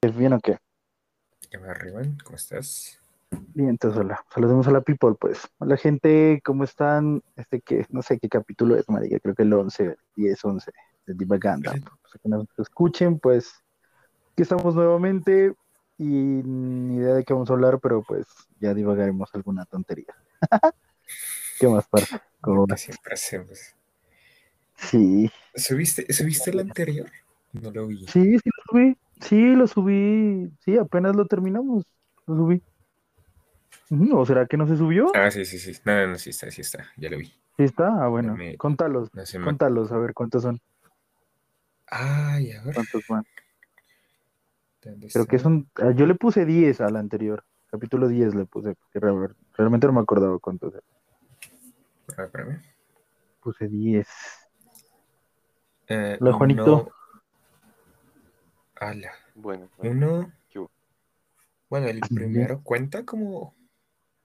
¿Es bien o qué? ¿Qué más, Rivan? ¿Cómo estás? Bien, entonces hola. Saludemos a la people, pues. Hola, gente, ¿cómo están? Este que, no sé qué capítulo es, marica, creo que el 11, 10, 11 de Divaganda. Pues, que nos escuchen, pues, aquí estamos nuevamente y ni idea de qué vamos a hablar, pero pues ya divagaremos alguna tontería. ¿Qué más Que vas? siempre hacemos. Sí, ¿Subiste, ¿Subiste el anterior? No lo vi. sí, sí lo subí. Sí, lo subí. Sí, apenas lo terminamos. Lo subí. ¿O será que no se subió? Ah, sí, sí, sí. No, no, no, sí está, sí está. Ya lo vi. Sí está. Ah, bueno. me- Contalos. No se me... Contalos, a ver cuántos son. Ay, a ver. ¿Cuántos van? ¿Dónde Creo que son. ah, Yo le puse 10 al anterior. Capítulo 10 le puse. Porque realmente no me acordaba cuántos. era. A ver, espérame. Puse 10. Eh, Hola, Juanito. Ala. Bueno, bueno, Uno. Bueno, el primero cuenta como.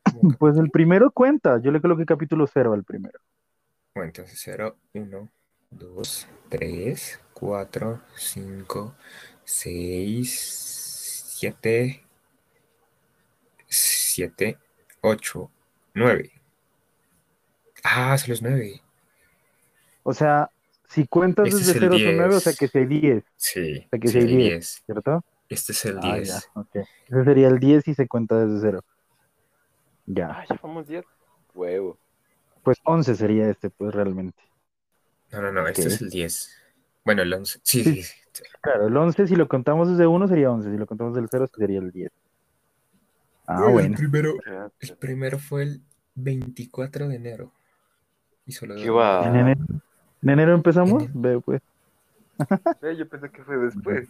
como Pues el primero cuenta. Yo le coloqué capítulo 0 al primero. Bueno, entonces 0, 1, 2, 3, 4, 5, 6, 7, 7, 8, 9. Ah, son los 9. O sea, si cuentas Este desde es el 0 son 9, o sea 10. que si hay 10, Sí, sea que sí hay el 10. 10. ¿cierto? Este es el Ah, ya, 10. ok. Ese sería el 10 y se cuenta desde 0. Ya. Ah, ya vamos 10. Huevo. Pues 11 sería este, pues realmente. No, no, no, este Ok. es el 10. Bueno, el 11. Sí, Sí. sí, sí. Claro, el 11 si lo contamos desde 1 sería 11, si lo contamos del 0 sería el 10. Ah, Bueno, bueno. El primero, Ya, el primero fue el 24 de enero. Y solo ¿Qué va? ¿En enero, en enero empezamos? En- Ve, pues. Eh, yo pensé que fue después.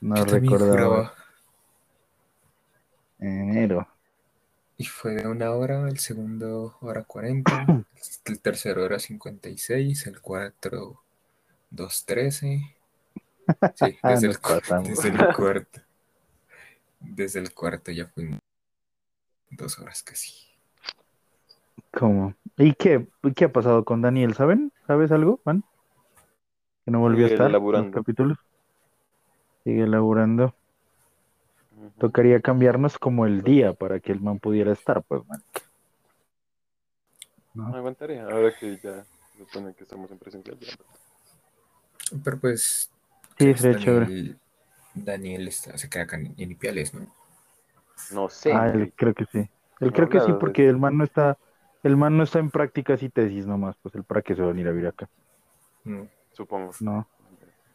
No Yo recordaba. En enero. Y fue de una hora, el segundo hora 40, el tercero hora 56, el cuarto 2.13. Sí, Ah, desde, el, desde el cuarto. Desde el cuarto ya fuimos dos horas casi. ¿Cómo? ¿Y qué, qué ha pasado con Daniel? ¿Saben? ¿Sabes algo, Juan? Que no volvió a estar en los laburando. capítulos. Sigue laburando. Tocaría cambiarnos como el día para que el man pudiera estar, pues, man. No ¿No? aguantaré. Ahora que ya se supone que estamos en presencial. ya. Pero pues. Sí, pues, sería chévere. Daniel, Daniel está, se queda acá en, en Ipiales, ¿no? No sé. Ah, él creo que sí. Él No creo que sí, de porque el man no está, el man no está en prácticas y tesis nomás, pues él para qué se va a venir a vivir acá. Mm. Supongo. No.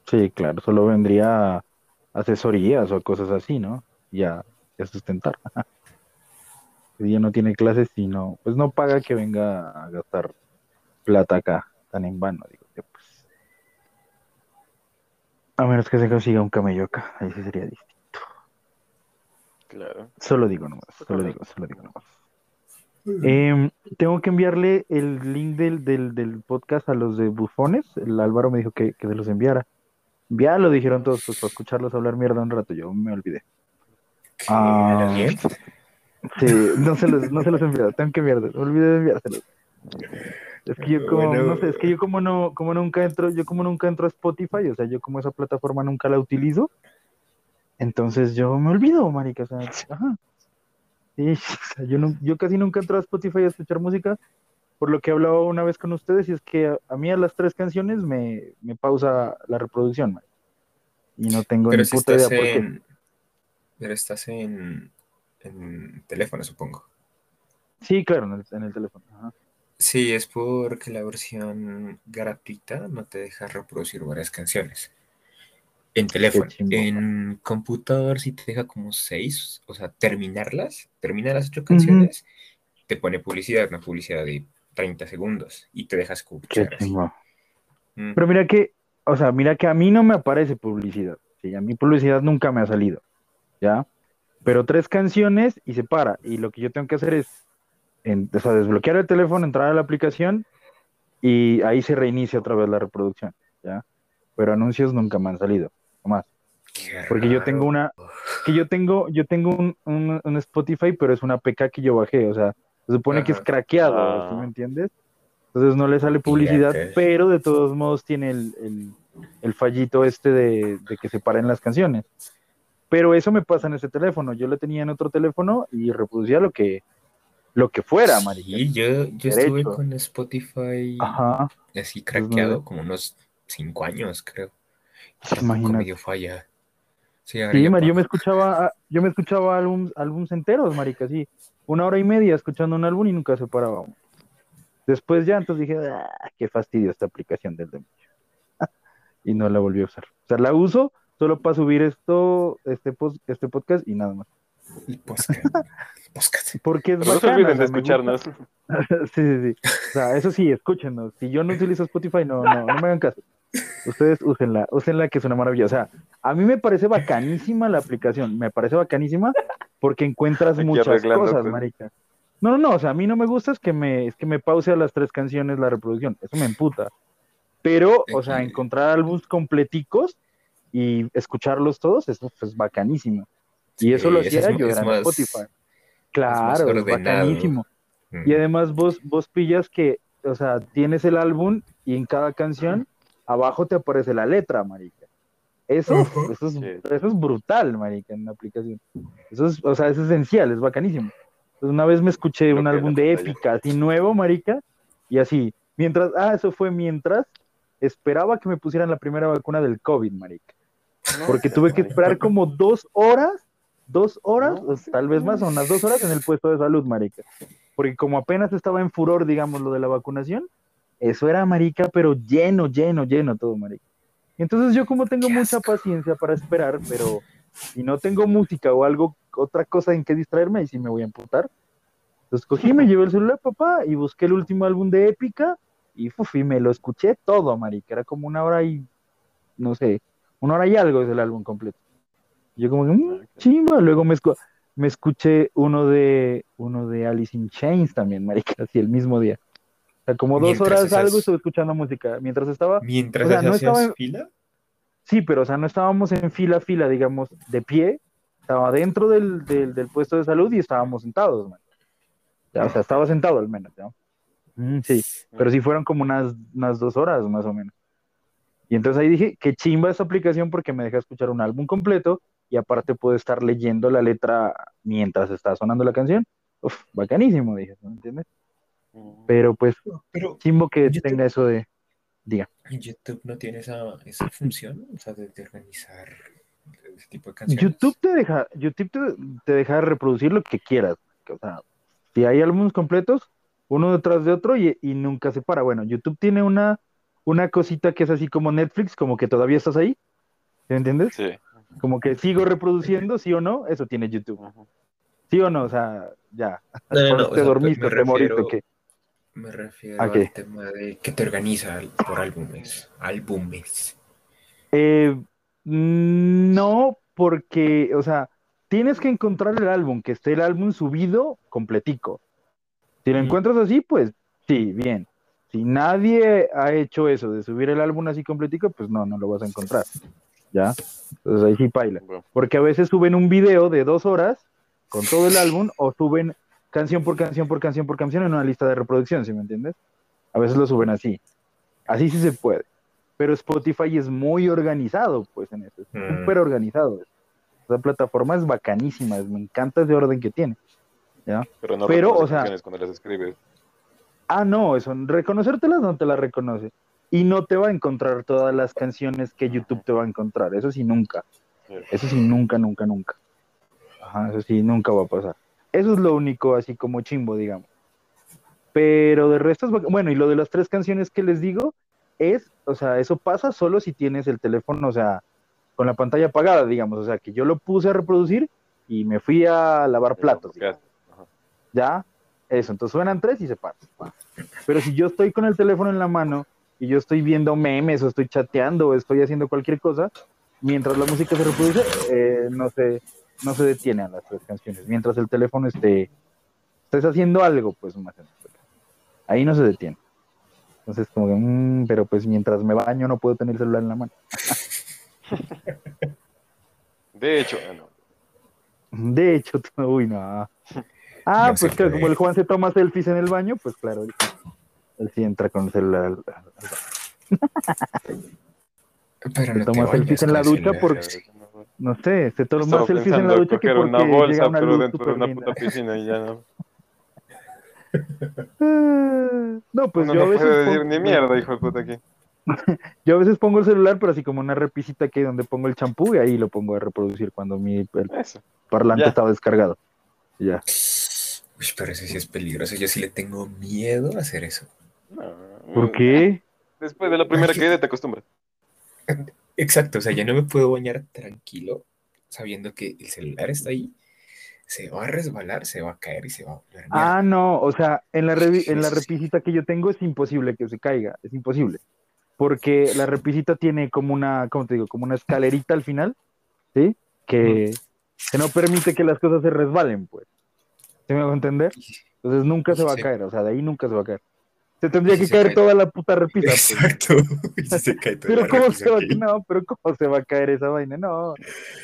Sí, claro, solo vendría a asesorías o cosas así, ¿no? Ya, ya sustentar. Ya no tiene clases y no, pues no paga que venga a gastar plata acá, tan en vano, digo que pues. A menos que se consiga un camello acá, ahí sí sería distinto. Claro. Solo digo nomás, solo digo, solo digo nomás. Em, tengo que enviarle el link del, del, del podcast a los de bufones. El Álvaro me dijo que, que se los enviara. Ya lo dijeron todos, pues para escucharlos hablar mierda un rato. Yo me olvidé. ¿Qué, Ah. Sí, no se los, no se los enviado, tengo que enviarlos. Me olvidé de enviárselos. Es que yo como, Bueno. no sé, es que yo como no, como nunca entro, yo como nunca entro a Spotify, o sea, yo como esa plataforma nunca la utilizo, entonces yo me olvido, marica, o sea, ajá. Sí, yo, no, yo casi nunca entro a Spotify a escuchar música, por lo que he hablado una vez con ustedes, y es que a, a mí a las tres canciones me, me pausa la reproducción, y no tengo Pero ni si puta idea por qué. Pero estás en. En teléfono, supongo. Sí, claro, en el, en el teléfono. ajá. Sí, es porque la versión gratuita no te deja reproducir varias canciones. En teléfono. En computador sí te deja como seis, o sea, terminarlas, termina las ocho canciones, te pone publicidad, una publicidad de 30 segundos y te deja Qué escuchar. Mm. Pero mira que, o sea, mira que a mí no me aparece publicidad. Sí, a mí publicidad nunca me ha salido. ¿Ya? Pero tres canciones y se para. Y lo que yo tengo que hacer es, en- o sea, desbloquear el teléfono, entrar a la aplicación y ahí se reinicia otra vez la reproducción. ¿Ya? Pero anuncios nunca me han salido. Qué Porque yo tengo una, que yo tengo, yo tengo un, un- un Spotify, pero es una APK que yo bajé. O sea, se supone que es craqueado, Ah. ¿sí me entiendes? Entonces no le sale publicidad, Fíjate. pero de todos modos tiene el, el- el fallito este de, de que se paren las canciones. Pero eso me pasa en ese teléfono. Yo lo tenía en otro teléfono y reproducía lo que, lo que fuera, marica. Y yo, yo estuve con Spotify Ajá. así craqueado como unos cinco años, creo. Imagínate. medio falla. Sí, Sí, Mari, yo me escuchaba, yo me escuchaba álbums, álbums enteros, marica, sí. Una hora y media escuchando un álbum y nunca se paraba. Después ya, entonces dije, ah, qué fastidio esta aplicación del demonio. y no la volví a usar. O sea, la uso solo para subir esto, este, pos- este podcast y nada más. el podcast. podcast. Porque es no se olviden de escucharnos. sí, sí, sí. O sea, eso sí, escúchenos. Si yo no utilizo Spotify, no, no, no me hagan caso. Ustedes úsenla, úsenla que es una maravilla. O sea, a mí me parece bacanísima la aplicación, me parece bacanísima porque encuentras Aquí muchas cosas, pues. marica. No, no, no, o sea, a mí no me gusta es que me, es que me pause a las tres canciones la reproducción, eso me emputa. Pero, o sea, encontrar álbumes completicos y escucharlos todos, eso es bacanísimo. Y eso Sí, lo hacía es- yo es en más- Spotify. Claro, es bacanísimo. Mm. Y además vos, vos pillas que, o sea, tienes el álbum y en cada canción abajo te aparece la letra, marica. Eso, eso, es, Sí. eso es brutal, marica, en la aplicación. Eso es, o sea, es esencial, es bacanísimo. Entonces, una vez me escuché Lo un álbum de épica, así nuevo, marica, y así, mientras, ah, eso fue mientras esperaba que me pusieran la primera vacuna del COVID, marica. Porque tuve que esperar como dos horas, dos horas, No, o tal vez más, o unas dos horas en el puesto de salud, marica. Porque como apenas estaba en furor, digamos, lo de la vacunación, eso era, marica, pero lleno, lleno, lleno todo, marica. Y entonces yo como tengo mucha paciencia para esperar, pero si no tengo música o algo, otra cosa en que distraerme, ahí sí me voy a emputar. Entonces cogí, me llevé el celular, papá, y busqué el último álbum de Épica, y, uf, y me lo escuché todo, marica. Era como una hora y, no sé, una hora y algo es el álbum completo. Yo como que, mm, chimba. Luego me, escu- me escuché uno de uno de Alice in Chains también, marica, así el mismo día. O sea, como dos horas esas- algo estuve escuchando música. Mientras estaba, Mientras o sea, no hacías estaba en- fila, sí, pero o sea, no estábamos en fila a fila, digamos, de pie. Estaba dentro del, del, del puesto de salud y estábamos sentados, man. Ya, o sea, estaba sentado al menos, ¿ya? Mm, sí, pero sí fueron como unas, unas dos horas más o menos. Y entonces ahí dije, qué chimba esta aplicación porque me deja escuchar un álbum completo y aparte puedo estar leyendo la letra mientras está sonando la canción. Uf, bacanísimo, dije, ¿no entiendes? Pero pues, pero chimbo que te- tenga eso de, diga. YouTube no tiene esa, esa función, o sea, de, de organizar ese tipo de canciones. YouTube te deja, YouTube te, te deja reproducir lo que quieras. O sea, si hay álbumes completos, uno detrás de otro y, y nunca se para. Bueno, YouTube tiene una, una cosita que es así como Netflix, como que todavía estás ahí. ¿Me entiendes? Sí. Como que sigo reproduciendo, sí o no, eso tiene YouTube. ¿Sí o no? O sea, ya. No, no, no, o te sea, dormiste, te moriste, ¿qué? Me refiero ¿A qué? al tema de que te organiza por álbumes. Álbumes. Eh, no, porque, o sea, tienes que encontrar el álbum, que esté el álbum subido completico. Si lo Mm. encuentras así, pues sí, bien. Si nadie ha hecho eso de subir el álbum así completico, pues no, no lo vas a encontrar. ¿Ya? Entonces ahí sí paila. Bueno, Porque a veces suben un video de dos horas con todo el álbum o suben canción por canción por canción por canción en una lista de reproducción, ¿sí me entiendes? A veces lo suben así. Así sí se puede. Pero Spotify es muy organizado, pues en eso. Es Mm. súper organizado. Esa plataforma es bacanísima, es- me encanta ese orden que tiene. pero no Pero, o sea- canciones cuando las escribes. Ah, no, eso, reconocértelas no te las reconoce. Y no te va a encontrar todas las canciones que YouTube te va a encontrar. Eso sí, nunca. Eso sí, nunca, nunca, nunca. Ajá, eso sí, nunca va a pasar. Eso es lo único, así como chimbo, digamos. Pero de resto es bueno, y lo de las tres canciones que les digo es, o sea, eso pasa solo si tienes el teléfono, o sea, con la pantalla apagada, digamos, o sea, que yo lo puse a reproducir y me fui a lavar platos. digamos. Ya, eso, entonces suenan tres y se para. Pero si yo estoy con el teléfono en la mano y yo estoy viendo memes o estoy chateando o estoy haciendo cualquier cosa, mientras la música se reproduce, eh, no se, no se detiene a las tres canciones. Mientras el teléfono esté, estés haciendo algo, pues más. Ahí no se detiene. Entonces, como que, mm, pero pues mientras me baño no puedo tener el celular en la mano. De hecho, ah, no. De hecho, uy, no. Ah, No se pues claro, como el Juan se toma selfies en el baño, pues claro, él, él sí entra con el celular. al- al- al- Pero Te no te tomas bañas selfies en la ducha celular. A no- sé, se toma Estaba selfies en la ducha que porque una llega bolsa, una pero luz dentro de una linda. puta piscina y ya no. No, pues Uno yo a no veces puede decir pongo- ni mierda, hijo de puta aquí. Yo a veces pongo el celular, pero así como una repisita que donde pongo el champú y ahí lo pongo a reproducir cuando mi el Eso. parlante Ya. estaba descargado. Ya. Uy, pero eso sí es peligroso. Yo sí le tengo miedo a hacer eso. No, ¿Por qué? Después de la primera caída te acostumbras. Exacto, o sea, ya no me puedo bañar tranquilo sabiendo que el celular está ahí. Se va a resbalar, se va a caer y se va a volver. Ah, no, o sea, en la, en la repisita que yo tengo es imposible que se caiga, es imposible. Porque la repisita tiene como una, ¿cómo te digo? Como una escalerita al final, ¿sí? Que, que no permite que las cosas se resbalen, pues. ¿Sí me hago entender? Entonces nunca se va a caer, o sea, de ahí nunca se va a caer. Se tendría que se caer cae. toda la puta repisa, pues. Exacto. Y se cae toda Pero la cómo se va, aquí. no, pero cómo se va a caer esa vaina, no. O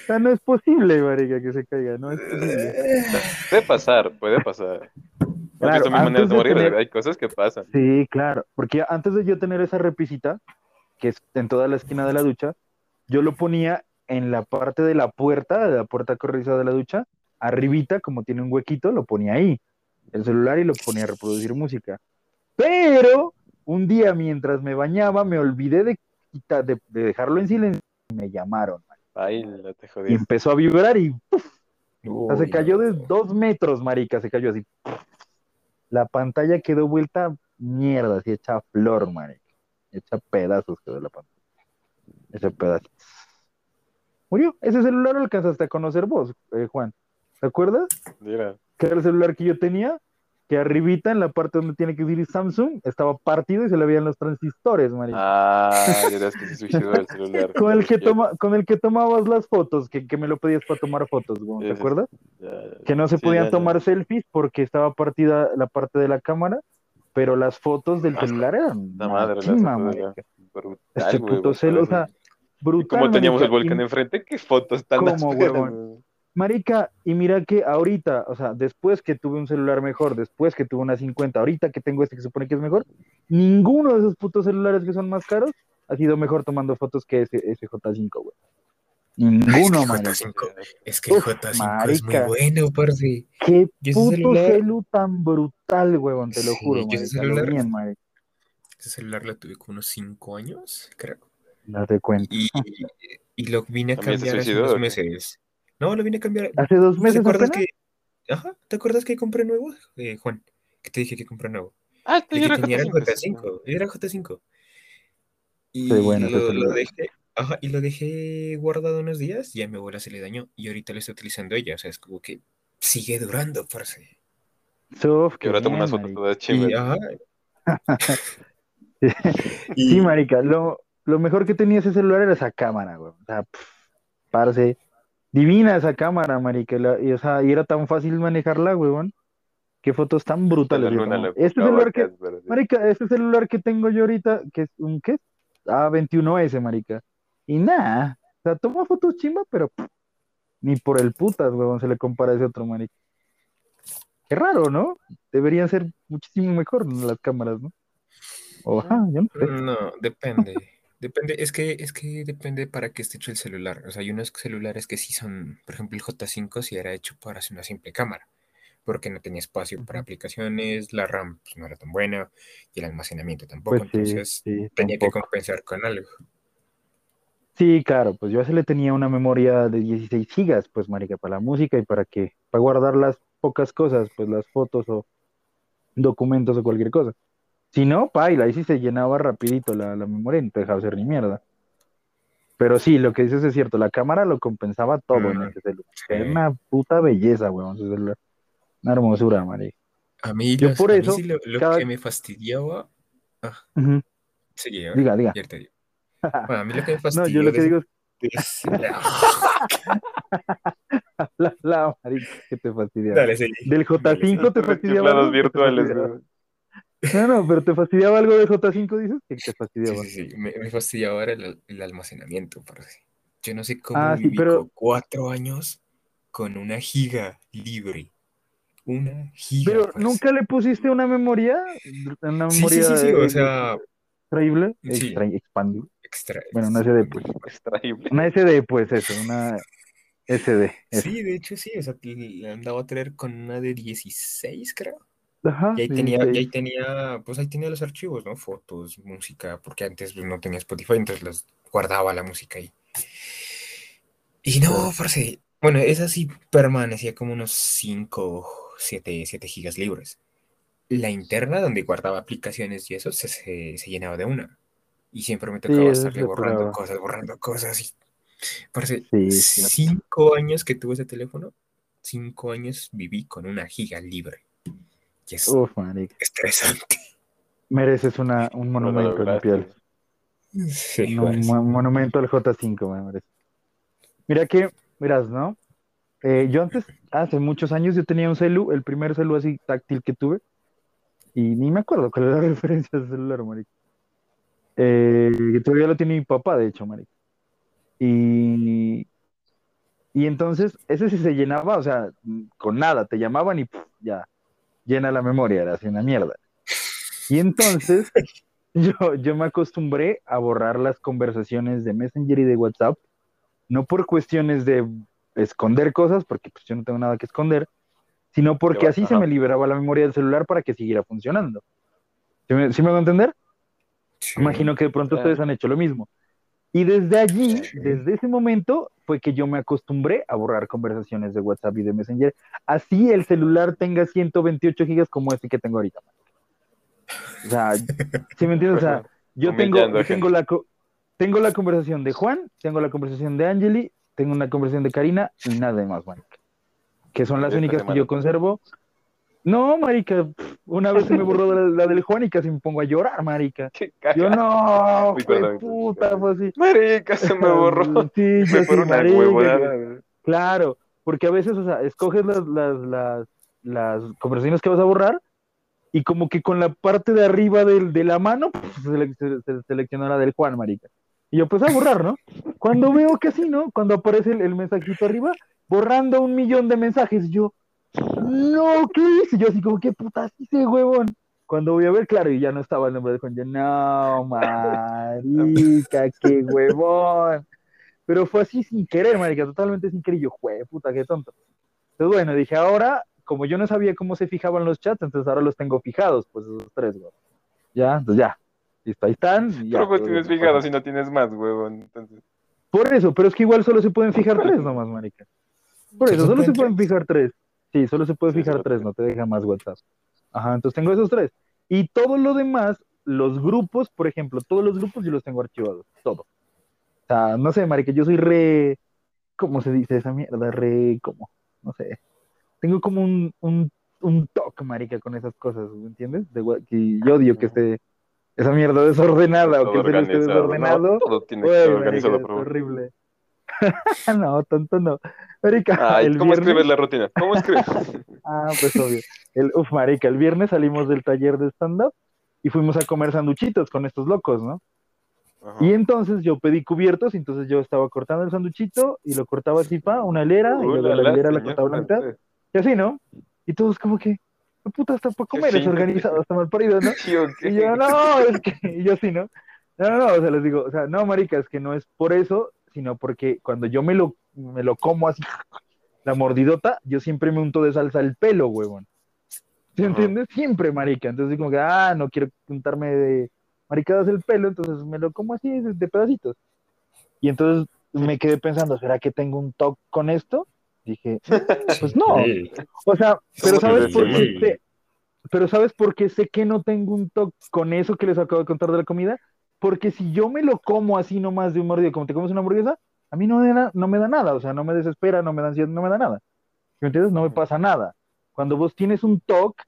sea, no es posible, marica, que se caiga, no es posible. Puede pasar, puede pasar. No Claro, son mis maneras antes de de morir, tener- hay cosas que pasan. Sí, claro, porque antes de yo tener esa repisita, que es en toda la esquina de la ducha, yo lo ponía en la parte de la puerta, de la puerta corrediza de la ducha, arribita, como tiene un huequito, lo ponía ahí, el celular y lo ponía a reproducir música. Pero un día mientras me bañaba me olvidé de, quitar- de, de dejarlo en silencio y me llamaron. man. La te Y jodí. empezó a vibrar y ¡puf! O sea, se cayó de dos metros, marica, se cayó así. La pantalla quedó vuelta mierda, así hecha flor, marica. Hecha pedazos quedó la pantalla. Hecha pedazos. Murió. Ese celular lo alcanzaste a conocer vos, eh, Juan. ¿Te acuerdas? Mira, Que era el celular que yo tenía, que arribita, en la parte donde tiene que ir Samsung, estaba partido y se le veían los transistores, marica. ah, es que se suicidó el celular. con, el que toma, con el que tomabas las fotos, que, que me lo pedías para tomar fotos, ¿te Sí, acuerdas? ya, ya. que no se Sí, podían ya, tomar selfies porque estaba partida la parte de la cámara, pero las fotos del Ah, celular eran La madre, chima, la- brutal, Este puto celo, o sea, brutal. como teníamos el volcán enfrente, qué fotos tan güey. Marica, y mira que ahorita, o sea, después que tuve un celular mejor, después que tuve una 50, ahorita que tengo este que se supone que es mejor, ninguno de esos putos celulares que son más caros ha sido mejor tomando fotos que ese, ese J5, güey. Ninguno, Es que marica. J5, es que el Uf, J5 es muy bueno, parce. Qué ese puto celular- celu tan brutal, huevón, te lo Sí, juro, yo ese marica, lo celular- bien, marica. Ese celular lo tuve con unos 5 años, creo. Date cuenta. Y, y lo vine a ¿También se cambiar hace unos meses. No, lo vine a cambiar. ¿Hace dos ¿Te meses acuerdas apenas? que, ajá, ¿te acuerdas que compré nuevo, eh, Juan? Que te dije que compré nuevo. Ah, este que era tenía era el J5, sí. J5, era el J5. Y Sí, bueno, lo, lo dejé, ajá, y lo dejé guardado unos días y a mi abuela se le dañó y ahorita lo está utilizando ella, o sea, es como que sigue durando, parce. Sof, Que ahora tomo unas fotos todas ajá, Sí, y- marica, lo, lo mejor que tenía ese celular era esa cámara, güey. O sea, pff, parce, divina esa cámara, marica. y la- y, o sea, y era tan fácil manejarla, weón. Qué fotos tan brutales. luna Este celular que, pero sí. marica, este celular que tengo yo ahorita, que es un, ¿qué? A21S, marica. Y nada, o sea, toma fotos chimba, pero pff, ni por el putas, weón, se le compara a ese otro, marica. Qué raro, ¿no? Deberían ser muchísimo mejor las cámaras, ¿no? O, ajá, yo no sé. No, depende. Depende, es que, es que depende para qué esté hecho el celular. O sea, hay unos celulares que sí son, por ejemplo, el J5 sí era hecho para hacer una simple cámara, porque no tenía espacio para aplicaciones, la RAM pues, no era tan buena y el almacenamiento tampoco, Pues sí, entonces sí, tenía que compensar con algo. Sí, claro, pues yo a ese le tenía una memoria de 16 gigas, pues marica, para la música y para qué, para guardar las pocas cosas, pues las fotos o documentos o cualquier cosa. Si no, paila, ahí sí se llenaba rapidito la, la memoria y no te dejaba hacer ni mierda. Pero sí, lo que dices es cierto, la cámara lo compensaba todo en Mm, ese celular. sí. Era una puta belleza, weón, ese celular. Una hermosura, marica. A mí, Yo los- por a mí eso, sí lo, lo cada- que me fastidiaba. Ah, Ujú, sí, ya, Diga, diga. te digo. Bueno, a mí lo que me No, fastidió yo lo que digo es, es- la, la marica, que te fastidiaba. Dale, sí. Del J5 te fastidiaba. Te virtuales, fastidiaba? No, no, pero te fastidiaba algo de J5, dices. ¿Qué te Sí, fastidiaba? sí, sí. Me, me fastidiaba ahora el, el almacenamiento, parce. Yo no sé cómo Ah, sí, viví pero- cuatro años con una giga libre. Una giga. Pero parce. nunca le pusiste una memoria, una Sí, sí, memoria sí, sí, o sea, extraíble, Sí. extra- expandible. extra. Bueno, una SD, pues. Extraíble. Una SD, pues eso, una SD. Sí, de hecho sí, o sea, le andaba a traer con una de 16, creo. Ajá, Y ahí tenía, y ahí 16. tenía, pues ahí tenía los archivos, ¿no? Fotos, música, porque antes pues, no tenía Spotify, entonces los guardaba la música ahí. Y no, parce, bueno, esa sí permanecía como unos 5, 7, 7 gigas libres. La interna, donde guardaba aplicaciones y eso, se, se, se llenaba de una. Y siempre me tocaba eso estarle borrando cosas, borrando cosas. Y, parce, Sí, sí. cinco años que tuve ese teléfono, cinco años viví con una giga libre. Y es Uf, marica. estresante. Mereces una, un monumento lograste. olympial. Sí, Un parce. mo- monumento al J5, me merece. Mira que, miras, ¿no? Eh, yo antes, hace muchos años, yo tenía un celu, el primer celu así táctil que tuve, y ni me acuerdo cuál era la referencia del celular, marica. Eh, que todavía lo tiene mi papá, de hecho, marica. Y, y entonces, ese sí se llenaba, o sea, con nada, te llamaban y puf, ya, llena la memoria, era así una mierda. Y entonces, yo, yo me acostumbré a borrar las conversaciones de Messenger y de WhatsApp, no por cuestiones de esconder cosas, porque pues yo no tengo nada que esconder, sino porque así se me liberaba la memoria del celular para que siguiera funcionando. ¿Sí me, sí me va a entender? Sí. Imagino que de pronto Claro. ustedes han hecho lo mismo. Y desde allí, Sí. desde ese momento, fue que yo me acostumbré a borrar conversaciones de WhatsApp y de Messenger. Así el celular tenga 128 gigas como este que tengo ahorita. O sea, ¿sí me entiendes? O sea, yo tengo, yo tengo la, tengo la conversación de Juan, tengo la conversación de Angeli, tengo una conversación de Karina y nada más, marica. Que son las únicas que yo conservo. No, marica, una vez se me borró la, la del Juan y casi me pongo a llorar, marica. Qué Yo no, Uy, fue perdón, puta, fue así. Marica, se me borró. Sí, fue una Claro, porque a veces, o sea, escoges las, las, las, las conversaciones que vas a borrar y como que con la parte de arriba del, de la mano, pues, se, se- se seleccionó la del Juan, marica. Y yo empecé a borrar, ¿no? Cuando veo que sí, ¿no? Cuando aparece el, el mensajito arriba, borrando un millón de mensajes, yo, no, ¿qué hice? Yo así como, ¿qué putas hice, huevón? Cuando voy a ver, claro, y ya no estaba el nombre de Juan, yo, no, marica, qué huevón. Pero fue así sin querer, marica, totalmente sin querer. Y yo, jue, puta, qué tonto. Entonces, bueno, dije, ahora, como yo no sabía cómo se fijaban los chats, entonces ahora los tengo fijados, pues esos tres, güey. Ya, entonces ya. Listo, ahí están. y ya, Pero pues tienes bien. fijado si no tienes más, huevón. Entonces, Por eso, pero es que igual solo se pueden fijar tres nomás, marica. Por ¿Sí eso, solo se pueden fijar tres. Sí, solo se puede Sí, fijar tres, no te deja más WhatsApp. Ajá, entonces tengo esos tres. Y todo lo demás, los grupos, por ejemplo, todos los grupos yo los tengo archivados, todo. O sea, no sé, marica, yo soy re, ¿cómo se dice esa mierda? Re, ¿cómo? No sé. Tengo como un, un, un toque, marica, con esas cosas, ¿me entiendes? De, que yo odio que esté esa mierda desordenada o todo que se le esté desordenado. No, todo tiene que marica, organizado, es horrible. no, tonto no. Marica, Ay, el ¿cómo viernes- escribes la rutina? ¿Cómo escribes? Ah, pues obvio. El, uf, marica, el viernes salimos del taller de stand-up y fuimos a comer sanduchitos con estos locos, ¿no? Ajá. Y entonces yo pedí cubiertos, y entonces yo estaba cortando el sanduchito y lo cortaba así, una hilera, y luego la hilera la señor cortaba a la mitad, y así, ¿no? Y todos como que, "¿Qué puta, hasta para comer, es organizado, hasta mal parido, ¿no? Sí. Y yo, no, es que, y yo sí, ¿no? No, no, no, o sea, les digo, o sea, no, marica, es que no es por eso, sino porque cuando yo me lo, me lo como así, la mordidota, yo siempre me unto de salsa el pelo, huevón. ¿Sí Ajá. entiendes? Siempre, marica. Entonces, como que, ah, no quiero untarme de maricadas el pelo, entonces me lo como así, de, pedacitos. Y entonces me quedé pensando, ¿será que tengo un toque con esto? Dije, pues no. O sea, pero ¿Cómo que ¿sabes por qué sé? Pero ¿sabes por qué sé que no tengo un toque con eso que les acabo de contar de la comida? Porque si yo me lo como así nomás de un mordido, como te comes una hamburguesa, a mí no me da, no me da nada, o sea, no me desespera, no me da ansiedad, no me da nada. ¿Me entiendes? No me pasa nada. Cuando vos tienes un toque,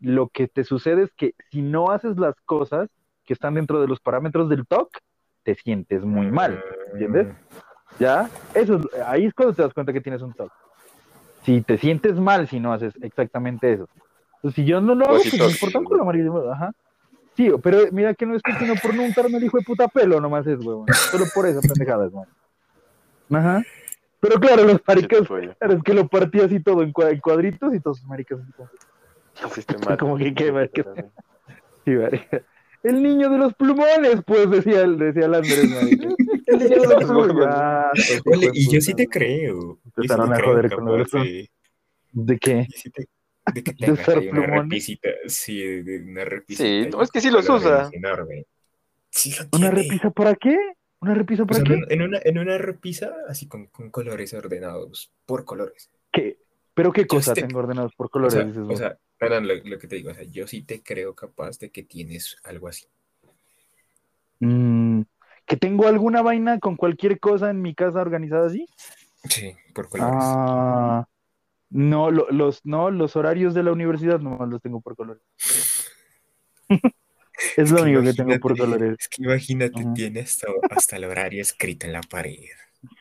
lo que te sucede es que si no haces las cosas que están dentro de los parámetros del toque, te sientes muy mal. ¿entiendes? ¿Ya? Eso, es- ahí es cuando te das cuenta que tienes un toque. Si te sientes mal si no haces exactamente eso. Si yo no lo hago, Pues pues me importa un culo. Ajá. Sí, pero mira que no es que sino por no untarme el hijo de puta pelo, nomás es, huevón. Solo por esa pendejada, man. Ajá. Pero claro, los maricas, claro, es que lo partí así todo en cua- en cuadritos y todos los maricas así como, como que qué, marica. Sí, marica. El niño de los plumones, pues decía el, decía el Andrés, marica. El día de los Ole, de y yo sí te creo. Te a creo joder con eso. de- ¿De qué? De que ¿De tengas usar ahí una plumones? repisita, sí, de, de una repisita. Sí, no, es que sí los usa. Enorme. Sí lo ¿Una repisa para qué? ¿Una repisa O para sea, qué? en, una, en una repisa así con, con colores ordenados, por colores. ¿Qué? ¿Pero qué Yo cosa sí te- tengo ordenados por O colores? sea, dices o sea, no, no, lo, lo que te digo, o sea, yo sí te creo capaz de que tienes algo así. Mm, ¿Que tengo alguna vaina con cualquier cosa en mi casa organizada así? Sí, por colores. Ah, no, lo- los, no, los horarios de la universidad no los tengo por colores. Es lo que único que tengo por colores. Es que imagínate, Ujú. tiene hasta, hasta el horario escrito en la pared.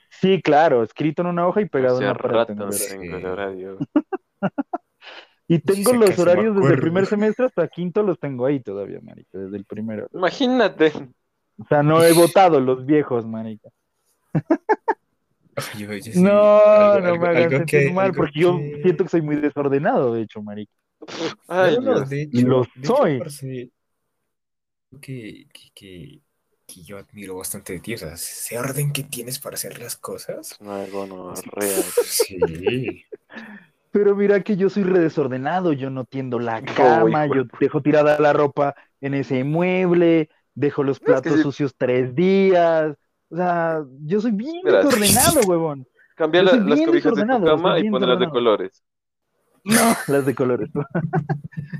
Sí, claro, escrito en una hoja y pegado en una pared. tengo tengo el horario. Y tengo sí, los horarios desde el primer semestre hasta quinto los tengo ahí todavía, marica, desde el primero. Imagínate. O sea, no he votado los viejos, marica. Ay, yo- yo sí, No, algo- no me algo sentir que- mal, porque yo siento que soy muy desordenado, de hecho, marica. Ay, No, no, de hecho, lo de hecho, soy. parce, que, que, que, que yo admiro bastante de ti, o sea, ese orden que tienes para hacer las cosas. Es una gonorrea. Sí. Pero mira que yo soy redesordenado, yo no tiendo la No, cama, yo dejo tirada la ropa en ese mueble, dejo los que platos sí. sucios tres días. O sea, yo soy bien Mira, desordenado, huevón. Cambia la- las cobijas de tu cama y ponlas de colores. No, las de colores.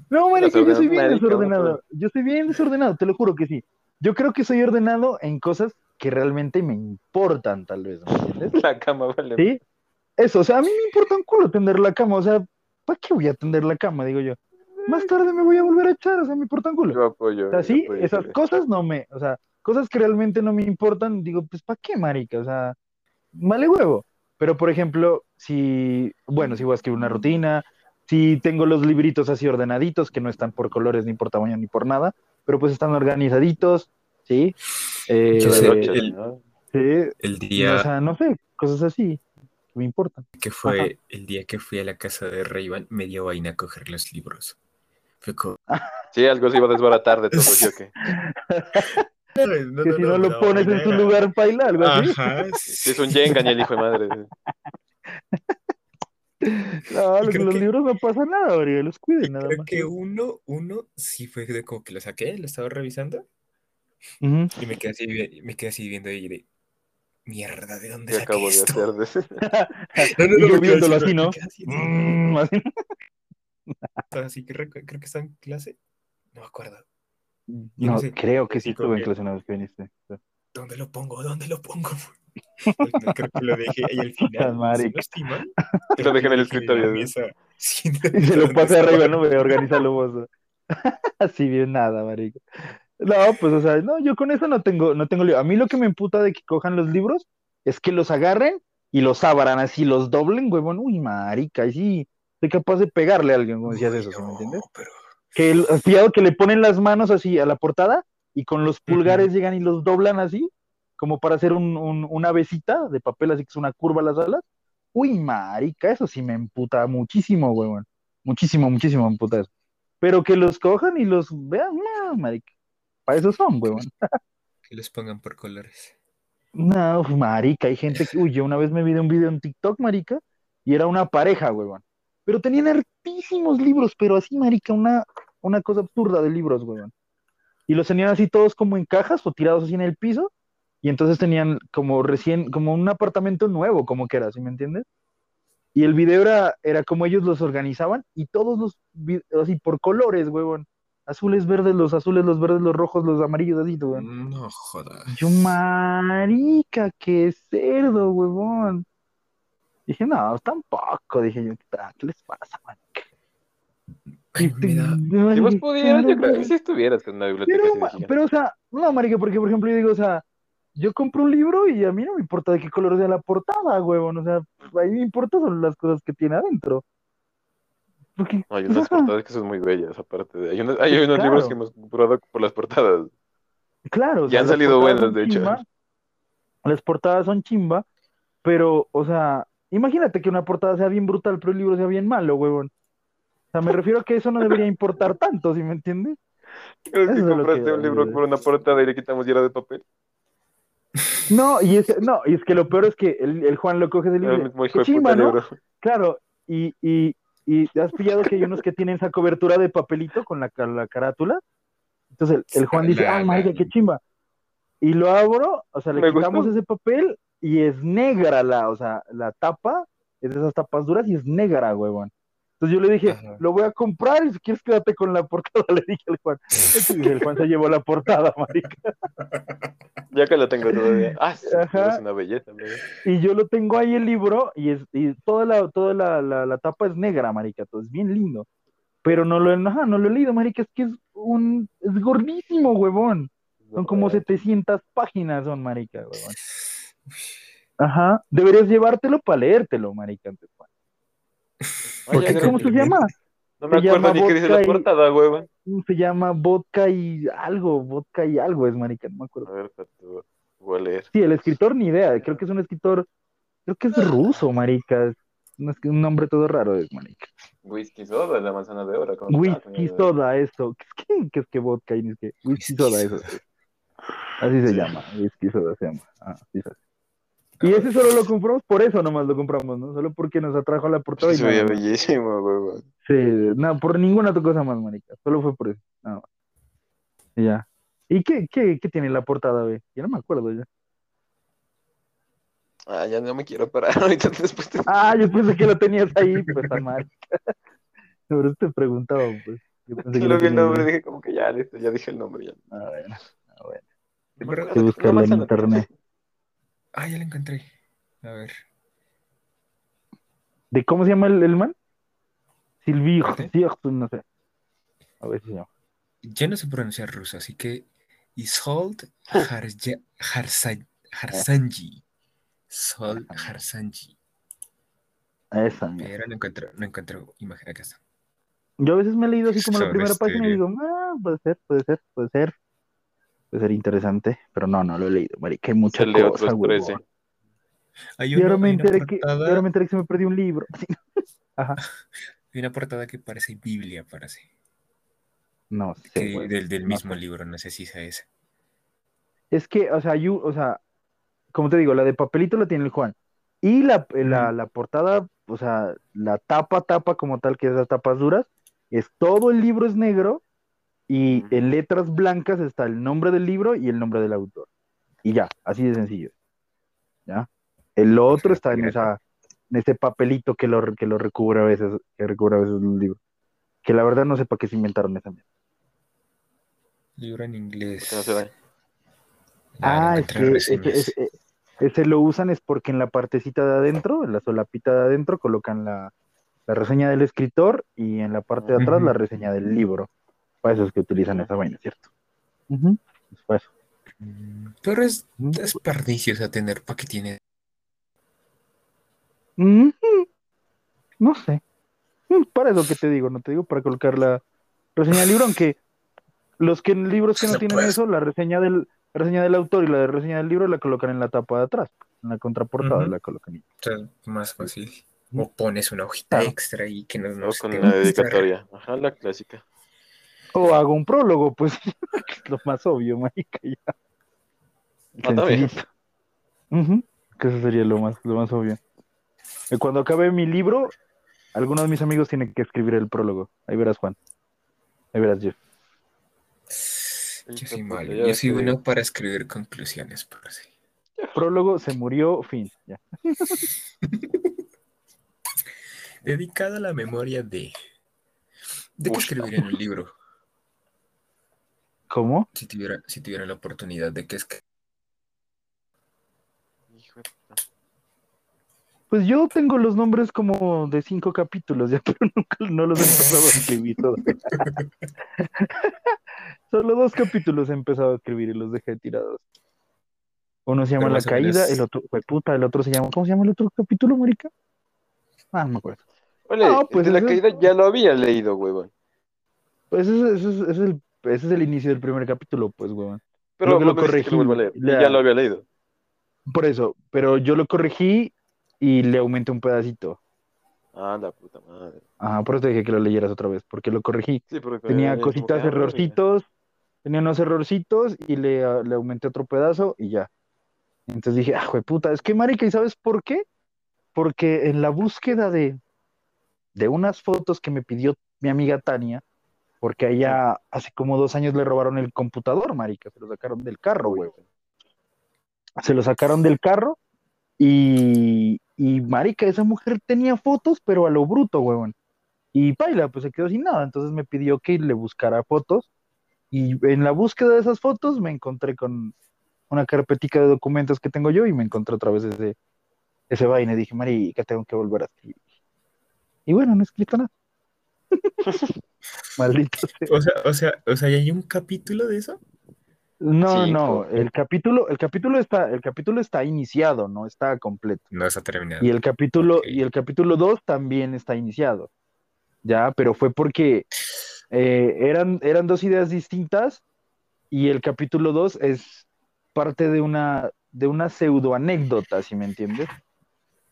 No, marica, yo soy bien desordenado. Yo soy bien desordenado, te lo juro que sí. Yo creo que soy ordenado en cosas que realmente me importan, tal vez, ¿me entiendes? La cama vale. ¿Sí? Eso, o sea, a mí me importa un culo tender la cama, o sea, ¿para qué voy a tender la cama? Digo yo. Más tarde me voy a volver a echar, o sea, me importa un culo. Yo apoyo. O sea, sí, esas cosas no me, o sea, cosas que realmente no me importan, digo, pues ¿para qué, marica? O sea, vale huevo. Pero, por ejemplo, si, bueno, si voy a escribir una rutina, si tengo los libritos así ordenaditos, que no están por colores, ni por tamaño, ni por nada, pero pues están organizaditos, ¿sí? Eh, sé, noche, el- ¿no? sí, El o día sea, no sé, cosas así que me importan. que fue, el día que fui a la casa de Ray-Ban, me dio vaina a coger los libros. Fue como, Sí, algo se iba a desbaratar de todo, ¿sí o qué? no, que si no lo pones en su lugar, baila, algo así. Ajá, Sí, es un Jenga ni el hijo de madre. No, los, creo los que- libros no pasa nada, Oriol, los Y cuiden nada creo más. que uno, uno sí fue de como que lo saqué, lo estaba revisando Ujú. y me quedé así, me quedé así viendo y de mierda, ¿de dónde ¿Qué saqué acabo de esto? hacer? No, no, Y no, yo viéndolo así, ¿no? así, Mm, así. así que recu- creo que está en clase, no me acuerdo. Yo No, no sé, creo que sí estuve en que- clase una vez que viniste. ¿Dónde lo pongo? ¿Dónde lo pongo? Creo que lo dejé ahí al final. Si marica. no estoy mal, Lo dejé en que el escritorio, Y se lo ¿dónde pasa arriba? ¿no? Me organizalo vos. Así bien nada, marica. No, pues, o sea, no, yo con eso no tengo, no tengo lío. A mí lo que me emputa de que cojan los libros es que los agarren y los abran así, los doblen, huevón. Uy, marica, y sí, soy capaz de pegarle a alguien, como decías eso, ¿sí me entiendes? pero Que el, pillado que le ponen las manos así a la portada y con los pulgares llegan y los doblan así, como para hacer un, un- una besita de papel, así que es una curva a las alas. Uy, marica, eso sí me emputa muchísimo, huevón. Muchísimo, muchísimo me emputa eso. Pero que los cojan y los vean, no, marica. Para eso son, huevón. que los pongan por colores. No, marica, hay gente que, uy, yo una vez me vi de un video en TikTok, marica, y era una pareja, huevón. Pero tenían hartísimos libros, pero así, marica, una, una cosa absurda de libros, huevón. Y los tenían así todos como en cajas o tirados así en el piso, y entonces tenían como recién, como un apartamento nuevo, como que era, ¿sí me entiendes? Y el video era, era como ellos los organizaban, y todos los, así por colores, huevón. Azules, verdes, los azules, los verdes, los rojos, los amarillos, así, huevón. No jodas. Yo, marica, qué cerdo, huevón. Dije, no, tampoco. Dije yo, "Ah, ¿qué les pasa, marica? Ay, me da- Si vos pudieras, yo creo que si estuvieras con una biblioteca Pero, o sea, no, marica, porque, por ejemplo, yo digo, o sea, yo compro un libro y a mí no me importa de qué color sea la portada, huevón. O sea, ahí me importa son las cosas que tiene adentro. Porque, No, hay pues, unas portadas que son muy bellas, aparte. de- Hay, unos, hay unos Claro. libros que hemos comprado por las portadas. claro, o sea, han salido buenas, de hecho. Las portadas son chimba, pero, o sea, imagínate que una portada sea bien brutal, pero el libro sea bien malo, huevón. O sea, me refiero a que eso no debería importar tanto, ¿sí me entiendes? ¿Crees Eso que es lo compraste que un libro por una portada y le quitamos y era de papel? No, y es, no, y es que lo peor es que el, el Juan lo coge del libro. y Era dice, muy hijo "Qué de chimba, ¿no? libro. Claro, y, y, y has pillado que hay unos que tienen esa cobertura de papelito con la, la carátula. Entonces el, el Juan dice, marica, la- qué chimba. Y lo abro, o sea, le Me quitamos gustó. ese papel y es negra la, o sea, la tapa, es de esas tapas duras y es negra, huevón. Entonces yo le dije, Ajá. lo voy a comprar y si quieres quédate con la portada, le dije al Juan. Y el Juan se llevó la portada, marica. Ya que lo tengo todavía. Ah, sí, es una belleza. Y yo lo tengo ahí el libro y, es, y toda, la, toda la, la, la tapa es negra, marica, todo es bien lindo. Pero no lo, ajá, no lo he leído, marica, es que es un, es gordísimo, huevón. Son como 700 páginas, son, marica, huevón. Ajá, deberías llevártelo para leértelo, marica, antes, Juan. ¿cómo se llama? No me se acuerdo ni qué dice la portada, huevón. Se llama vodka y algo, vodka y algo es, marica, no me acuerdo. A ver, voy a leer. Sí, el escritor ni idea, creo que es un escritor, creo que es ruso, marica. es un, nombre todo raro es, marica. Whisky soda, la manzana de oro. Whisky soda, eso. ¿Qué es que, qué es que vodka? Y es que whisky soda, eso. Así se llama, whisky soda se llama. Ah, sí, sí. Y ese solo lo compramos, por eso nomás lo compramos, ¿no? Solo porque nos atrajo la portada y Se veía bellísimo, huevón. Sí, no, por ninguna otra cosa más, marica. Solo fue por eso. nada más. Y ya. ¿Y qué, qué, qué tiene la portada, güey? Ya no me acuerdo ya. Ah, ya no me quiero parar ahorita después de... Ah, yo pensé que lo tenías ahí, pues tan mal. Por eso te preguntaba, pues. Yo pensé que Lo vi el nombre, ahí. dije como que ya, listo, ya dije el nombre. Ya. Ah, bueno. Ah, bueno. Que buscarlo en internet. Ah, ya la encontré. A ver. ¿De cómo se llama el, el man? Silvio, ¿Este? no sé. A ver si llama. Yo no sé pronunciar ruso, así que Isold Harja- Harsa- Harsanji. Sol Harsanji. Esa, mira. Pero no encuentro, no encuentro imagen. Acá está. Yo a veces me he leído así como la primera página y digo, ah, puede ser, puede ser, puede ser. Puede ser interesante, pero no, no lo he leído, marica, hay mucha Se lee cosa, otros huevón. 13. Hay Y una, ahora me hay una enteré que, y portada, ahora me enteré que se me perdió un libro. Ajá. hay una portada que parece Biblia, parece. No sé, Que güey. del, del no mismo sé. libro, no sé si sea esa. Es que, o sea, yo, o sea, como te digo, la de papelito la tiene el Juan. Y la, la, Ujú. la portada, o sea, la tapa, tapa como tal, que es las tapas duras, es todo el libro es negro y en letras blancas está el nombre del libro y el nombre del autor. Y ya, así de sencillo. ¿Ya? El otro está en esa, en ese papelito que lo, que lo recubre a veces, que recubre a veces un libro. Que la verdad no sé para qué se inventaron esa mierda. Libro en inglés. No se. Ah, Ah, es que ese, reseñas. ese- ese lo usan es porque en la partecita de adentro, en la solapita de adentro, colocan la, la reseña del escritor y en la parte de atrás la reseña del libro. Para eso es que utilizan esa vaina, ¿cierto? Ujú, es para eso. Pero es desperdicio, o sea, tener para que tiene. Ujú. No sé. Mm, Para eso que te digo, no te digo para colocar la reseña del libro, aunque los que libros que no No tienen puedes. eso, la reseña del la reseña del autor y la de reseña del libro la colocan en la tapa de atrás, en la contraportada la colocan. O sea, más fácil. O pones una hojita Claro. extra y que no, no O se con te una va a mostrar. dedicatoria. Ajá, la clásica. O hago un prólogo, pues es lo más obvio, marica, ya. Ah, también. Ujú, Que eso sería lo más, lo más obvio. Y cuando acabe mi libro, algunos de mis amigos tienen que escribir el prólogo. Ahí verás, Juan. Ahí verás, Jeff. Yo soy malo. Yo soy bueno para escribir conclusiones, parece. Prólogo, se murió, fin. Ya. Dedicado a la memoria de. ¿De qué Uy. escribiría en un libro? ¿Cómo? Si tuviera, si tuviera la oportunidad de que. Hijo de puta. Pues yo tengo los nombres como de cinco capítulos, ya, pero nunca no los he empezado a escribir todavía. Solo dos capítulos he empezado a escribir y los dejé tirados. Uno se llama Pero La Caída, menos- el otro, fue puta, el otro se llama, ¿cómo se llama el otro capítulo, marica? Ah, no me acuerdo. No, el pues de la eso- caída ya lo había leído, huevón. Pues ese, es- ese es, ese es el, ese es el inicio del primer capítulo, pues, weón. Pero Lo leer. corregí, la- ya lo había leído. Por eso, pero yo lo corregí y le aumenté un pedacito. Ah, la puta madre. Ajá, por eso te dije que lo leyeras otra vez, porque lo corregí. Sí, porque Tenía cositas, ah, errorcitos, tenía unos errorcitos y le, ah, le aumenté otro pedazo y ya. Entonces dije, ah, puta, es que marica, ¿y sabes por qué? Porque en la búsqueda de, de unas fotos que me pidió mi amiga Tania, porque a ella hace como dos años le robaron el computador, marica, se lo sacaron del carro, güey. Se lo sacaron del carro y, y marica, esa mujer tenía fotos, pero a lo bruto, weón. Y Paila, pues se quedó sin nada. Entonces me pidió que le buscara fotos. Y en la búsqueda de esas fotos me encontré con una carpetica de documentos que tengo yo y me encontré otra vez ese, ese vaina. Y dije, marica, tengo que volver a escribir. Y bueno, no escrito nada. Maldito sea. O sea, o sea, o sea, ¿y hay un capítulo de eso? No, Sí, no, el capítulo, el capítulo está, el capítulo está iniciado, no está completo. No está terminado. Y el capítulo, y el capítulo 2 también está iniciado. Ya, pero fue porque eh, eran, eran dos ideas distintas y el capítulo 2 es parte de una, de una pseudo anécdota, si me entiendes.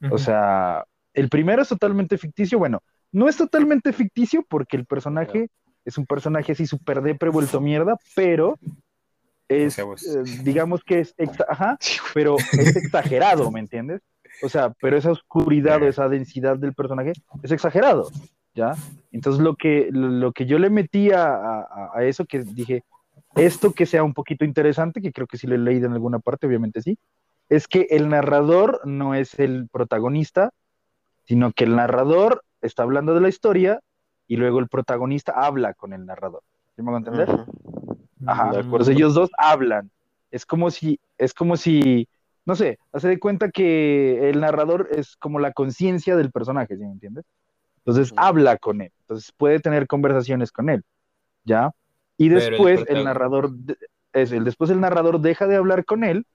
O sea, el primero es totalmente ficticio. Bueno, no es totalmente ficticio porque el personaje es un personaje así súper depre vuelto mierda, pero es, eh, digamos que es, ajá, pero es exagerado, ¿me entiendes? O sea, pero esa oscuridad o esa densidad del personaje es exagerado, ¿ya? Entonces lo que, lo que yo le metí a, a- a eso, que dije, esto que sea un poquito interesante, que creo que sí lo he leído en alguna parte, obviamente sí, es que el narrador no es el protagonista, sino que el narrador está hablando de la historia y luego el protagonista habla con el narrador. ¿Sí me hago entender? Ajá, por acuerdo. eso ellos dos hablan. Es como si, es como si, no sé, hace de cuenta que el narrador es como la conciencia del personaje, ¿sí me entiendes? Entonces Ujú. habla con él, entonces puede tener conversaciones con él, ¿ya? Y el después el, protagonista- narrador, es el, después el narrador deja de hablar con él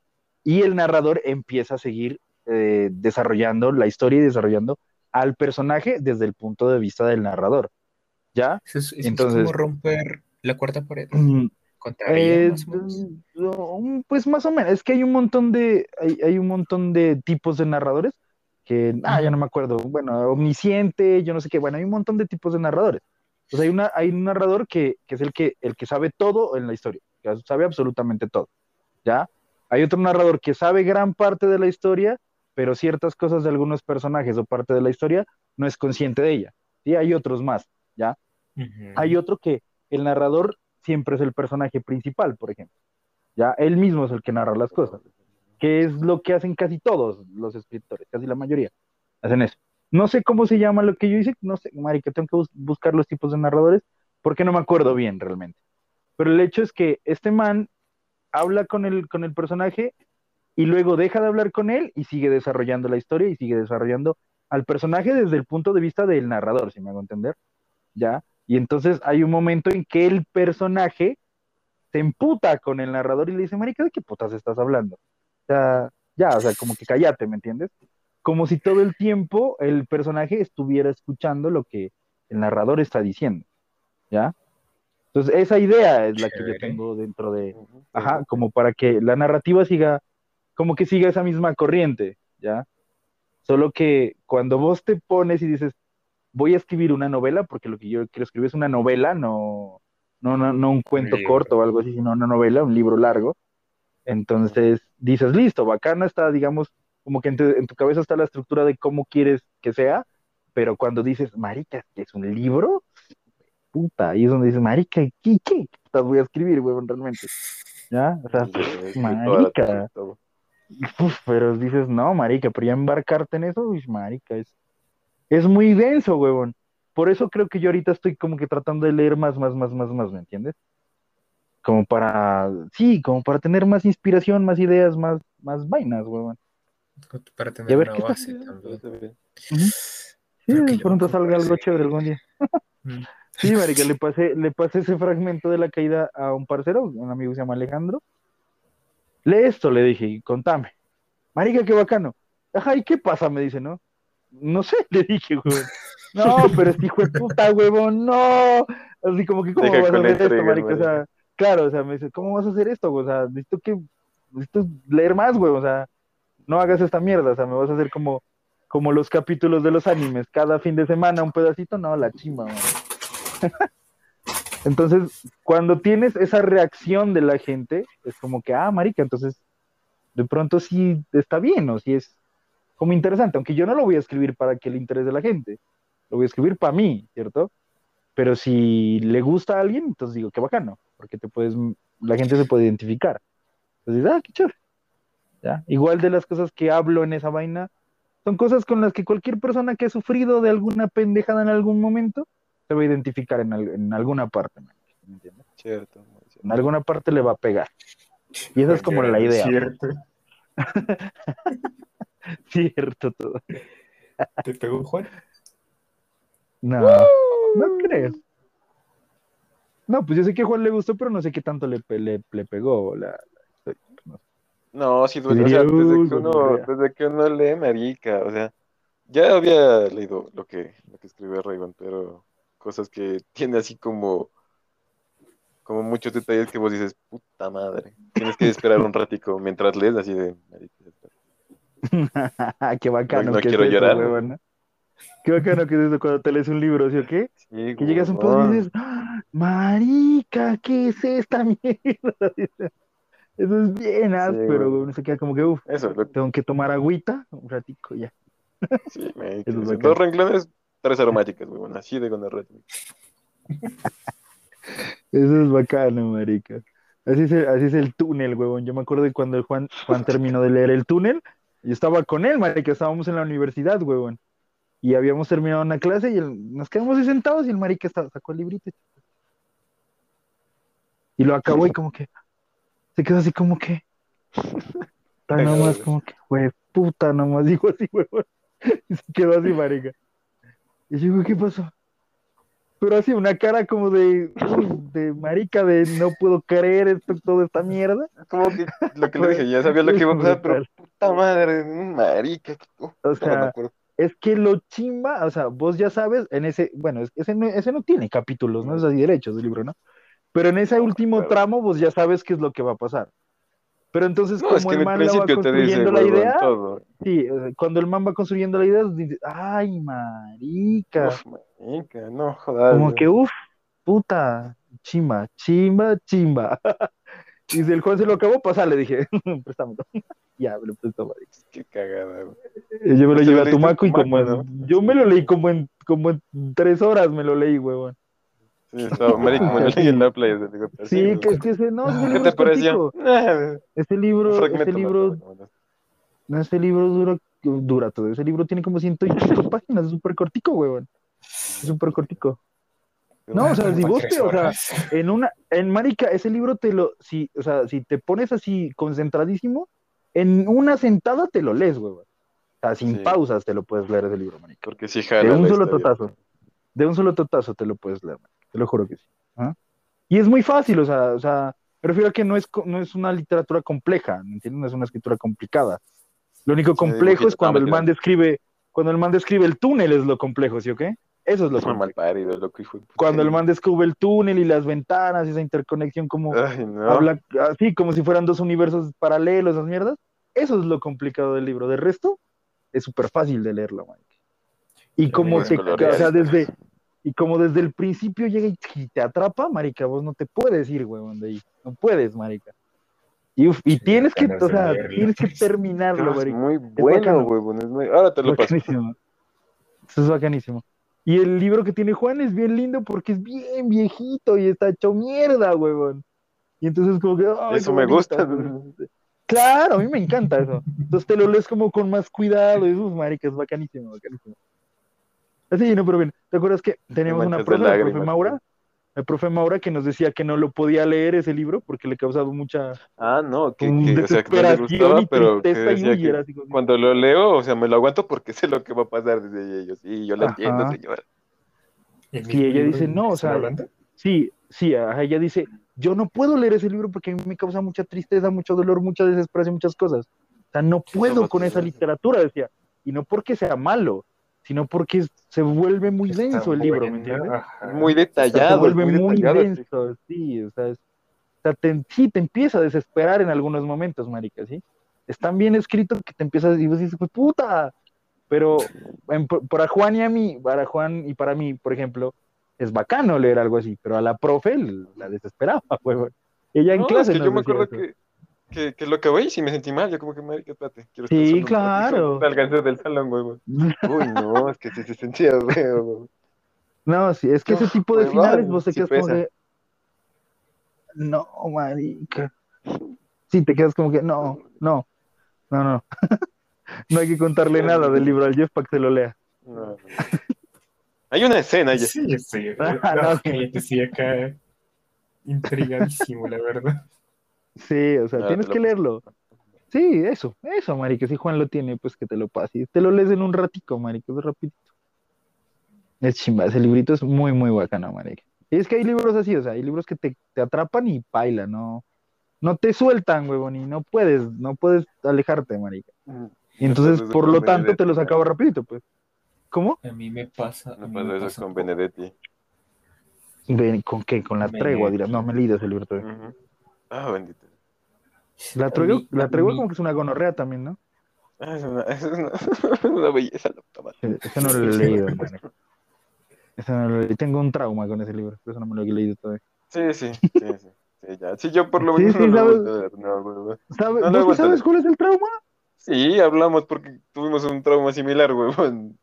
y el narrador empieza a seguir eh, desarrollando la historia y desarrollando al personaje desde el punto de vista del narrador, ¿ya? Eso es, eso es Entonces- como romper la cuarta pared. Mm, Eh, más no, pues más o menos, es que hay un montón de, hay, hay un montón de tipos de narradores que, ah, ya no me acuerdo, bueno, omnisciente, yo no sé qué, bueno, hay un montón de tipos de narradores. Pues hay una, hay un narrador que, que es el que, el que sabe todo en la historia, que sabe absolutamente todo, ¿ya? Hay otro narrador que sabe gran parte de la historia, pero ciertas cosas de algunos personajes o parte de la historia no es consciente de ella, ¿sí? Hay otros más, ¿ya? Hay otro que el narrador siempre es el personaje principal, por ejemplo. Ya, él mismo es el que narra las cosas, que es lo que hacen casi todos los escritores, casi la mayoría. Hacen eso. No sé cómo se llama lo que yo hice, no sé, marica, tengo que bus- buscar los tipos de narradores porque no me acuerdo bien realmente. Pero el hecho es que este man habla con el, con el personaje y luego deja de hablar con él y sigue desarrollando la historia y sigue desarrollando al personaje desde el punto de vista del narrador, si me hago entender. ¿Ya? Y entonces hay un momento en que el personaje se emputa con el narrador y le dice, marica, ¿de qué putas estás hablando? O sea, ya, o sea, como que cállate, ¿me entiendes? Como si todo el tiempo el personaje estuviera escuchando lo que el narrador está diciendo, ¿ya? Entonces, esa idea es la que yo tengo dentro de, ajá, como para que la narrativa siga, como que siga esa misma corriente, ¿ya? Solo que cuando vos te pones y dices, voy a escribir una novela, porque lo que yo quiero escribir es una novela, no, no, no, no un cuento corto o algo así, sino una novela, un libro largo. Entonces dices, listo, bacana está, digamos, como que en tu, en tu cabeza está la estructura de cómo quieres que sea, pero cuando dices, marica, ¿qué es un libro? Puta, ahí es donde dices, marica, ¿qué, qué voy a escribir, huevón, realmente? ¿Ya? O sea, marica. Uf, pero dices, no, marica, pero ya embarcarte en eso, uy, marica, es, es muy denso, huevón. Por eso creo que yo ahorita estoy como que tratando de leer más, más, más, más, más, ¿me entiendes? Como para, sí, como para tener más inspiración, más ideas, más, más vainas, huevón. Para Y a tener ver una base también. Sí, de pronto salga algo chévere algún día. Mm. Sí, marica, le pasé, le pasé ese fragmento de la caída a un parcero, un amigo que se llama Alejandro. Lee esto, le dije, y contame. Marica, qué bacano. Ajá, ¿y qué pasa? Me dice, ¿no? No sé, le dije, huevón. No, pero este hijo de puta, huevón, no. Así como que, ¿cómo Deja vas a hacer esto, marica? O sea, claro, o sea, me dice, ¿cómo vas a hacer esto? O sea, necesito que, necesito leer más, huevón, o sea, no hagas esta mierda, o sea, me vas a hacer como, como los capítulos de los animes, cada fin de semana un pedacito, no, la chimba, man. Entonces, cuando tienes esa reacción de la gente, es como que, ah, marica, entonces de pronto sí está bien o si es como interesante, aunque yo no lo voy a escribir para que le interese la gente, lo voy a escribir para mí, ¿cierto? Pero si le gusta a alguien, entonces digo, qué bacano, porque te puedes, la gente se puede identificar. Entonces, ah, qué chévere. ¿Ya? Igual de las cosas que hablo en esa vaina, son cosas con las que cualquier persona que ha sufrido de alguna pendejada en algún momento se va a identificar en, al- en alguna parte, man, ¿me entiendes? Cierto. En alguna parte le va a pegar. Y esa es como la idea. Cierto. Cierto todo. ¿Te pegó Juan? No, no creo. No, pues yo sé que a Juan le gustó, pero no sé qué tanto le, le, le pegó. La, la- no. No, sí duele. O Diría, sea, desde "Uy, que uno, gonorrea". desde que uno lee, marica, o sea, ya había leído lo que, lo que escribió Rayban, pero cosas que tiene así como, como muchos detalles que vos dices, puta madre. Tienes que esperar un ratico mientras lees así de, qué bacano No- no que quiero es eso, llorar. huevón, ¿no? Qué bacano que es eso cuando te lees un libro, ¿sí o qué? Sí, Que llegas un punto y dices, "Ah, marica, ¿qué es esta mierda? Eso es bien áspero, güey. uno se queda como que, uff, tengo que tomar agüita un ratico ya. sí, Eso es sí. Dos renglones, tres aromáticas, bueno, así de gonorrea. Eso es bacano, marica. Así es el, así es el túnel, huevón. Yo me acuerdo de cuando el Juan, Juan terminó de leer el túnel, yo estaba con él, marica, estábamos en la universidad, huevón. Y habíamos terminado una clase y el- nos quedamos ahí sentados y el marica estaba- sacó el librito. Y lo acabó y como que se quedó así como que. Está nomás como que, güey, puta, nomás dijo así, huevón. Y se quedó así, marica. Y yo digo, ¿qué pasó? Pero así, una cara como de, de marica, de no puedo creer esto, toda esta mierda. Como que lo que le dije, ya sabía lo que iba a pasar, pero puta madre, marica. uh, O sea, es que lo chimba, o sea, vos ya sabes, en ese, bueno, es- ese no, ese no tiene capítulos, no es así derechos del libro, ¿no? Pero en ese último tramo vos ya sabes qué es lo que va a pasar. Pero entonces, No, es como que el man va dice, construyendo la idea, todo. sí, cuando el man va construyendo la idea, dices, ay, marica, Uf, marica, no jodas. como que, uff, puta, chimba, chimba, chimba. Y si el Juan se lo acabó, pasar, le dije, préstamelo. ya, me lo prestó, marica. Qué cagada, güey. Yo me lo ¿Te llevé a Tumaco y como no? yo me lo leí como en, como en tres horas me lo leí, huevón. En la playa. Sí, que es que ese, no, ese ¿Qué libro te es pareció? Ese un libro, fragmento ese libro, no, ese libro dura, dura todo. Ese libro tiene como ciento y pico páginas, es súper cortico, huevón. Es súper cortico. No, o sea, si vos te, o sea, en una, en Marica, ese libro te lo, si, o sea, si te pones así concentradísimo, en una sentada te lo lees, huevón. O sea, sin Sí. pausas te lo puedes leer ese libro, Marica. Porque si jala De un solo historia. totazo. De un solo totazo te lo puedes leer, man. Te lo juro que sí. ¿ah? Y es muy fácil, o sea, o sea, me refiero a que no es, no es una literatura compleja, ¿me entiendes? No es una escritura complicada. Lo único Sí, complejo dibujito, es cuando el man describe, cuando el man describe el túnel es lo complejo, ¿sí o qué? Eso es lo Es mal parido, de puta. Cuando el man descubre el túnel y las ventanas, esa interconexión como Ay, no. habla así, como si fueran dos universos paralelos, esas mierdas, eso es lo complicado del libro. De resto, es súper fácil de leerlo, man. Y como te, o sea, desde, y como desde el principio llega y te atrapa, marica, vos no te puedes ir, huevón, de ahí. No puedes, marica. Y, uf, y Sí, tienes que, o sea, tienes que terminarlo, marica. muy bueno, huevón. Es muy... Ahora te lo paso. Eso es bacanísimo. Y el libro que tiene Juan es bien lindo porque es bien viejito y está hecho mierda, huevón. Y entonces como que... ay, Eso me bonito. gusta. Claro, a mí me encanta eso. Entonces te lo lees como con más cuidado y marica, es bacanísimo, bacanísimo. Así, no, pero bien, ¿te acuerdas que teníamos una profe, la profe Maura? La profe Maura que nos decía que no lo podía leer ese libro porque le causaba mucha Ah, no, que, que, o sea, que no le desesperación gustaba, y pero que y así cuando lo leo, o sea, me lo aguanto porque sé lo que va a pasar desde ellos. Sí, yo Ajá. entiendo, señora. Sí, ella dice, no, o sea, Sí, sí, ajá, ella dice, yo no puedo leer ese libro porque a mí me causa mucha tristeza, mucho dolor, mucha desesperación, muchas cosas. O sea, no puedo con esa literatura, decía. Y no porque sea malo, sino porque se vuelve muy denso el libro, ¿me entiendes? Muy O sea, detallado. se vuelve muy muy detallado, sí. denso, sí, o sea, es- o sea, te, sí, te empieza a desesperar en algunos momentos, marica, ¿sí? Es tan bien escrito que te empiezas y vos dices, pues puta, pero en- para Juan y a mí, para Juan y para mí, por ejemplo, es bacano leer algo así, pero a la profe la desesperaba, huevón. Ella en No, clase es que yo me acuerdo eso. que que, que lo acabé y sí me sentí mal. Yo como que, marica, espérate. Quiero Sí, solo claro. Salganse del salón, huevón. Uy, no, es que sí se sentía feo, huevón. No, sí, es que ese tipo de huevón, finales vos te sí quedas como que. No, marica. Sí, te quedas como que, no, no, no, no. No hay que contarle nada del libro al Jeff para que se lo lea. No, no. Hay una escena ya. Sí, estoy Ah, no, No, sí. acá intrigadísimo, la verdad. Sí, o sea, Ah, tienes lo que leerlo. Sí, eso, eso, marica. Si Juan lo tiene, pues que te lo pase. Te lo lees en un ratico, marica, es rapidito. Es chimba, ese librito es muy, muy bacano, marica. Y es que hay libros así, o sea, hay libros que te, te atrapan y paila, no, no te sueltan, huevón, y no puedes, no puedes alejarte, marica. Y entonces, por lo tanto, te los ¿no? acaba rapidito, pues. ¿Cómo? A mí me pasa. No pasó eso con. Benedetti. Ven, ¿Con qué? Con la tregua, dirás. No, me he leído ese libro todavía. Ah, bendito. La tregua, mí- la tregua como que es una gonorrea también, ¿no? Ah, es una, es una, una belleza, la puta madre. Ese no lo he leído, marica. Ese no lo he leído. Tengo un trauma con ese libro, por eso no me lo he leído todavía. Sí, sí, sí, sí. Sí, ya. Sí, yo por lo Sí, menos sí, no lo sabes. a ver, no, güey, güey. ¿Sabe- No, no ¿Vos sí aguanta. sabes cuál es el trauma? Sí, hablamos porque tuvimos un trauma similar, huevón.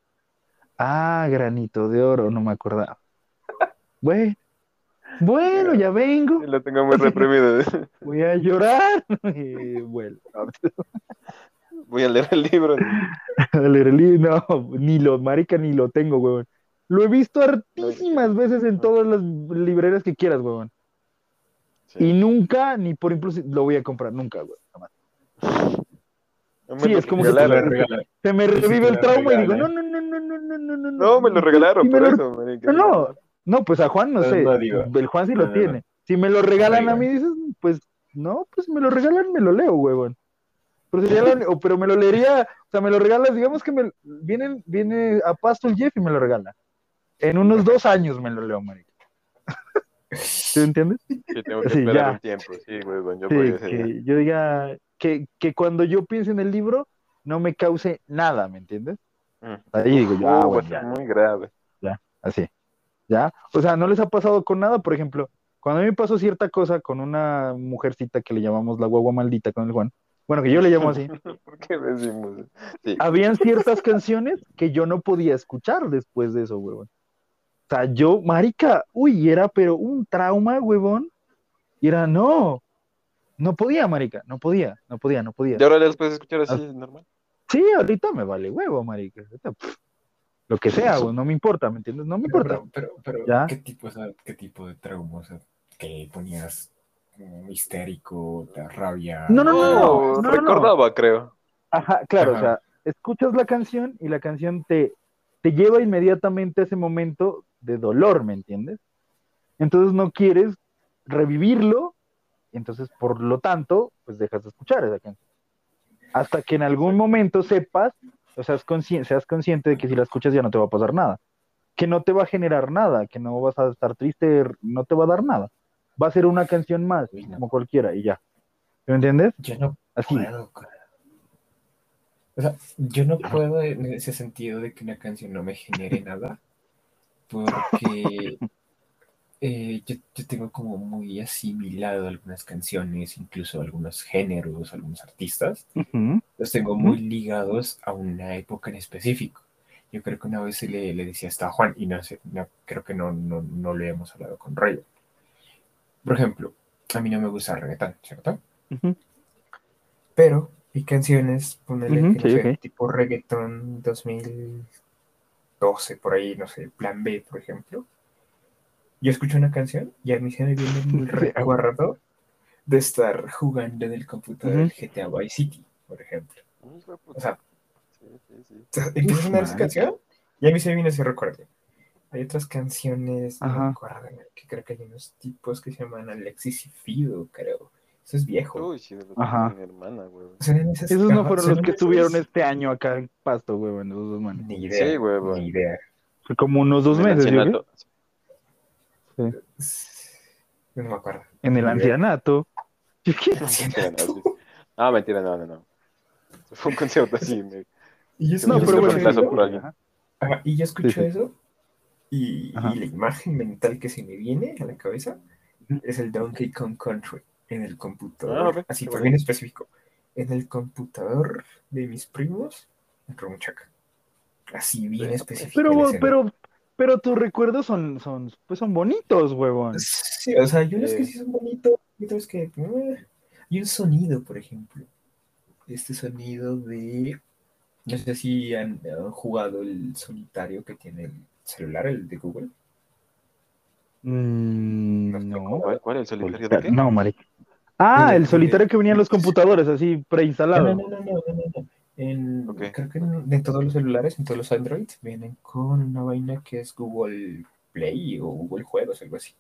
Ah, granito de oro, no me acordaba. Bueno, ya vengo, Lo tengo muy reprimido. voy a llorar. Y bueno, Voy a leer el libro. a leer el libro, no, ni lo, marica, ni lo tengo, huevón. Lo he visto hartísimas veces en todas las librerías que quieras. Sí. Y nunca, ni por impulso, lo voy a comprar, nunca, güey. No me Sí, es como que regalaron. regalan. Se me revive el trauma y digo, no, no, no, no, no, no, no, no. No, me lo regalaron me por lo- eso, marica. No, no, no, pues a Juan no No, sé, no el Juan sí lo No, no, no. tiene. Si me lo regalan a mí, dices, pues no, pues me lo regalan, me lo leo, huevón. Pero, sería la- o- pero me lo leería, o sea, me lo regalas, digamos que me viene, viene a Pasto el Jeff y me lo regala. En unos dos años me lo leo, marica. ¿Sí me entiendes? Sí, tengo que Sí, esperar ya. un tiempo. Sí, huevón, yo Sí, día. que yo diga que, que cuando yo piense en el libro no me cause nada, ¿me entiendes? Mm. Ahí digo yo, Uh, ah, bueno, ya. muy grave. Así. ¿Ya? O sea, ¿no les ha pasado con nada? Por ejemplo, cuando a mí me pasó cierta cosa con una mujercita que le llamamos la guagua maldita con el Juan, bueno, que yo le llamo así, ¿Por qué decimos? Sí. habían ciertas canciones que yo no podía escuchar después de eso, huevón. O sea, yo, marica, uy, era pero un trauma, huevón. Y era, no, no podía, marica, no podía, no podía, no podía. ¿Y ahora les puedes escuchar así, Ah. normal? Sí, ahorita me vale huevo, marica. Ahorita, lo que sea, güey, no me importa, ¿me entiendes? No me Pero, importa. pero, pero, pero, ¿Ya? ¿qué tipo, o sea, qué tipo de trauma? O sea, que ponías como histérico, te da rabia. No, no, no, no, no, no. recordaba, creo. Ajá, claro, Ajá. o sea, escuchas la canción y la canción te, te lleva inmediatamente a ese momento de dolor, ¿me entiendes? Entonces no quieres revivirlo, entonces por lo tanto, pues dejas de escuchar esa canción. Hasta que en algún momento sepas, o seas consciente, seas consciente de que si la escuchas ya no te va a pasar nada, que no te va a generar nada, que no vas a estar triste, no te va a dar nada. Va a ser una canción más, Uy, no. como cualquiera, y ya. ¿Me entiendes? Yo no Así. puedo. O sea, yo no puedo en ese sentido de que una canción no me genere nada, porque eh, yo, yo tengo como muy asimilado algunas canciones, incluso algunos géneros, algunos artistas, los tengo muy ligados a una época en específico. Yo creo que una vez le, le decía hasta a Juan, y no sé, no, creo que no, no, no lo hemos hablado con Rayo. Por ejemplo, a mí no me gusta el reggaetón, ¿cierto? Pero hay canciones, ponele Ujú, que, no sí, sé, ok. tipo reggaetón 2012, por ahí, no sé, Plan B, por ejemplo. Yo escucho una canción y a mí se me viene el recuerdo de estar jugando en el computador. GTA Vice City, por ejemplo. O sea, Sí, sí, sí. o sea, empieza a sonar esa madre. canción y a mí se me viene ese recuerdo. Hay otras canciones, no me acuerdo, que creo que hay unos tipos que se llaman Alexis y Fido, creo. Eso es viejo. Uy, sí, de los Ajá. de mi hermana, güey. Esas- Esos no fueron los que estuvieron este año acá en Pasto, güey, bueno, esos dos manes. Ni idea. Sí. Ni idea. Fue como unos dos En meses, ancianato. No me acuerdo. En el ancianato. No, sí. Ah, mentira, no, no, no. Fue un concierto así. me- Y yo, No, pero escucho bueno, eso, eso por alguien. Ajá. ajá, y yo escucho Sí, sí. eso y, y la imagen mental que se me viene a la cabeza es el Donkey Kong Country en el Ah, computador, ve, así fue bien específico, en el computador de mis primos, entró un chaca. Así bien específico. Pero, pero, pero tus recuerdos son, son, pues son bonitos, huevón. Sí, o sea, hay unos que Eh. sí son bonitos, y otros que. eh. Y un sonido, por ejemplo. Este sonido de. No sé si han, han jugado el solitario que tiene el celular, el de Google. Mm, No. ¿Cuál, cuál? ¿El solitario de qué? No, marica. Ah, el solitario que venía en los computadores, así No, preinstalado. no, no, no, no, no, no. En, Ok. Creo que en, en todos los celulares, en todos los Android, vienen con una vaina que es Google Play o Google Juegos, algo así.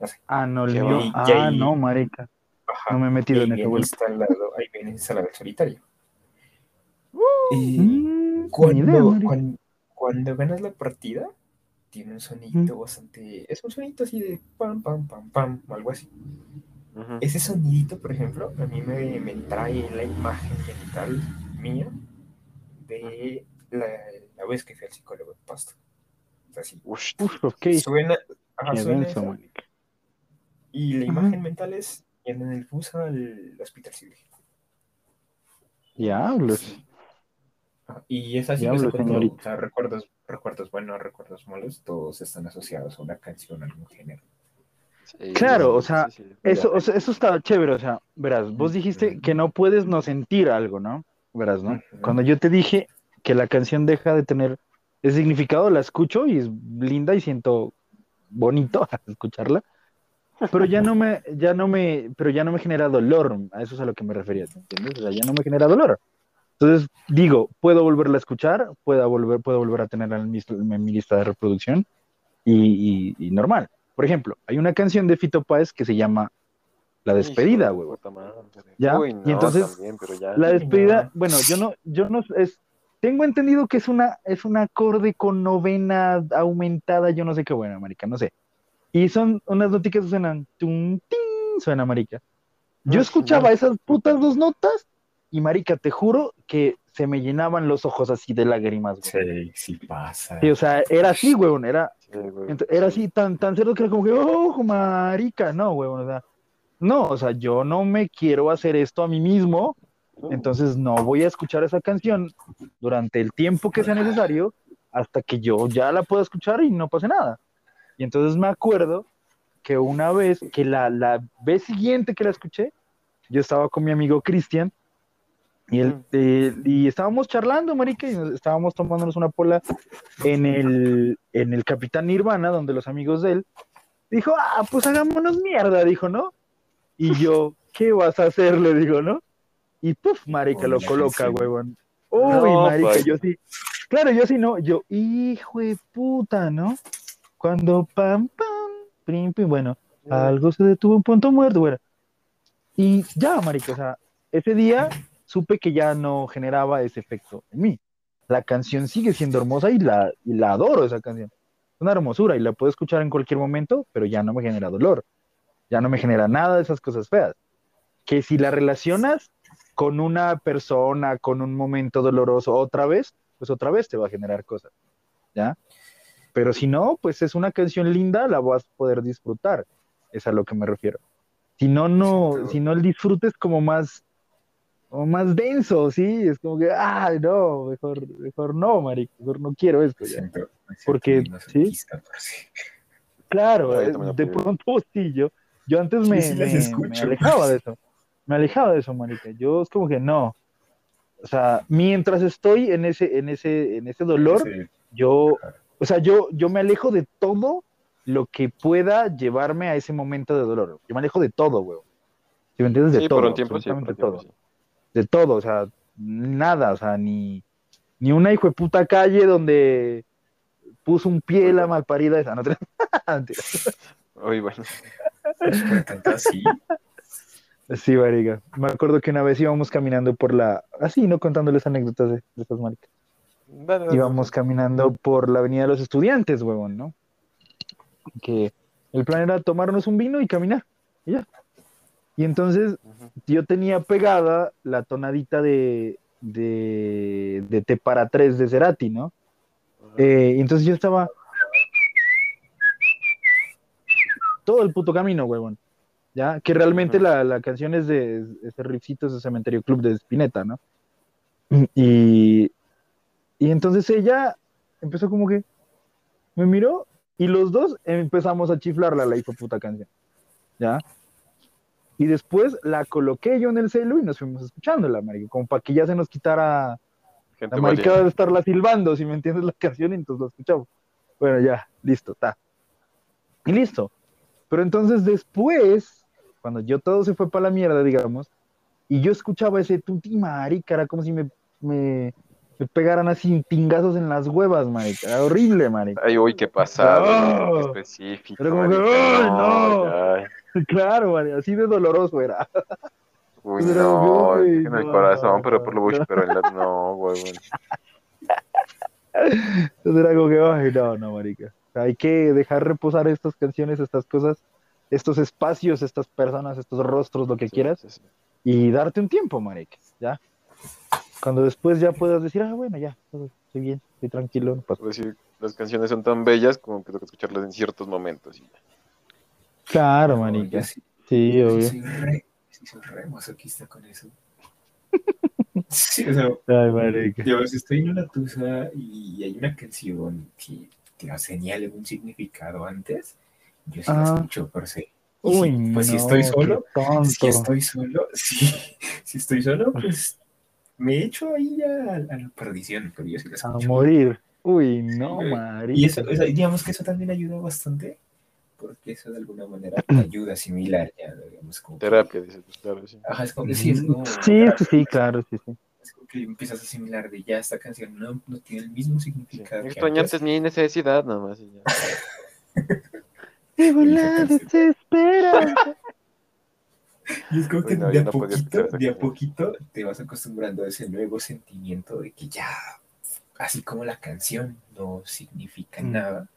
No sé. Ah, no, el y Ah, ahí- no, marica. Ajá. No me he metido en vuelto. instalado, ahí viene instalado el solitario. Y Mm, cuando, idea, marica. cuando, cuando ganas la partida, tiene un sonidito bastante. Es un sonidito así de pam, pam, pam, pam, o algo así. Ese sonidito, por ejemplo, a mí me, me trae la imagen mental mía de la, la vez que fui al psicólogo en Pasto. O sea, sí, Uf, ok. suena, ajá, suena denso, y la Ajá. imagen mental es en el bus al hospital civil. Diablos. Ajá, Y es así todo. señorita. O sea, recuerdos, recuerdos buenos, recuerdos malos, todos están asociados a una canción, a algún género. Sí, Claro, o sí, sea, sí, sí. Eso, o sea, eso está chévere, o sea, verás, vos dijiste que no puedes no sentir algo, ¿no? Verás, ¿no? Cuando yo te dije que la canción deja de tener ese significado, la escucho y es linda y siento bonito escucharla, pero ya no me, ya no me, pero ya no me genera dolor, a eso es a lo que me refería, ¿entiendes? O sea, ya no me genera dolor. Entonces, digo, puedo volverla a escuchar, puedo volver, puedo volver a tenerla en mi, en mi lista de reproducción y, y- y normal. Por ejemplo, hay una canción de Fito Páez que se llama La despedida, güey. ¿Ya? Uy, Y entonces, también, pero ya. La despedida, no. bueno, yo no, yo no, es, tengo entendido que es una, es un acorde con novena aumentada, yo no sé qué buena, marica, no sé. Y son unas noticas que suenan, tum, tin, suena, marica. Yo escuchaba esas putas dos notas y, marica, te juro que se me llenaban los ojos así de lágrimas, güey. Sí, sí pasa. Sí, o sea, era así, era, Sí, güey, era sí. así tan, tan cerdo que era como que, oh, marica, no, weón, o sea, no, o sea, yo no me quiero hacer esto a mí mismo, entonces no voy a escuchar esa canción durante el tiempo que sea necesario hasta que yo ya la pueda escuchar y no pase nada. Y entonces me acuerdo que una vez, que la, la vez siguiente que la escuché, yo estaba con mi amigo Cristian y, él, eh, y estábamos charlando, marica, y estábamos tomándonos una pola en el, en el Capitán Nirvana, donde los amigos de él, dijo, ah, pues hagámonos mierda, dijo, ¿no? Y yo, ¿qué vas a hacer? Le digo, ¿no? Y puf, marica, lo coloca, huevón. Uy, No, marica, pues. yo sí. Claro, yo sí no, yo, hijo de puta, ¿no? Cuando pam, pam, prim, pim, bueno, algo se detuvo en punto muerto, bueno. Y ya, marica, o sea, ese día supe que ya no generaba ese efecto en mí. La canción sigue siendo hermosa y la, y la adoro esa canción. Es una hermosura y la puedo escuchar en cualquier momento, pero ya no me genera dolor. Ya no me genera nada de esas cosas feas. Que si la relacionas con una persona, con un momento doloroso otra vez, pues otra vez te va a generar cosas. ¿Ya? Pero si no, pues es una canción linda, la vas a poder disfrutar. Es a lo que me refiero. Si no, no, si no el disfrute es como más, como más denso, ¿sí? Es como que, ah, no, mejor, mejor no, marico, mejor no quiero esto ya. Siento- me siento Porque, bien ¿sí? Claro, eh, de pronto sí, yo, yo antes me, sí me- alejaba de eso, me alejaba de eso, marica. Yo es como que no. O sea, mientras estoy en ese, en ese, en ese dolor, yo, o sea, yo, yo me alejo de todo lo que pueda llevarme a ese momento de dolor. Yo me alejo de todo, weón. ¿Sí me entiendes? De Sí, todo, por un tiempo sí, por absolutamente un tiempo todo. sí. De todo, o sea, nada, o sea, ni, ni una hijo de puta calle donde puso un pie la malparida esa, no te- bueno. Tanto así. Sí, marica. Me acuerdo que una vez íbamos caminando por la, así, no contándoles anécdotas de, de estas maricas. Íbamos caminando por la avenida de los estudiantes, huevón, ¿no? Que el plan era tomarnos un vino y caminar, y ya. Y entonces yo tenía pegada la tonadita de, de, de T para tres de Cerati, ¿no? Ajá. Eh, y entonces yo estaba todo el puto camino, huevón. ¿ya? Que realmente la, la canción es de ese riffcito es de Cementerio Club de Spinetta, ¿no? Y, y entonces ella empezó como que me miró y los dos empezamos a chiflarla la hijo puta canción, ¿ya? Y después la coloqué yo en el celu y nos fuimos escuchándola, marica, como para que ya se nos quitara Gente la maricada de estarla silbando, si me entiendes la canción, y entonces la escuchamos. Bueno, ya, listo, está. Y listo. Pero entonces después, cuando yo todo se fue para la mierda, digamos, y yo escuchaba ese tuti marica, era como si me, me, me pegaran así pingazos en las huevas, marica. Era horrible, marica. Ay, uy, qué pasado. Qué específico. Era como que, ¡ay, no! ay, Claro, marica, así de doloroso era. Uy, no, en el no, corazón, pero por lo bush, pero en la. No, güey. güey. Entonces era como que, ay, no, no, marica. Sea, hay que dejar reposar estas canciones, estas cosas, estos espacios, estas personas, estos rostros, lo que Sí, quieras, sí, sí. y darte un tiempo, marica, ¿ya? Cuando después ya puedas decir, ah, bueno, ya, estoy bien, estoy tranquilo, no pasa. Es decir, las canciones son tan bellas como que tengo que escucharlas en ciertos momentos. y ya. Claro, No, marica, yo sí, sí, yo obvio. sí soy re, soy re masoquista con eso. Sí, o sea, Ay, yo estoy en una tusa y hay una canción que te señale un significado antes, yo sí la Ah. escucho por sí. Uy, si- pues si no, estoy solo, si estoy solo, sí, si estoy solo, pues me echo ahí a, a la perdición, pero yo sí la A escucho. morir. Uy, no, marica. Y eso, o sea, digamos que eso también ayuda bastante, porque eso de alguna manera te ayuda a asimilar, ya, digamos, como que- Terapia, dices, pues, claro, sí. Ajá, es como que sí, es como, Sí, sí, sí, claro, sí, sí. Que empiezas a asimilar de ya esta canción no, no tiene el mismo Sí. significado que Extrañarte mi necesidad, nada más. y ya. Vivo la desesperanza. Y es como que no, de a no poquito, de a poquito te vas acostumbrando a ese nuevo sentimiento de que ya, así como la canción no significa Mm. nada,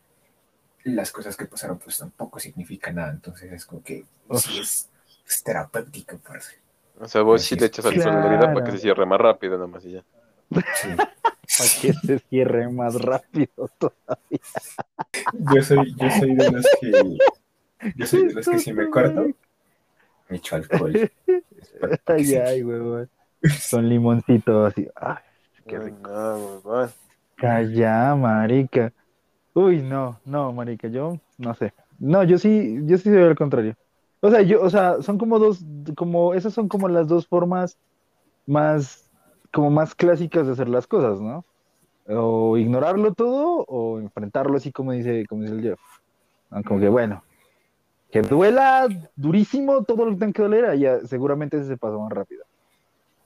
las cosas que pasaron pues tampoco significan nada, entonces es como que sí es, es terapéutico, parce. O sea, vos sí le echas al solidaridad para Claro. que se cierre más rápido, nada más y ya. Sí. Para que se cierre más rápido. todo. Yo soy, yo soy de los que yo soy de los que si me corto, me echo alcohol. Ay, sí. ay, huevón. Con limoncito así. Ay, qué rico. no. Calla, marica. Uy, no, no, marica, yo no sé. No, yo sí, yo sí soy al contrario. O sea, yo, o sea, son como dos, como, esas son como las dos formas más, como más clásicas de hacer las cosas, ¿no? O ignorarlo todo o enfrentarlo así como dice, como dice el Jeff. ¿no? Como que bueno, que duela durísimo todo lo que tenga que doler, allá seguramente ese se pasa más rápido.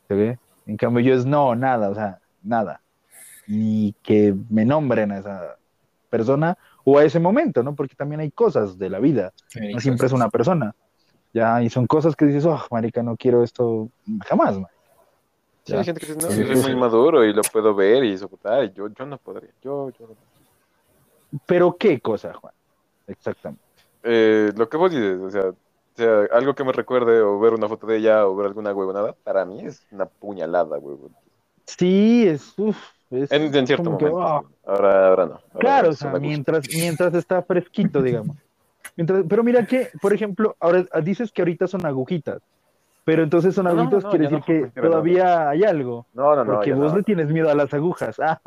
¿Se ve? En cambio yo es no, nada, o sea, nada. Ni que me nombren a esa persona o a ese momento, ¿no? Porque también hay cosas de la vida, no siempre es una persona. Ya, y son cosas que dices, oh, marica, no quiero esto jamás, man. Sí, hay gente que dice, no, Sí, yo soy sí, muy maduro y lo puedo ver y soportar. y Yo, yo no podría. Yo, yo no. Pero qué cosa, Juan. Exactamente. Eh, lo que vos dices, o sea, o sea, algo que me recuerde o ver una foto de ella o ver alguna huevonada, para mí es una puñalada, huevón. Sí, es, uf, es En, en cierto que, momento. oh, sí. Ahora, ahora no. Ahora Claro, o sea, mientras, mientras está fresquito, digamos. Mientras, pero mira que, por ejemplo, ahora dices que ahorita son agujitas, pero entonces son no, agujitas no, quiere no decir que todavía hay algo, No, no, no. porque vos no. le tienes miedo a las agujas. Ah,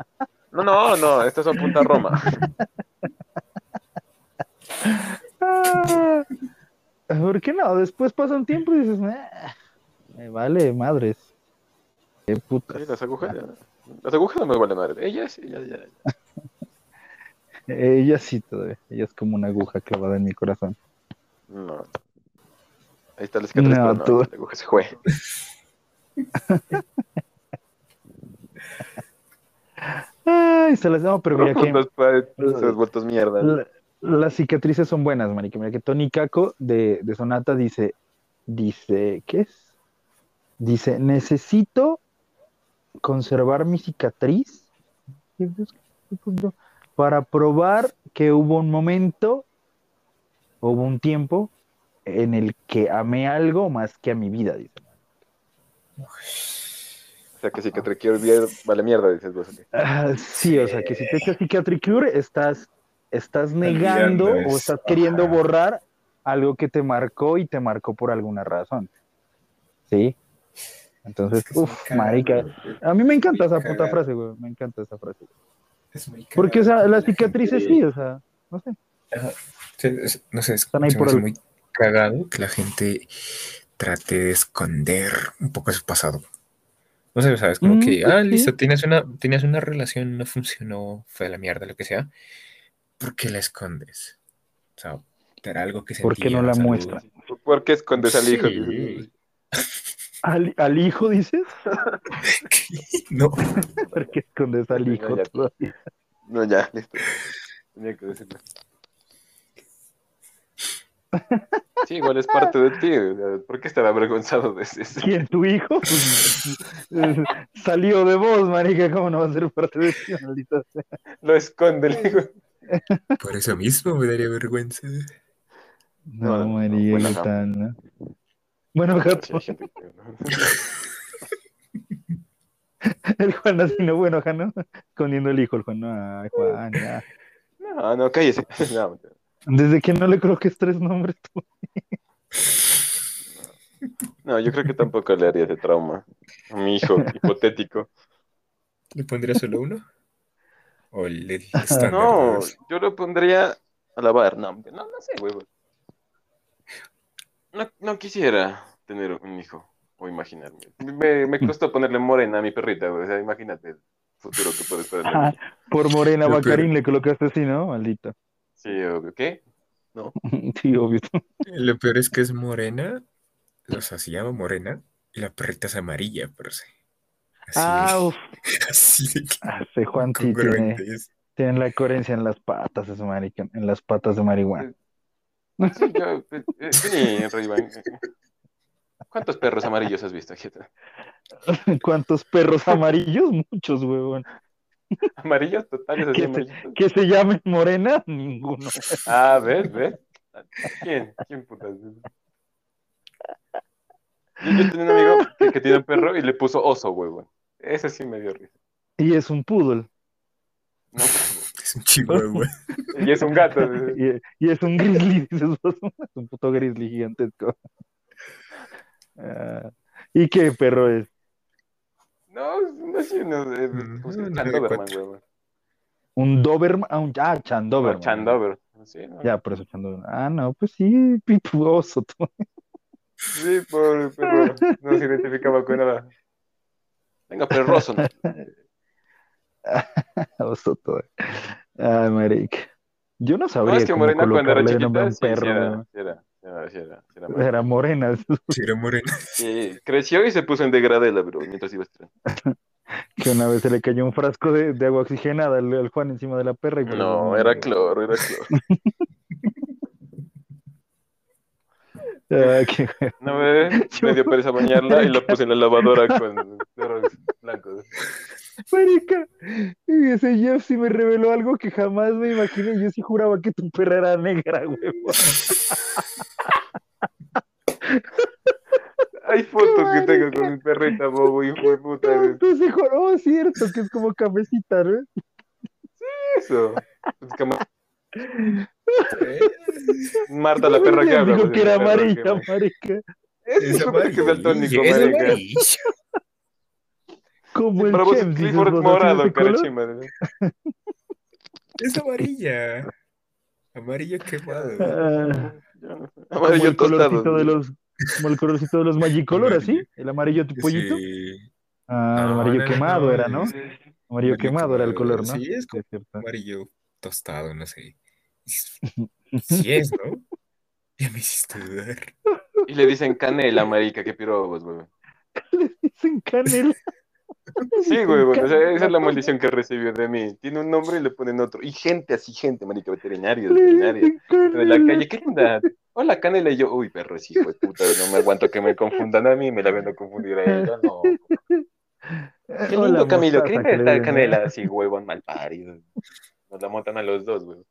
No, no, no, estas son punta Roma. ah, ¿por qué no? Después pasa un tiempo y dices, "Ah, me vale madres. Qué putas. Sí, las agujas. Las agujas no me valen madre. Ellas, ya, ya. Ella sí todavía, ella es como una aguja clavada en mi corazón. No. Ahí está la cicatriz, No, no, tú- la aguja se fue. Ay, se las no, pero mira que Los padres se han vuelto mierda. la- las cicatrices son buenas, marica. Mira que Tony Kako de, de Sonata dice, dice, ¿qué es? Dice, necesito conservar mi cicatriz para probar que hubo un momento, hubo un tiempo en el que amé algo más que a mi vida, dice. O sea, que bien, vale mierda, dices vos. Ah, sí, o sea, que si te echas Cicatricure, estás, estás negando o estás queriendo ajá. borrar algo que te marcó y te marcó por alguna razón. ¿Sí? Entonces, uff, marica. A mí me encanta esa puta frase, güey. Me encanta esa frase. Es muy Porque, o sea, las la cicatrices gente- sí, o sea, no sé. Ajá. Sí, es- no sé, es, Están ahí se por el- muy cagado que la gente trate de esconder un poco su pasado. No sé, sabes, como Mm, que, pues ah, sí. listo, tienes una, tienes una relación, no funcionó, fue de la mierda, lo que sea. ¿Por qué la escondes? O sea, era algo que ¿Por qué no la muestras? ¿Por qué escondes al hijo? Sí. ¿Al, al hijo dices? No, ¿Por qué escondes al hijo Ya, ya. todavía? No, ya, listo. Tenía que decirlo. Sí, igual es parte de ti. o sea, ¿Por qué estar avergonzado de eso? ¿Quién, tu hijo? Pues, Salió de vos, marica, ¿cómo no va a ser parte de ti, maldita sea? Lo esconde el hijo. por eso mismo me daría vergüenza. No, No, no, marica, bueno, ¿qué ajá. tal, no? Bueno, gato, el Juan así, no, bueno, ¿no? Escondiendo el hijo, el Juan, no, ay, Juan, ya. No, no, cállese. No. Desde que no le coloques tres nombres, tú. no, yo creo que tampoco le haría ese trauma a mi hijo hipotético. ¿Le pondría solo uno? ¿O el el estándar? No, yo lo pondría a lavar. No, no, no sé, huevo. No, no quisiera tener un hijo o imaginarme. Me, me costó ponerle morena a mi perrita, güey. O sea, imagínate el futuro que puede esperar. Ah, por Morena Bacarín le colocaste así, ¿no? Maldito. Sí, obvio. ¿Qué? Sí, obvio. Lo peor es que es morena, o sea, se llama morena, y la perrita es amarilla, pero sí. Así, Ah, uf. así de que Ah, Juan tiene, tiene la coherencia en las patas, ese marica, en las patas de marihuana. Sí, yo, eh, eh, Ray-Ban. ¿Cuántos perros amarillos has visto? ¿Cuántos perros amarillos? Muchos, huevón. ¿Amarillos totales así. Que se llamen morena, ninguno. Ah, ¿ves? ¿Ves? ¿Quién? ¿Quién putas? Yo, yo tenía un amigo que, que tiene un perro y le puso oso, huevón. Ese sí me dio risa. Y es un poodle. No, Es un chihuahua. y es un gato. Y, y es un grizzly, dices vos. Es un puto grizzly gigantesco. Ah, ¿Y qué perro es? No, no sé, no, Mm, ¿cómo se llama? no, Chan de Doberman, huevón. ¿Un Doberman? Ah, un, ah, Chan Doberman. No, Chan Doberman. Sí, no. Ya, por eso Chan Doberman. Ah, no, pues sí, pipuoso. tú. Sí, pobre perro. No se identificaba con nada. Venga, perroso. ¿no? Oso todo. Ay, marica. Yo no No, sabría es que cómo Morena cuando era chiquita, un sí, sí perro. era, weón. sí era, sí era, sí era, sí era mal. Era morena. Era morena. Sí, creció y se puso en degradela, bro, mientras iba a estrenar. Que una vez se le cayó un frasco de, de agua oxigenada al, al Juan encima de la perra. Y por eso No, era cloro, era cloro. Ah, qué No me, me dio pereza bañarla y la puse en la lavadora con perros blancos. Marica, y ese Jeff sí me reveló algo que jamás me imaginé. Yo sí juraba que tu perra era negra, huevón. Hay fotos que tengo con mi perrita bobo, hijo de puta. Entonces, oh, cierto, que es como cafecita, ¿no? Eso. Es que Ma- Marta, la perra que habla. Dijo que era que- amarilla, marica. Es daltónico, amarilla, es marica. Como el Para vos es Clifford vos, ¿así de morado. ¿no? Es amarilla. Amarillo quemado. Ah, no- como Amarillo el colorcito tostado. de los, como el colorcito de los Magicolor, así, Amarillo. el amarillo tipo pollito. Sí. Ah, No, amarillo no, quemado no, era, ¿no? es Amarillo amarillo quemado era el color, ¿no? Sí, es es cierto. amarillo tostado, no sé. Sí es, ¿no? Ya me hiciste dudar. Y le dicen canela, marica, qué pirobos, güey. Le dicen canela. Sí, güey, bueno, o sea, esa es la canela. maldición que recibió de mí. Tiene un nombre y le ponen otro. Y gente así, gente, marica, veterinaria, veterinaria. De la canela. calle, ¿qué onda? Hola, canela. Y yo, uy, perro, es hijo de puta, no me aguanto que me confundan a mí, me la vengo a confundir a ella, no. Qué Hola, lindo, Camilo, qué está dicen, canela, así, huevón mal parido. Nos la montan a los dos, güey.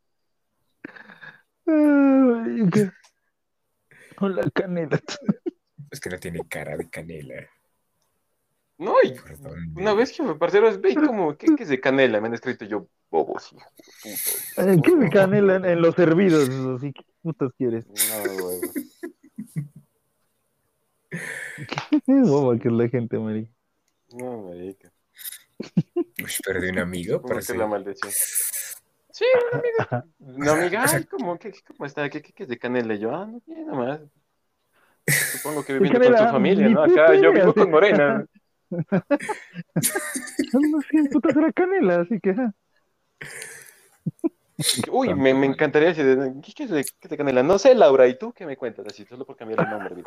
Hola, canela. Es que no tiene cara de canela. No, y una vez que me parceros, ve como, ¿qué, qué es de canela? Me han escrito yo, bobos, hijo de puta. ¿Qué es canela en, en los hervidos? Así que- putas quieres? No, huevo. Boba que es la gente, marica. No, marica. Uy, perdí un amigo, ¿Cómo que parece. la maldición? Sí, una amiga. Una amiga, ay, ¿cómo, qué, ¿cómo está? ¿Qué, qué, qué es de Canela? Y yo, ah, no tiene nada más. Supongo que viviendo con su familia, ¿no? Acá yo vivo con Morena. No sé, putas era canela, así que. Uy, me, me encantaría decir, ¿qué, es de, Canela? No sé, Laura, ¿y tú qué me cuentas? Así, solo por cambiar el nombre.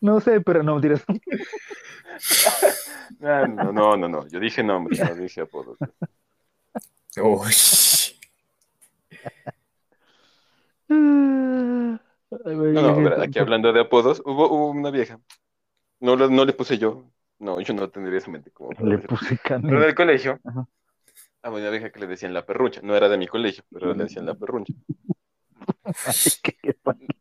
No sé, pero no, mentiras. Ah, no, no, no, no, yo dije nombre, no dije apodo. Uy. No, No, ver, aquí hablando de apodos, hubo, hubo una vieja. No, lo- no le puse yo. No, yo no tendría esa mente como. Le puse Pero canela. del colegio, Ajá. a una vieja que le decían la perruncha. No era de mi colegio, pero le decían la perruncha.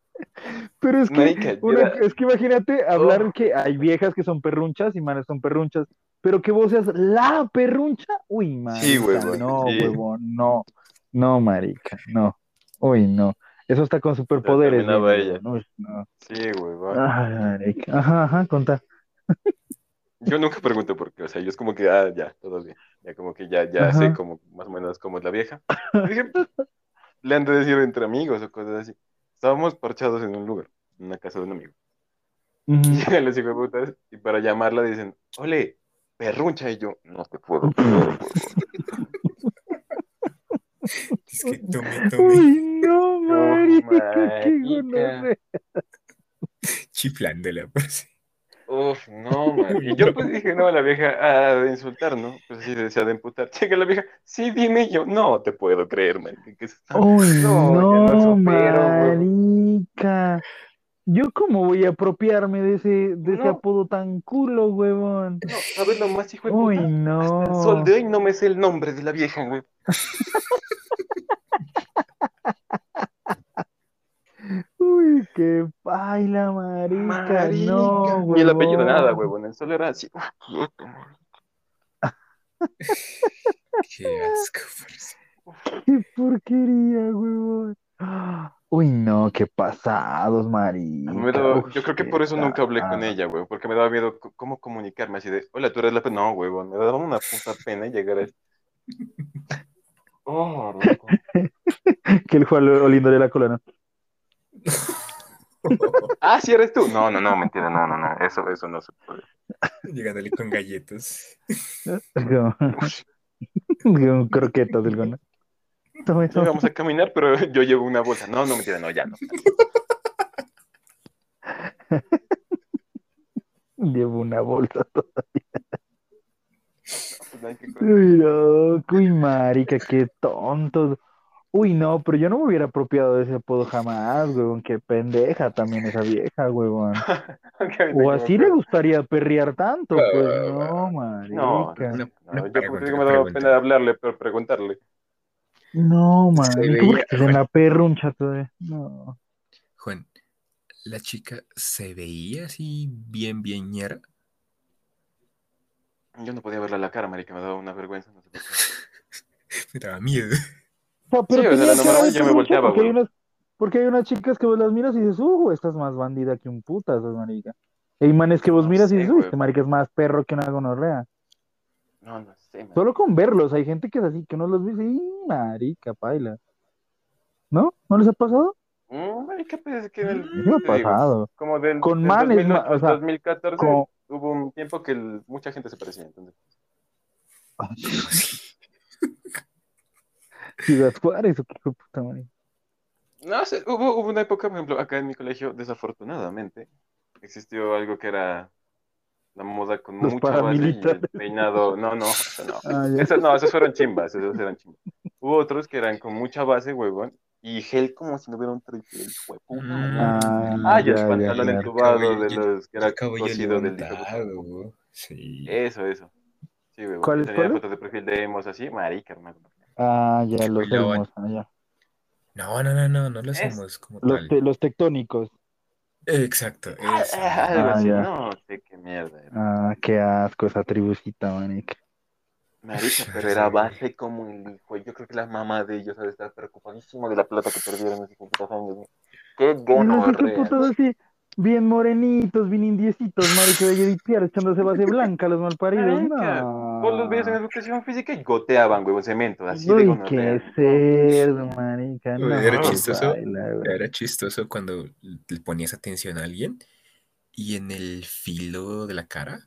Pero es que, una- es que imagínate hablar Oh. que hay viejas que son perrunchas y manes son perrunchas, pero que vos seas la perruncha, uy, marica, Sí, huevón, no, sí. huevón, no, no, marica, no, uy, no, eso está con superpoderes, ella. no. Sí, güey, va. Ay, ajá, ajá, contá. Yo nunca pregunto por qué, o sea, yo es como que, ah, ya, todo bien. Ya como que ya, ya Ajá. sé como, más o menos cómo es la vieja. Dije, le han de decir entre amigos o cosas así. Estábamos parchados en un lugar, en una casa de un amigo. Y llegan los hijueputas y para llamarla dicen, ole, perruncha. Y yo, no te puedo creer, huevón. Es que tome, tome. Uy, no, marica, qué marica. gonorrea. Chiflándola, parece. Uf, no, man. Y yo pues dije, no, la vieja, ah, de insultar, ¿no? Pues sí, decía de emputar. Llega la vieja, sí, dime yo, no te puedo creer, man. Uy, No, no, ya no supero, huevón. marica. Yo cómo voy a apropiarme de ese, de ese apodo tan culo, huevón. No, ¿sabes lo más hijo de Uy, puta? no. Hasta el sol de hoy no me sé el nombre de la vieja, güey. Uy, qué baila, marica. Marica. No, Ni el apellido, nada, huevón. El sol era así. Qué asco. Qué porquería, huevón. Uy, no, qué pasados, Me marica. yo creo que por eso nunca hablé con ella, güey, porque me daba miedo cómo comunicarme así de, hola, tú eres la pena. No, huevón, me daba una puta pena llegar a Oh. Que el Juan oliéndole la cola, ¿no? Ah, sí eres tú. No, no, no, mentira, no, no, no, eso, eso no se puede. Llegándole con galletas. Como, como croquetas tome. vamos a caminar, pero yo llevo una bolsa. No, no, mentira, no, ya no. Llevo una bolsa. Uy, no, uy, marica, qué tontos. Uy, no, pero yo no me hubiera apropiado de ese apodo jamás, huevón. Qué pendeja también esa vieja, ahorita O que así le gustaría perrear tanto, pues no, No, marica. no, no, una yo pues, digo, una me daba pena hablarle, pero preguntarle. No, marica, estás en Juan. la perruncha todavía. No. Juan, ¿la chica se veía así bien, bien ñera? Yo no podía verle a la cara, marica, me daba una vergüenza. No sé por qué. Me daba miedo. Pero Sí, o sea, yo me volteaba, porque hay unas, porque hay unas chicas que vos las miras y dices, uh, esta es más bandida que un putas, marica. Hay manes que vos No miras y dices, uy, este marica es más perro que una gonorrea. No, no sé, man. Solo con verlos, hay gente que es así, que uno los ve y dice, "Ih, marica, paila. ¿No? ¿No les ha pasado? Mm, marica, pues es que en el, A mí me ha digo, pasado. como del, Con del manes, 2008 ma- o al sea, 2014 Con... hubo un tiempo que el- mucha gente se parecía. Entonces, Ciudad Juárez, o qué puta madre. no sé, hubo, hubo una época, por ejemplo, acá en mi colegio, desafortunadamente, existió algo que era la moda con Los mucha base y el peinado. No, no, eso no. Ah. Esos, no, esos fueron chimbas, esos eran chimbas. Hubo otros que eran con mucha base, huevón, y gel como si no hubiera un puta, Mm. mañana. Ah, Ah, ya, ya, pantalón ya. entubado Cabello- de los que era cosido del levantado. Sí. Eso, eso. Sí, huevón. ¿Cuáles, Tenía fotos de perfil de emos así, marica, hermano. Ah, ya, los elmos, ah, ya. No, no, no, no, no lo Es- hacemos como Los, tal. te- los tectónicos. Exacto, eso. Ah, ya. no sé qué mierda era. Ah, qué asco esa tribucita, manica. Marica, pero era base como el hijo. Yo creo que la mamá de ellos ha de estar preocupadísimo de la plata que perdieron esos putos años. ¿no? Qué Y nosotros así, bien morenitos, bien indiecitos, marica de Edith Pierre echándose base blanca, los malparidos. Marica, No. Vos los veías en educación física y goteaban, huevo, cemento, así de Uy, qué cerdo, marica. No, era chistoso. baila. Era chistoso cuando le ponías atención a alguien y en el filo de la cara,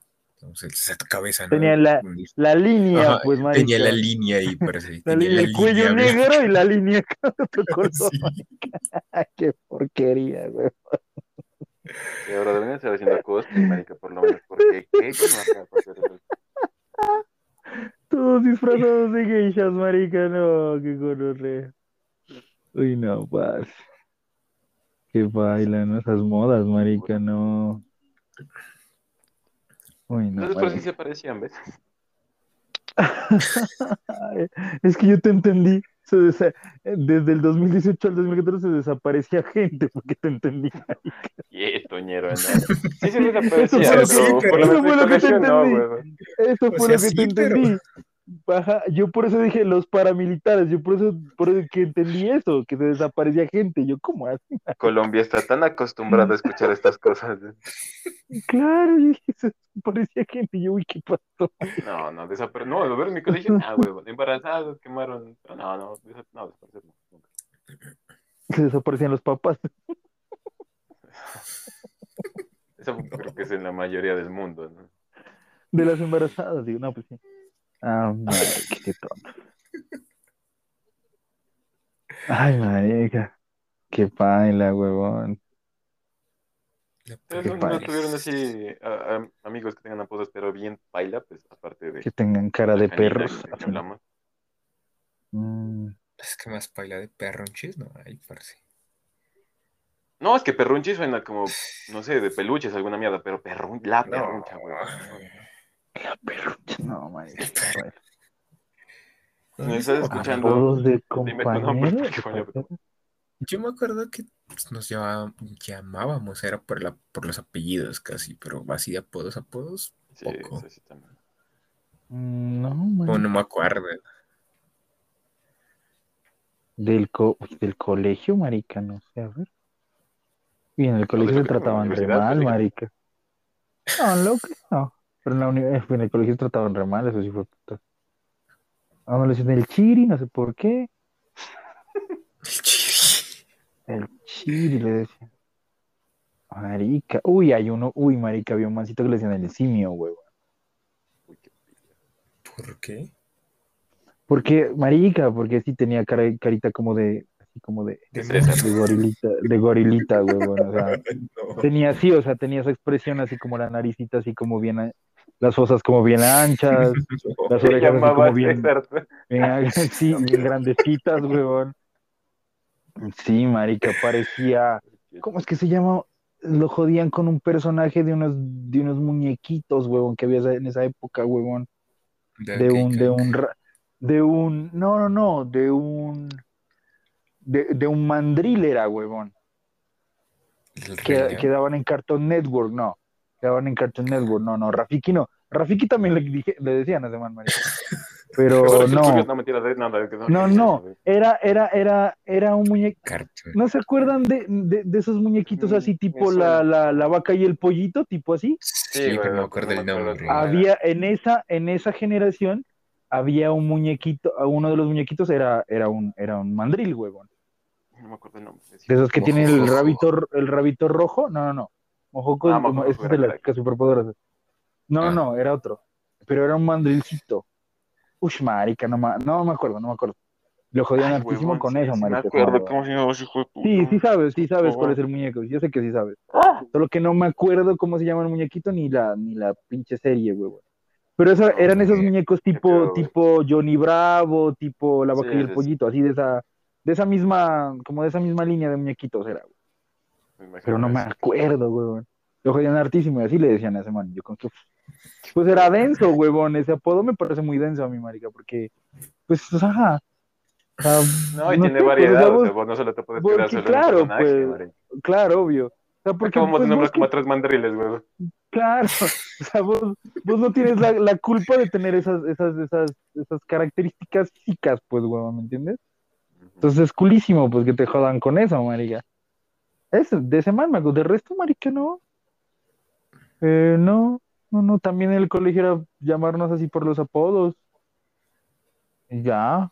esa cabeza, ¿no? Tenía la- La línea, Ajá, pues, marica. tenía la línea ahí, parece. La tenía línea, la el cuello negro y la línea color. Sí. Qué porquería, güey. Y ahora deberían estar haciendo cosplay, marica, por lo menos, porque qué. Todos disfrazados de geishas, marica, no, qué gonorrea. Uy, no, paz. Qué baila, ¿no? Esas modas, marica, no. Uy, no, Entonces, pero sí se parecían, ¿ves? Es que yo te entendí. Se desa- Desde el 2018 al 2014 se desaparecía gente, porque te entendí. Y toñero, ¿no? Sí, sí, desaparecía, Eso fue lo que- pero por lo eso menos fue en lo que te no, entendí. Eso O fue sea, lo que sí, te pero- entendí. Ajá, yo por eso dije los paramilitares, yo por eso, por eso que entendí eso, que se desaparecía gente. Yo, ¿cómo así? Colombia está tan acostumbrada a escuchar estas cosas. Claro, dije, se desaparecía gente. Yo, uy, ¿qué pasó? No, no, desapare... No, lo ver en mi colegio, ah, huevón, embarazados, quemaron. No, no, desa- no, desaparecer no, nunca. Se desaparecían los papás. Eso creo que es en la mayoría del mundo, ¿no? de las embarazadas. Digo, no, pues sí. Ah, madre, qué tonto. Ay, marica. Qué paila, huevón. Qué no, no tuvieron así a- a- amigos que tengan apodos, pero bien paila, pues aparte de Que tengan cara de canina perros. que- que hablamos. Mm, Es que más paila de perronches, no hay, parce. No, es que perrunchi suena como, no sé, de peluches, alguna mierda, pero perrun... la perruncha, huevón. La perrucha. No, marica. ¿No estás escuchando? Apodos de Dime tu nombre, Yo me acuerdo que nos llamaba- llamábamos, era por, la, por los apellidos casi, pero así de apodos, apodos, Sí, Poco. sí, sí, también. Mm, No, o marica. no me acuerdo. Del, co- del colegio, marica, no sé, a ver. Y en el colegio se trataban universidad, mal, marica. No, loco, no. Pero en, la uni- eh, en el colegio se trataban re mal, eso sí fue puta. A uno le decían el chiri, no sé por qué. El chiri. El chiri le decían. Marica. Uy, hay uno, uy, marica, había un mancito que le decían el simio, huevo. Uy, qué pilla. ¿Por qué? Porque, marica, porque sí tenía cara, carita como de, así como de, De gorilita, de gorilita, huevón, o sea. No. Tenía así, o sea, tenía esa expresión así como la naricita, así como bien, las fosas como bien anchas, las orejas así como bien, bien, sí, bien grandecitas, huevón. Sí, marica, parecía, ¿cómo es que se llama? Lo jodían con un personaje de unos, de unos muñequitos, huevón, que había en esa época, huevón, de un, de un, de un, no, no, no, de un, de, de un mandril era, huevón. El que, que daban en Cartoon Network, no. Que daban en Cartoon Network, no, no. Rafiki no. Rafiki también le, dije, le decían a ese man, marica. Pero no. No, No, no. Era, era, era, era un muñeco. ¿No se acuerdan de, de, de esos muñequitos Mm, así, me tipo la, la, la vaca y el pollito, tipo así? Sí, güey, pero no me acuerdo el nombre. Había, en esa, en esa generación, había un muñequito, uno de los muñequitos era, era un, era un mandril, huevón. No me acuerdo el nombre. De esos que tienen el rabito, el rabito rojo. No, no, no. Mojoco, Ah, Mojojojo ese es de las superpoderosas. No, Ah. no, era otro. Pero era un mandrilcito. Ush, marica, no, ma- no me acuerdo, no me acuerdo. Lo jodían hartísimo huevón, con sí, eso, sí me marica. acuerdo no, cómo se llamaba ese hijo de puta. Sí, sí sabes, sí sabes Oh. cuál es el muñeco. Yo sé que sí sabes. Ah. Solo que no me acuerdo cómo se llama el muñequito ni la, ni la pinche serie, huevón. Pero eso, eran esos muñecos tipo, pedo, tipo Johnny Bravo, tipo La Vaca Sí, y el. Pollito, así de esa, de esa misma, como de esa misma línea de muñequitos era, güey. Me Pero no me acuerdo, huevón. Lo jodían hartísimo y así le decían a ese man. Yo con que, pues era denso, huevón. Ese apodo me parece muy denso a mi marica, porque, pues, ajá. O sea, No, y no tiene sé, pues, variedad. sea, o sea, vos- no solo te puedes porque quedar solo claro, pues, marica. claro, obvio. O sea, porque, pues, nombrar vos como que- a tres mandriles, güey. Claro, o sea, vos, vos no tienes la, la culpa de tener esas, esas, esas, esas características físicas, pues, huevón, ¿me entiendes? Entonces es culísimo, pues, que te jodan con eso, marica. Es de ese man. De resto, marica, no. Eh, no, no, no. También en el colegio era llamarnos así por los apodos. Y ya.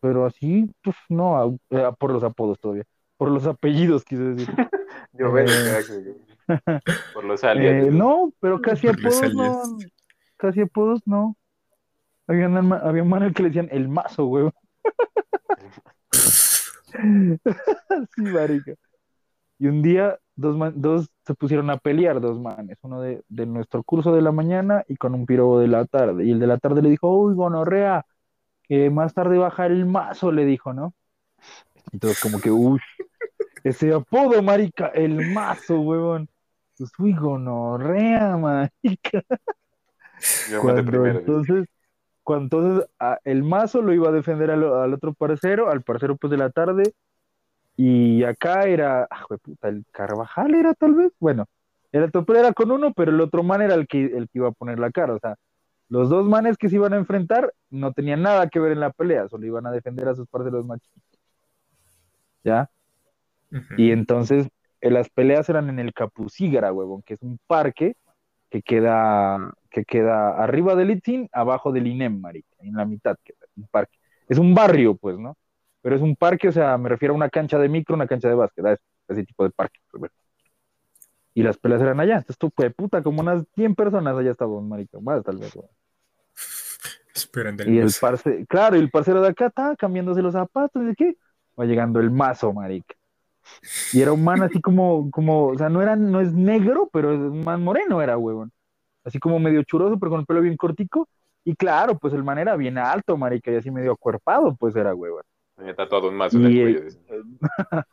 Pero así, pues, no, a- por los apodos todavía. Por los apellidos, quise decir. Yo veo, Eh. por los aliens. Eh, no, pero casi apodos no. Casi apodos no. Había un, había un man al que le decían el mazo, güey. Sí, marica. Y un día dos, dos se pusieron a pelear, dos manes, uno de, de nuestro curso de la mañana y con un pirobo de la tarde. Y el de la tarde le dijo, uy, gonorrea, que más tarde baja el mazo, le dijo, ¿no? Todos como que, uy, ese apodo, marica, el mazo, huevón. Pues, uy, gonorrea, marica. Yo Cuando primero. entonces, cuando entonces a- el mazo lo iba a defender al, al otro parcero, al parcero pues de la tarde, y acá era, ah, puta, el Carvajal era tal vez, bueno, era, pero era con uno, pero el otro man era el que, el que iba a poner la cara, o sea, los dos manes que se iban a enfrentar no tenían nada que ver en la pelea, solo iban a defender a sus parceros más chiquitos. ¿Ya? Y entonces eh, las peleas eran en el Capucígara, huevón, que es un parque que queda, que queda arriba del Itzin, abajo del INEM, marica, en la mitad, queda un parque. Es un barrio, pues, ¿no? Pero es un parque, o sea, me refiero a una cancha de micro, una cancha de básquet, a ese, tipo de parque. pues. Y las peleas eran allá. Entonces, tú, de puta, como unas 100 personas allá estaban, marica, más tal vez, el Y el parce, claro, y el parcero de acá está cambiándose los zapatos, ¿de qué? Va llegando el mazo, marica. Y era un man así como, como, o sea, no era, no es negro, pero es un man moreno era, huevón. Así como medio churoso, pero con el pelo bien cortico. Y claro, pues el man era bien alto, marica, y así medio acuerpado, pues era, huevón. Tenía tatuado un mazo en el cuello. eh,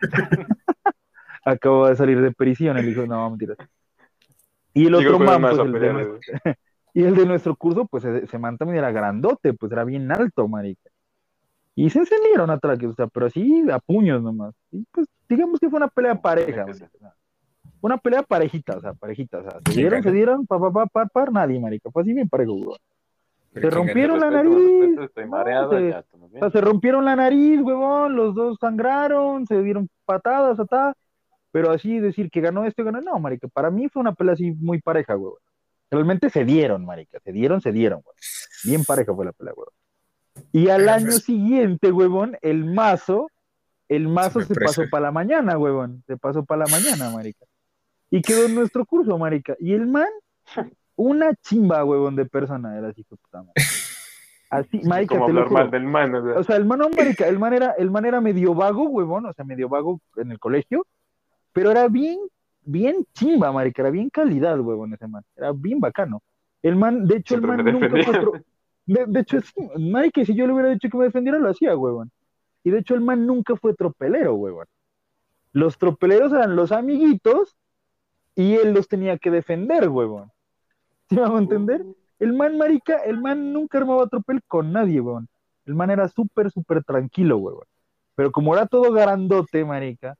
Acabo de salir de prisión, el hijo, no, mentiras. Y el otro man, mazo pues el de nuestro- y el de nuestro curso, pues ese, ese man también era grandote, pues era bien alto, marica. Y se encendieron atraques, o sea, pero así a puños nomás. Y pues digamos que fue una pelea pareja, marica. Una pelea parejita, o sea, parejita, o sea, se ¿Quién dieron, se dieron, pa, pa, pa, par, par, nadie, marica. Fue así bien parejo, güey. Se ¿quién rompieron la Respeto, nariz. respeto, Estoy mareado, se- ya, estamos O bien. sea, se rompieron la nariz, huevón, los dos sangraron, se dieron patadas, atá, pero así decir que ganó este, ganó, no, marica, para mí fue una pelea así muy pareja, huevón. Realmente se dieron, marica, se dieron, se dieron, huevón. Bien pareja fue la pelea, huevón. Y al año siguiente, huevón, el mazo, el mazo se preso. pasó para la mañana, huevón, se pasó para la mañana, marica. Y quedó en nuestro curso, marica. Y el man, una chimba, huevón, de persona, era así, puta madre. Así, marica, Como te lo juro. mal del man, o sea. O sea, el man, no, marica, el man era, el man era medio vago, huevón, o sea, medio vago en el colegio, pero era bien, bien chimba, marica, era bien calidad, huevón, ese man, era bien bacano. El man, de hecho, Siempre el man nunca fue de, de hecho, sí, marica, si yo le hubiera dicho que me defendiera, lo hacía, huevón. Y de hecho, el man nunca fue tropelero, huevón. Los tropeleros eran los amiguitos y él los tenía que defender, huevón. ¿Sí me hago entender? El man, marica, el man nunca armaba tropel con nadie, weón. El man era súper, súper tranquilo, weón. Pero como era todo grandote, marica,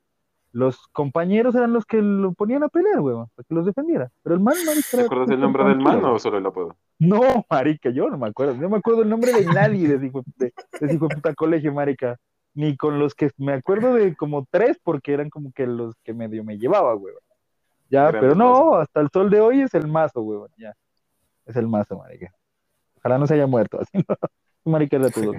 los compañeros eran los que lo ponían a pelear, weón, para que los defendiera. Pero el man, marica, ¿Te acuerdas del súper nombre del man o solo el apodo? No, marica, yo no me acuerdo. No me acuerdo el nombre de nadie de ese de, de puta colegio, marica. Ni con los que me acuerdo de como tres, porque eran como que los que medio me llevaba, weón. Ya, pero no, hasta el sol de hoy es el mazo, weón. Ya. Es el mazo, marica. Ojalá no se haya muerto, así no. Marica era todo.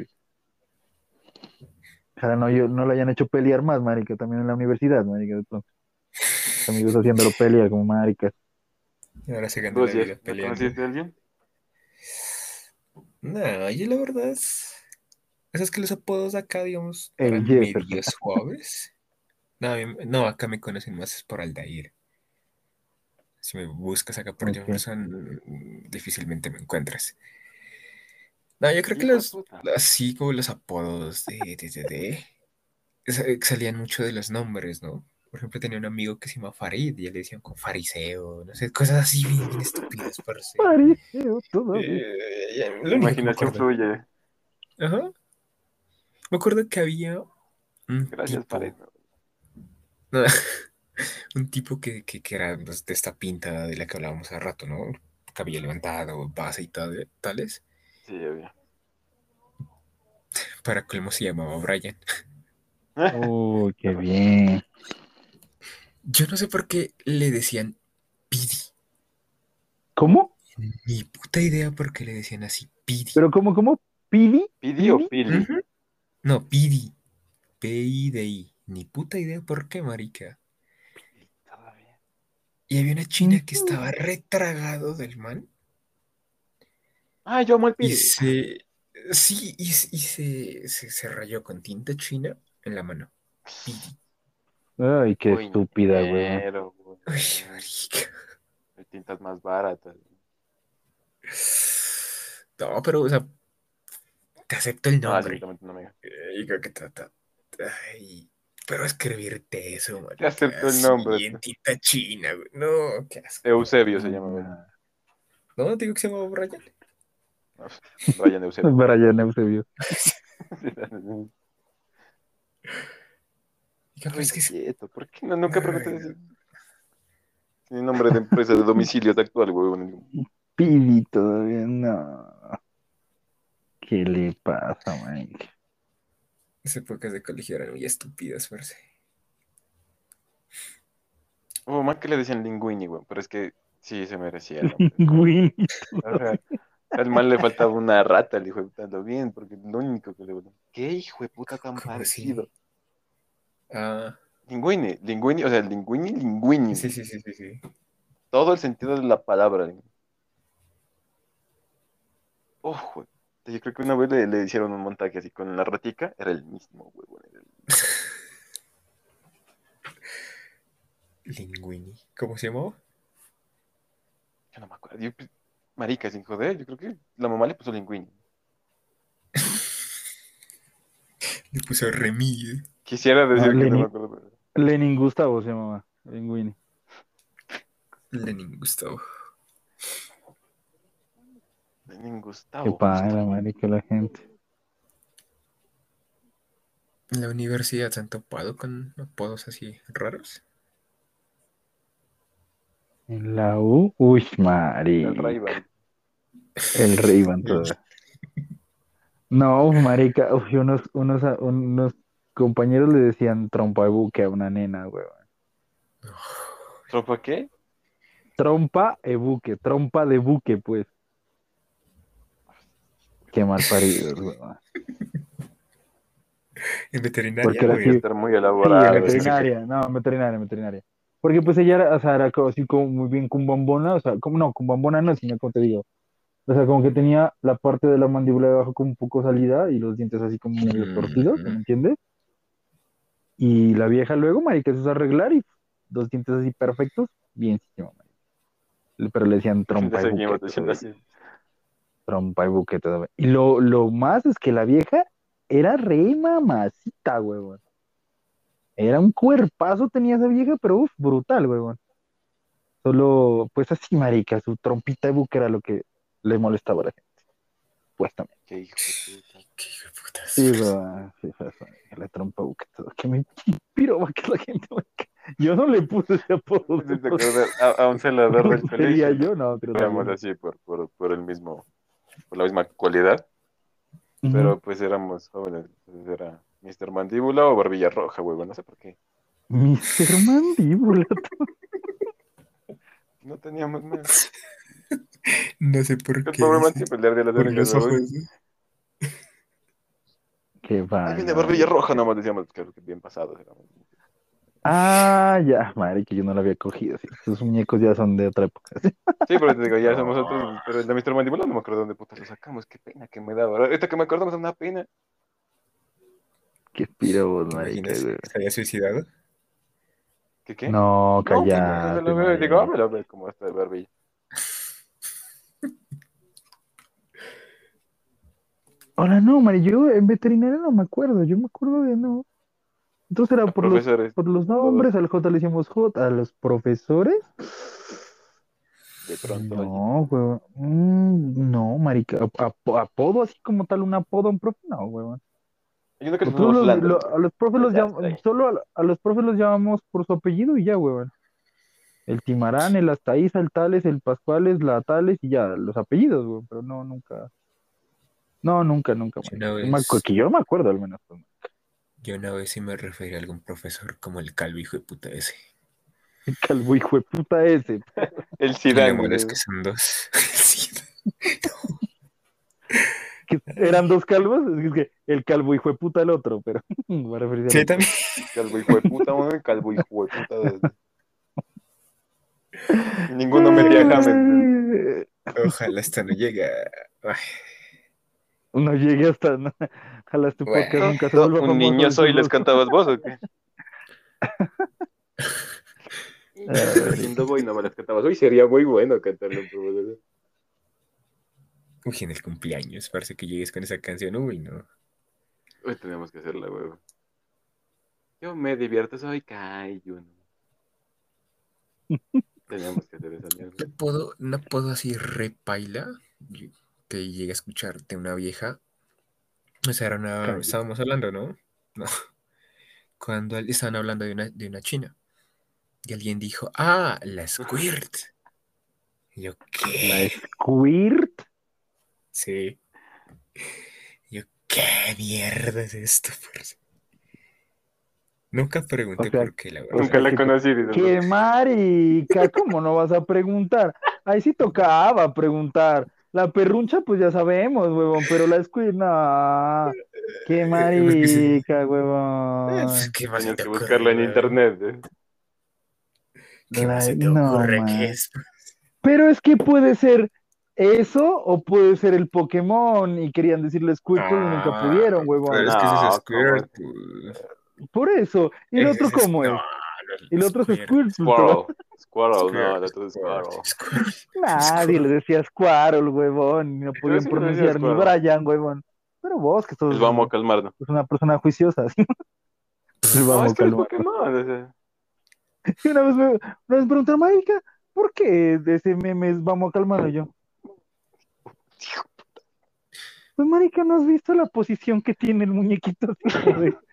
Ojalá no, yo, no lo hayan hecho pelear más, marica, también en la universidad, marica. de pronto. Amigos haciéndolo pelear como marica. Y ahora se ganó ¿Tú la ya vida ¿no conociste a alguien? No, yo la verdad es. Esas que los apodos acá, digamos, El eran Jefferson. medio suaves. No, no, acá me conocen más es por Aldair. Si me buscas acá por Ok. Jefferson, mm, difícilmente me encuentras. No, yo creo que los, así como los apodos de, de, de, de- esa- salían mucho de los nombres, ¿no? Por ejemplo, tenía un amigo que se llama Farid y ya le decían como fariseo, no sé, cosas así bien, bien estúpidas, parce. Fariseo todavía. Eh, La imaginación fluye. Ajá. Me acuerdo que había un Gracias, tipo- Pared. No, Un tipo que, que, que era pues, de esta pinta de la que hablábamos hace rato, ¿no? Cabello levantado, base y tal, tales. Sí, obvio. Para colmo se llamaba Brian. Uy, qué bien. Yo no sé por qué le decían Pidi. ¿Cómo? Ni puta idea por qué le decían así, Pidi. ¿Pero cómo, cómo? ¿Pidi? ¿Pidi o ¿Pidi? Pili? No, Pidi. P-I-D-I. Ni puta idea por qué, marica. Y había una china que estaba retragado del man. Ah, yo amo el Y Pili. se. Sí, y, y se, se, se rayó con tinta china en la mano. Ay, qué Uy, estúpida, güey. Uy, marica. Hay tintas más baratas. No, pero, o sea, te acepto el Ah, sí, nombre. y creo que ay, pero escribirte eso, marica, acepto el así, nombre. en tinta china, güey. No, qué asco. Eusebio se llama, güey. ¿No? ¿Te digo que se llama Brian? Brian Eusebio. Brian Eusebio. Es que es- Quieto, ¿Por qué no? Nunca pregunté eso. Tiene nombre de empresa de domicilio actual, güey. Pidi todavía no. ¿Qué le pasa, Mike? Esas épocas de colegio eran muy estúpidas, parce. Oh, más que le decían Linguini, güey. Pero es que sí se merecía. O sea, al mal le faltaba una rata, el hijo de puta, lo bien, porque lo único que le ¿Qué hijo de puta tan parecido? Ah, Linguini, Linguini, o sea, Linguini, Linguini. sí, sí, sí, sí, sí. Todo el sentido de la palabra. Oh, güey. Yo creo que una vez le, le hicieron un montaje así con la ratica, era el mismo, güey. era el- Linguini. ¿Cómo se llamaba? Yo no me acuerdo. Yo, pues, marica, sin joder, yo creo que la mamá le puso Linguini. Le puso Remy. ¿eh? Quisiera decir Ah, que no me acuerdo. pero- Lenin Gustavo se llamaba. Linguini. Lenin Gustavo. Lenin Gustavo. Qué padre, marica, la gente. ¿En la universidad se han topado con apodos así raros? En la U, uy, El marica. Ray-Ban. El Ray-Ban todavía. No, marica, uy, unos, unos, unos compañeros le decían trompa de buque a una nena, güey. ¿Tropa qué? Trompa de buque, trompa de buque, pues. Qué mal paridos, güey. En veterinaria, Porque era estar muy Sí, elaborado. sí, sí. veterinaria, no, en veterinaria, en veterinaria. Porque pues ella era, o sea, era así como muy bien cumbambona, o sea, como no, cumbambona no, sino como te digo. O sea, como que tenía la parte de la mandíbula de abajo como un poco salida y los dientes así como medio torcidos, ¿me entiendes? Y la vieja luego, marica, se usa arreglar y dos dientes así perfectos, bienísimo, marica. Pero le decían trompa y todavía, así. Trompa y buque todavía. Y lo, lo más es que la vieja era re mamacita, huevón. Era un cuerpazo tenía esa vieja, pero uff, brutal, huevón. Solo, pues así, marica, su trompita de buque era lo que le molestaba a la gente. Pues también. Qué hijo de puta. Qué hijo de. Sí, huevón, sí, la trompa de buque, todo. Que me piro que la gente, marica. Yo no le puse ese apodo. ¿Te acuerdas? A, a un celador del Sería colegio. yo, no, pero así por, por, por el mismo, por la misma cualidad, pero pues éramos jóvenes. Entonces era Mr. Mandíbula o Barbilla Roja, güey, no sé por qué. Mr. Mandíbula. No teníamos más. No sé por El qué. pobre man siempre le ardía las Por orejas. los ojos. Qué Ahí vaina, viene Barbilla Roja, nomás decíamos, claro que bien pasados éramos. Ah, ya, madre, que yo no la había cogido. Sí. Esos muñecos ya son de otra época. sí. Sí, pero te digo, ya somos otros, pero el de Mr. Mandíbula no me acuerdo dónde puta lo sacamos, qué pena que me da. Ahora, Ahorita que me acuerdo me da una pena. Qué piro vos, ¿Te marica, güey. se haya suicidado? ¿Qué qué? No, No, que no, digo, ah, me lo veo como está de Barbilla. Hola, no, Mari, yo en veterinaria no me acuerdo. Yo me acuerdo de no. Entonces era por los, por los nombres, al J le decíamos J, a los profesores. de pronto. No, güey. Mm, no, marica. Ap- ap- apodo así como tal, un apodo a un profe, no, que los- Flanders. lo- a los profes los Ya llam- está ahí. solo a, a los profes los llamamos por su apellido y ya, weón. El Timarán, el Astaiza, el Tales, el Pascuales, la Tales y ya, los apellidos, weón, pero no, nunca. No, nunca, nunca. Marica. me que yo me acuerdo al menos. pues. Yo una vez sí me referí a algún profesor como el calvo hijo de puta ese. El calvo hijo de puta ese. El Zidane. es que son dos. Que eran dos calvos, es que el calvo hijo de puta el otro, pero voy a referirse Sí, también. Calvo hijo de puta, güey, calvo hijo de puta. Y Ninguno metía James. Ojalá esta no llega. Ay, No llegué hasta. No, ojalá este Bueno. podcast nunca se vuelva Un famoso, niño soy, les cantabas vos o qué? Lindo boy, no me las cantabas. Hoy sería muy bueno profesor. Uy, en el cumpleaños, parece que llegues con esa canción. Uy, no. Hoy tenemos que hacerla, güey. Yo me divierto, soy Kaiju. Tenemos que hacer esa mierda. No puedo, no puedo así repaila que llegue a escucharte una vieja. O sea, era una, Cállate. estábamos hablando, ¿no? No. Cuando estaban hablando de una, de una china. Y alguien dijo, ah, la squirt. Y yo, La ¿qué? Squirt. Sí. Y yo, ¿qué mierda es esto? parce?" Nunca pregunté O sea, por qué, la verdad. Nunca la que- conocí. dices, ¡Qué marica! ¿Cómo no vas a preguntar? Ahí sí tocaba preguntar. La perruncha, pues ya sabemos, huevón, pero la Squirt, no. ¡Qué marica, huevón! pues, ¿qué más que ocurre, buscarlo en internet. ¿eh? ¿Qué más La- se te no, ocurre man. que es? Pero es que puede ser eso o puede ser el Pokémon y querían decirle Squirtle y nunca Ah, pudieron, huevón. Pero es que ese es Squirtle. Por eso. ¿Y el otro es- cómo no, es? Y el otro es Squirtle. Squirtle. Squirrel. Squirrel, no, Squirtle, el otro es Squirrel. Squirtle. Nadie le decía Squirtle, huevón. y No podían pronunciar ni Squirtle. Brian, huevón. Pero vos, que sos Pues vamos a calmarnos. sos una persona juiciosa. ¿sí? Pues No, vamos es que es calma. Pokémon. o sea. Y una vez me, una vez me preguntaron, marica, ¿por qué de ese meme es vamos a calmarlo yo? Pues marica, ¿no has visto la posición que tiene el muñequito?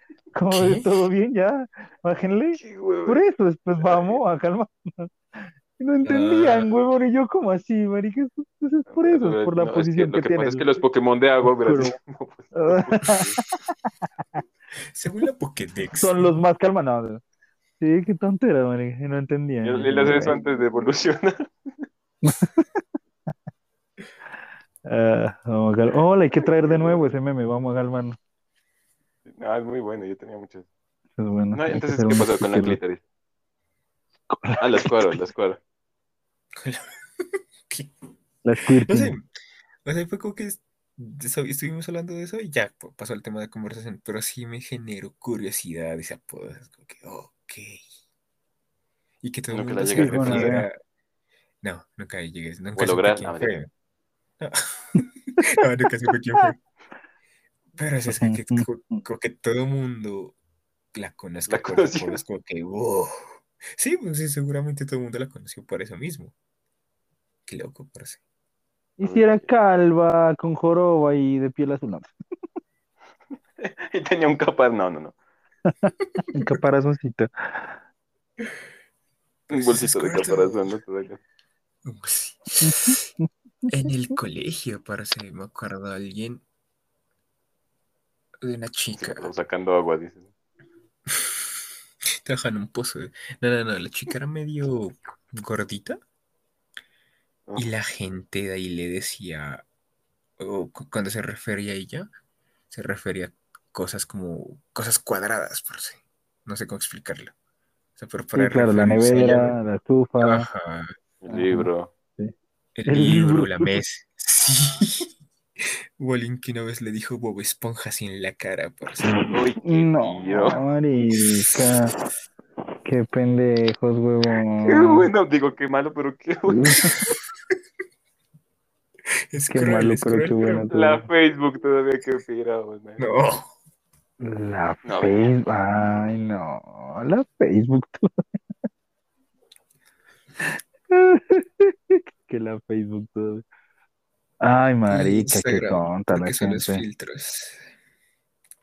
Como de, todo bien, ya, bájenle. Por eso, después vamos a calmarnos. Y no entendían, Ah. huevón, y yo como así, marica, pues es por eso, es por la No, es que posición Lo que, que tiene. pasa es que los Pokémon de agua, Pero- como, pues, Según la Pokédex. Son los más calmados. Sí, qué tontera, marica, y no entendían. Y él hace eso antes de evolucionar. Ah, vamos a cal- Hola, hay que traer de nuevo ese meme, vamos a calmarnos. No, es muy bueno, yo tenía muchos. Es bueno, No, entonces, ¿qué pasó con la clítoris? Ah, la escuadra, la escuadra. ¿Qué? La No sé. O sea, fue como que estuvimos hablando de eso y ya pasó el tema de conversación. Pero sí me generó curiosidad ese apodo. Es como que, ok. Y que todo el mundo la se llegaste a refiriera. No, nunca llegué. Nunca O supe lograr- quién no, fue. No, nunca supe quién fue. Pero es, es que, que- que todo el mundo la conozca La por apodos, como que, wow. Sí, pues sí, seguramente todo el mundo la conoció por eso mismo. Qué loco, parece. Y si era calva, con joroba y de piel azul, no, Y tenía un capaz, no, no, no. un caparazoncito. Un Pues bolsito de caparazón, ¿no? En el colegio, parece, me acuerdo de alguien, de una Sí, chica, como sacando agua, dices. trabaja en un pozo. de- No, no, no, la chica era medio gordita y la gente de ahí le decía, o cu- cuando se refería a ella, se refería a cosas como cosas cuadradas, por si. No sé cómo explicarlo. O sea, pero Sí, para claro, la nevera, la estufa. ajá, El libro. el El libro, libro. la mesa. Sí. Que una vez le dijo Bob Esponja en la cara, por si. Uy, qué No, marica. Qué pendejos, Qué huevón. bueno, digo, qué malo, pero qué bueno. Es Qué cruel, malo, es pero qué cruel, bueno. La Facebook todavía que piramos, man. No. La No, Facebook. Ay, no. La Facebook. que la Facebook todo. Ay, marica, qué tonta la son los gente. filtros.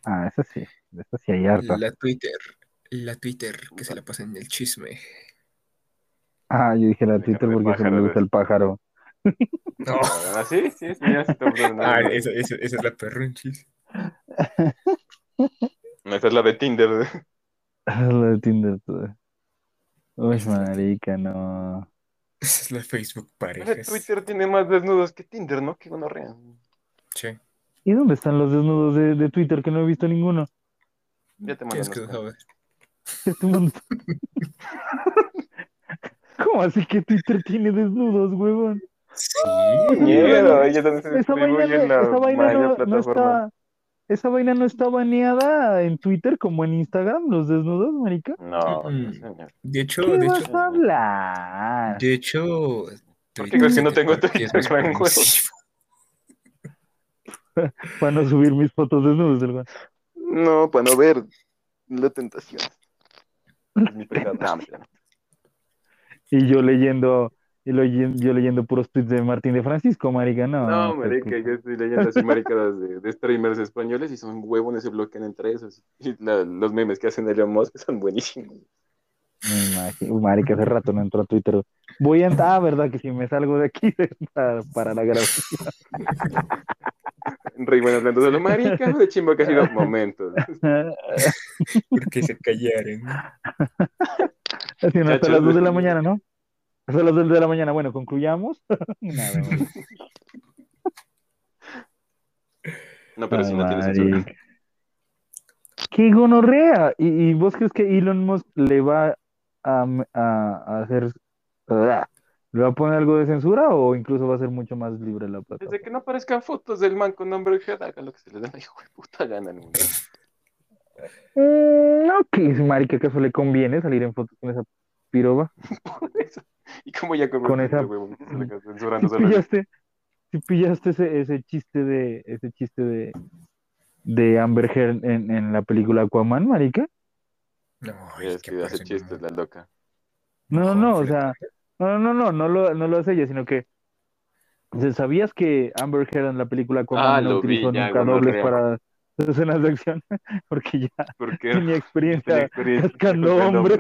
Ah, esa sí, esa sí hay harta. La Twitter. La Twitter que se la pasa en el chisme. Ah, yo dije la Twitter de porque se me gusta el pájaro. No. Ah, sí, sí, sí, ya se está poniendo Ah, esa, esa- esa es la perrunchis. Esa es la de Tinder. La de Tinder. todo. Uy, marica, no. Esa es la Facebook parejas. Twitter tiene más desnudos que Tinder, ¿no? Que gonorrea. Sí. ¿Y dónde están los desnudos de, de Twitter que no he visto ninguno? Ya te mando Tienes que saber. ¿Cómo así que Twitter tiene desnudos, huevón? Sí. Miedo, Esa vaina, esa vaina no, no está, esa vaina no está baneada en Twitter como en Instagram, los desnudos, marica. No, Mm. no, señor. De hecho, ¿Qué de vas hecho, a hablar? de hecho, ¿Por qué crees que no tengo Twitter Twitter, gran huevo? Para no subir mis fotos desnudos del güey. No, para no ver la tentación. Es mi pecado. Y yo leyendo, y lo- yo leyendo puros tweets de Martín de Francisco, marica, no. No, pues, marica, yo estoy leyendo así maricadas de, de streamers españoles y son huevones, se bloquean entre esos. Y la- los memes que hacen Elon Musk son buenísimos. Me imagino, marica, hace rato no entro a Twitter. Voy a entrar, ah, verdad que si me salgo de aquí para, para la grabación. Rey, bueno, hablando de lo marica, de chimba que ha sido momentos. Porque se callaron. Así, no, hasta las 2 de la mañana, ¿no? Hasta las 2 de la mañana. Bueno, concluyamos. Nada. No, pero si no tiene censura. ¡Qué gonorrea! ¿Y, y vos crees que Elon Musk le va a, a- a hacer... ah, ¿Le va a poner algo de censura o incluso va a ser mucho más libre la Desde plataforma? que no aparezcan fotos del man con nombre Head, haga lo que se le dé la hijo de puta gana al mundo. Mm, no, que es marica, ¿acaso le conviene salir en fotos con esa eso. Y como ya Con esa- censurando Si pillaste, si pillaste ese, ese chiste de ese chiste de, de Amber Heard en, en la película Aquaman, marica. No, Es que hace chistes la loca. No, no, o sea, no, no, no, no lo, no lo hace ella, sino que o sea, ¿sabías que Amber Heard en la película Aquaman Ah, no lo vi, utilizó ya, nunca dobles para sus escenas de acción? Porque ya Porque tenía experiencia tenía experiencia cascando hombres.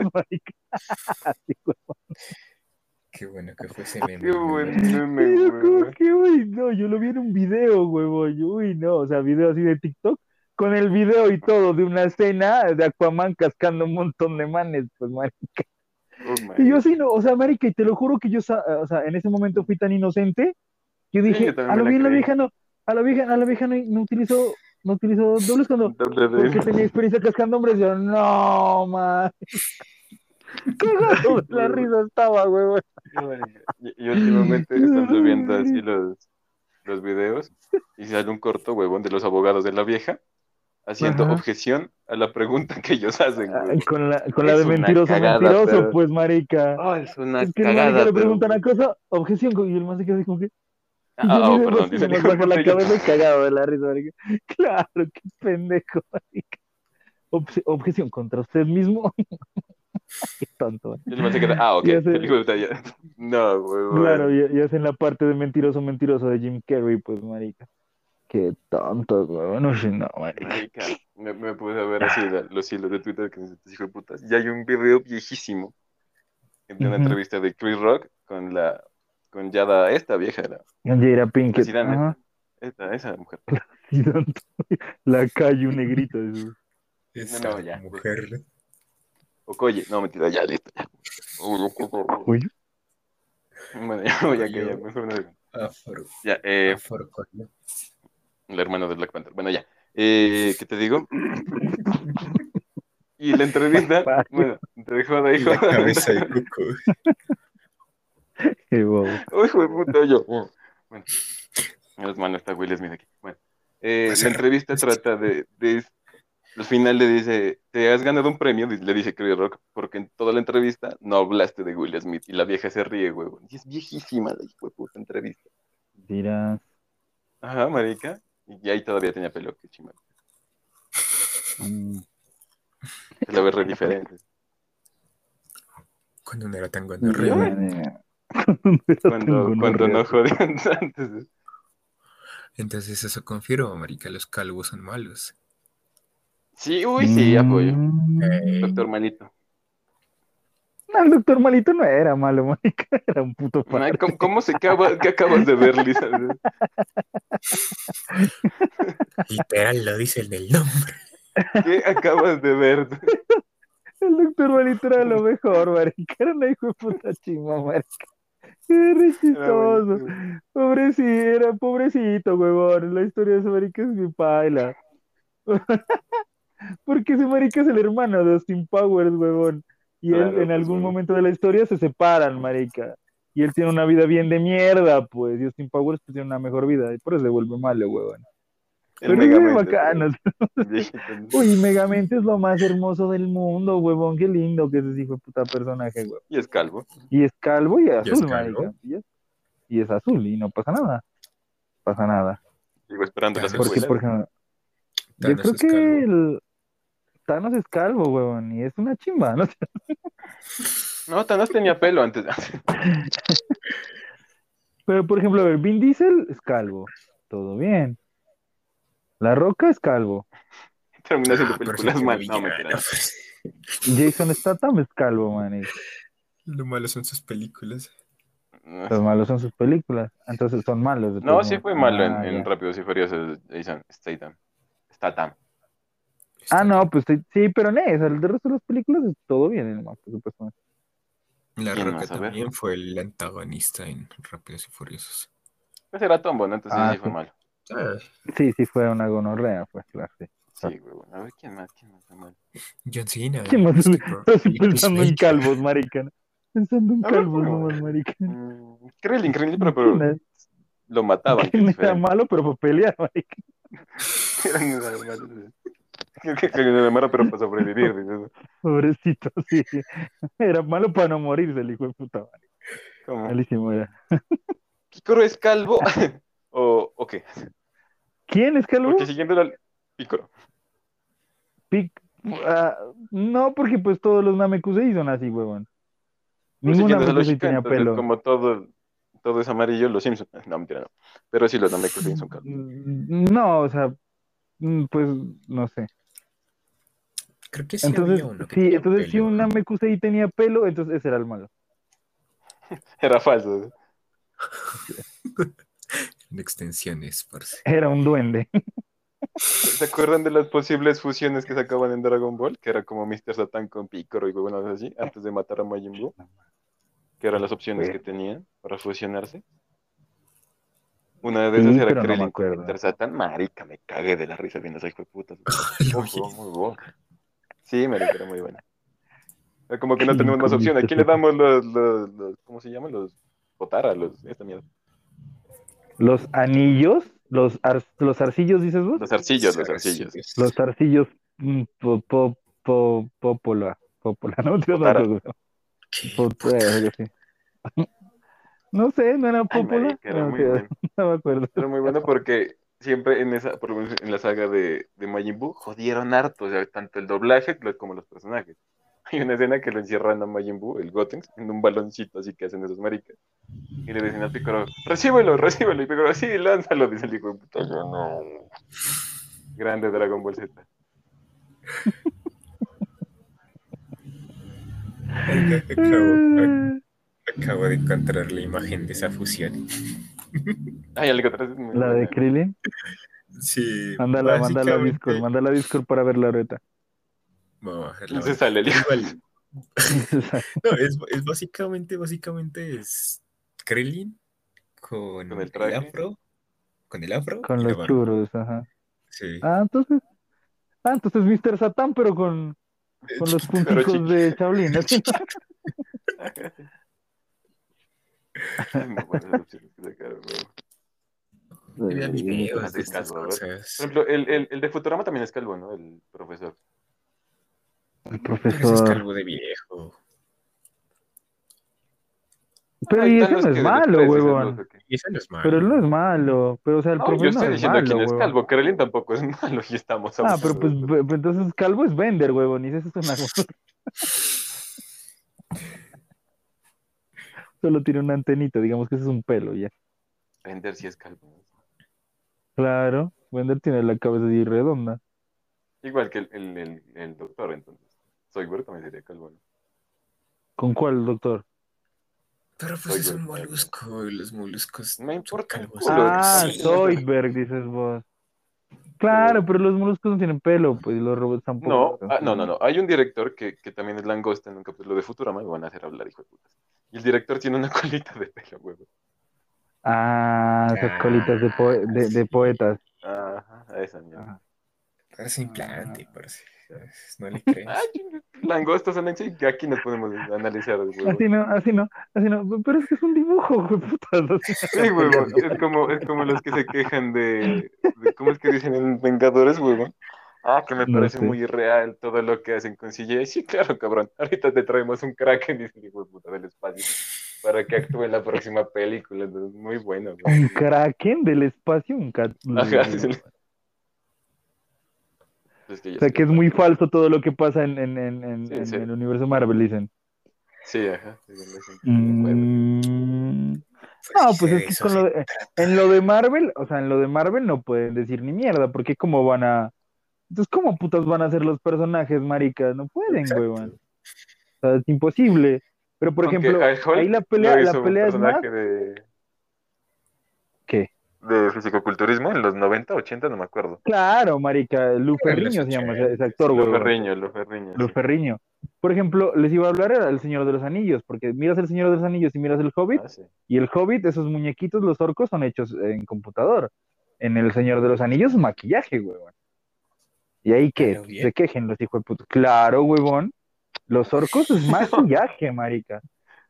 Qué bueno que fue ese meme. Qué buen meme, Pero como que, uy, no, yo lo vi en un video, huevón, yo, uy, no, o sea, video así de TikTok, con el video y todo de una escena de Aquaman cascando un montón de manes, pues, marica. Oh, Y yo así, no, o sea, marica, y te lo juro que yo, sa- o sea, en ese momento fui tan inocente, que Sí, dije, yo a lo bien la vieja no, a la vieja, a la vieja no, no utilizó, no utilizó dobles cuando, Doble de- porque tenía experiencia cascando hombres, yo, no, man. Cagado la risa estaba, huevón. Y, y últimamente estamos viendo así los, los videos y sale un corto, huevón, de los abogados de la vieja haciendo Ajá. objeción a la pregunta que ellos hacen. Con la, con la de mentiroso, cagada, mentiroso, pero- pues, marica. Ah, es una Es que el cagada, marica le preguntan una cosa, objeción, y el man se queda así como que. Ah, yo oh, perdón, dice nomás que baja la yo- cabeza y cagado de la risa, marica. Claro, qué pendejo, marica. Obje- objeción contra usted mismo. qué tonto. Y el man se queda, ah, ok, el hijo de. No, huevón. Claro, y, y hacen la parte de mentiroso, mentiroso de Jim Carrey, pues, marica. Qué tonto, güey. No no, marica. Marica, me, me puse a ver así los hilos de Twitter que necesitas, hijo de putas. Y hay un video viejísimo de una entrevista de Chris Rock con la con Yada, esta vieja, la Jada Pinkett. Esta, esa mujer. La calle, un negrito. eso. Esa No, ya. mujer. Okoye, no, mentira, ya, listo. Ya. Bueno, ya voy a callar, mejor no. Afro. Ya, eh, Afro. coño. el hermano de Black Panther. Bueno, ya. Eh, ¿Qué te digo? Y la entrevista, bueno, entre joda y La joda. cabeza de Cuco. qué bobo. Uy, de puta, yo. Bueno, menos mal está Will Smith aquí. Bueno, eh, Pues la entrevista trata de, de- Al final le dice: Te has ganado un premio, le dice Chris Rock, porque en toda la entrevista no hablaste de Will Smith. Y la vieja se ríe, huevón. Y es viejísima la hijo de puta entrevista. Dirás. Ajá, marica. Y ahí todavía tenía pelo, qué chimán. mm, Se la ve re diferente. Cuando no era tan man, Cuando, cuando no jodían antes. Entonces eso confirma, marica, los calvos son malos. Sí, uy, sí, apoyo. Mm. Doctor Malito. No, el doctor Malito no era malo, marica, era un puto padre. ¿Cómo, cómo se acaba, qué acabas de ver, Lisa? Literal, lo dice el nombre. ¿Qué acabas de ver? El doctor Malito era lo mejor, marica, era una hijo de puta chima, marica. Qué re chistoso. Pobrecito, era pobrecito, huevón. La historia de ese marica es mi paila. Porque ese marica es el hermano de Austin Powers, huevón. Y él Claro, en pues, algún momento de la historia se separan, marica. Y él tiene una vida bien de mierda, pues. Y Austin Powers pues, tiene una mejor vida. Y por eso se vuelve malo, huevón. Pero es Megamente, bacano. Uy, Megamente es lo más hermoso del mundo, huevón. Qué lindo que es ese hijo de puta personaje, huevón. Y es calvo. Y es calvo y es ¿Y es azul, calvo? Y es, y es azul y no pasa nada. Pasa nada. Sigo esperando la Porque, Porque, secuela. por ejemplo, yo creo es que el Thanos es calvo, huevón, y es una chimba, ¿no? No, Thanos tenía pelo antes. Pero, por ejemplo, a ver, Vin Diesel es calvo, todo bien. La Roca es calvo. Terminó haciendo Ah, películas sí, mal. No, pues. Jason Statham es calvo, man. Lo malo son sus películas. No, Los malos son sus películas. Entonces son malos. No, sí fue malo en, Ah, en ya. Rápidos y Furiosos, Jason Statham. Statham. Ah, no, pues sí, pero no, o sea, el resto de las películas es todo bien, por supuesto. La ¿Quién Roca también fue el antagonista en Rápidos y Furiosos. Pues era Tombo, ¿no? Entonces Ah, sí fue malo. Ah, Sí, sí fue una gonorrea, pues, claro, sí. Sí, güey. bueno. A ver, ¿quién más? ¿Quién más malo? John Cena. ¿Quién más? Skipper, Estoy y pensando en calvos, marica. ¿no? Pensando en calvos nomás, marica. Mm, Krillin, Krillin, pero, pero ¿Quién lo mataban. que ¿Quién es era malo, pero para pelear, marica? Era malo, sí. Que era malo, pero para sobrevivir. Pobrecito, sí. Era malo para no morirse el hijo de puta, marica. ¿Cómo? Malísimo era. ¿Picoro es calvo? ¿O, ¿O qué? ¿Quién es calvo? Porque siguiendo la... Picoro. Pic- ah, no, porque pues todos los Namekusei son así, huevón. Pues Ningún Namekusei tenía entonces, pelo. como todo, todo es amarillo, los Simpsons. No, mentira, no. Pero sí, los Namekusei son calvos. Mm, No, o sea, mm, pues no sé. Creo que sí Entonces, había uno que sí, tenía entonces si un Namekusei tenía pelo, entonces ese era el malo. Era falso. En extensiones, parce. Era un duende. ¿Se acuerdan de las posibles fusiones que sacaban en Dragon Ball? Que era como Mr. Satan con Piccolo y huevonas así, antes de matar a Majin Buu. Que eran las opciones que tenían para fusionarse. Una de Sí, esas era pero no me Krillin con. Mr. Satan. Marica, me cagué de la risa viendo vi. bueno, muy bueno. Sí, marica, era muy buena. Como que no tenemos más opciones. ¿A Mr. quién le damos los, los, los- ¿cómo se llaman? Los Potara, los, esta mierda. Los anillos, los, ar- los arcillos, dices vos. Los arcillos, los arcillos. Los arcillos mm, po, po, po, popola. Popola, no. No sé, no era popola. era no, muy sé, bueno. no me acuerdo. Era muy bueno porque siempre en esa, por lo menos en la saga de, de Majin Buu, jodieron harto, o sea, tanto el doblaje como los personajes. Hay una escena que lo encierran a Majin Buu, el Gotenks, en un baloncito así que hacen esos maricas. Y le dicen al Piccolo, recíbelo, recíbelo. Y Piccolo, sí, lánzalo, dice el hijo de puta. Yo no. Grande Dragon Ball Z. Acabo, acabo de encontrar la imagen de esa fusión. Ay, que atrás es muy La de. Krillin. Sí, Mándala, mándala a Discord, mándala a Discord para verla ahorita. Vamos a. Se sale el. Igual, no, es, es básicamente, básicamente es Krillin con, Con el el, afro, con el afro Con la los churros, ajá. Sí. Ah, entonces. Ah, entonces Mr. Satan, pero con, con los punticos de la sacaron, ¿no? El, el, el de Futurama también es calvo, ¿no? El profesor. El Pero ese es profesor. calvo de viejo. Pero y ese no es malo, huevón. no es malo. Pero él no es malo. Pero, o sea, el No, yo profesor no estoy es diciendo malo, quién es calvo. Krillin tampoco es malo y estamos Ah, pero pues pues, entonces calvo es Bender, huevón. Y eso es una Solo tiene una antenita, digamos que ese es un pelo ya. Bender sí es calvo. ¿no? Claro, Bender tiene la cabeza así redonda. Igual que el, el, el, el doctor, entonces. Soyber también sería calvo, ¿no? ¿Con cuál, doctor? Pero pues es un molusco y los moluscos Me importa culo. Ah. Zoidberg, dices vos. Claro, pero los moluscos no tienen pelo, pues y los robots tampoco. No, ah, no, no, no. Hay un director que, que también es langosta en un capítulo de Futurama y van a hacer hablar, hijo de putas. Y el director tiene una colita de pelo, huevo. Ah, esas colitas de, poe- de, de poetas. Ajá, esa mierda. Parece implante, parece. ¿sabes? No le crees. Langostas en que aquí nos podemos analizar. Así no, así no, así no. Pero es que es un dibujo, güey, putas. Sí, huevo. Es como, es como los que se quejan de, de- ¿Cómo es que dicen en Vengadores, huevo? Ah, que me No parece sé. muy irreal todo lo que hacen con CGI. Sí, claro, cabrón. Ahorita te traemos un Kraken, dice el hijo de puta del espacio, para que actúe en la próxima película. Entonces, muy bueno. güey. Un kraken del espacio, un cat. Ajá, sí, sí. Es que ya O sea que es muy falso todo lo que pasa en, en, en, en, Sí, en sí. el universo Marvel, dicen. Sí, ajá. Mm, No, pues es que con lo de- en lo de Marvel, o sea, en lo de Marvel no pueden decir ni mierda, porque cómo van a. Entonces, ¿cómo putas van a ser los personajes, marica? No pueden, huevón. O sea, es imposible. Pero, por Aunque ejemplo, ahí la pelea, la pelea es más. De fisicoculturismo en los 90, 80, no me acuerdo. Claro, marica, Lu Pero en los Ferriño se llama ese, 80. ese actor, Lo huevón. Ferriño, lo Ferriño. Lu sí. Ferriño. Por ejemplo, les iba a hablar era el Señor de los Anillos, porque miras el Señor de los Anillos y miras el Hobbit, Ah, sí. y el Hobbit, esos muñequitos, los orcos, son hechos en computador. En el Señor de los Anillos, maquillaje, huevón. Y ahí bien. se quejen los hijos de puta. Claro, huevón. Los orcos es maquillaje, marica.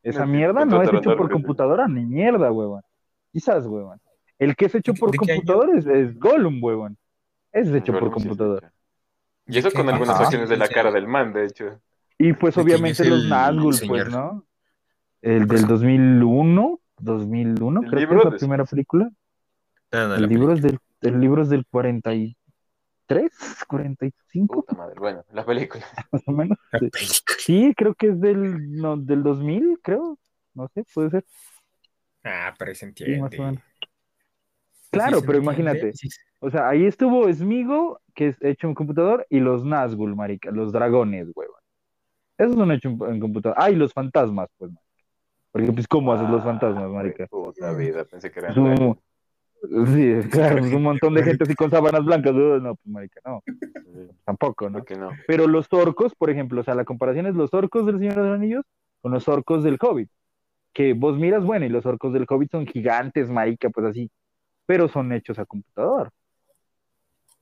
Esa mierda no es hecho por computadora ni mierda, huevón. Quizás, huevón. El que es hecho ¿De- por de qué año? computador es, es Gollum, huevón. Es hecho por Gollum sí computador. Y eso ¿De con algunas facciones de la cara del man, de hecho. Y pues ¿De quién obviamente los el Nazgûl, pues? ¿no? El del 2001, 2001, ¿El creo que libro es la primera película. No, El libro es del, el libro es del 43, 45, Puta madre. Bueno, la película. más o menos. Sí. Sí, creo que es del, no, del 2000, creo. No sé, puede ser. Ah, pero ahí se Sí, entiende. más o menos. Claro, pero imagínate. sí O sea, ahí estuvo Smigo, que es hecho en computador, y los Nazgûl, marica, los dragones, huevón. Esos son hechos en, en computador. Ah, y los fantasmas, pues, marica. Porque, pues, ¿cómo haces los fantasmas, Ah, marica? Puta vida, pensé que eran. Sí, claro, un montón de gente así con sábanas blancas. No, pues, marica, no, Sí, tampoco, ¿no? ¿Por qué no? Pero los orcos, por ejemplo, o sea, la comparación es los orcos del Señor de los Anillos con los orcos del Hobbit. Que vos miras, bueno, y los orcos del Hobbit son gigantes, marica, pues así, pero son hechos a computador.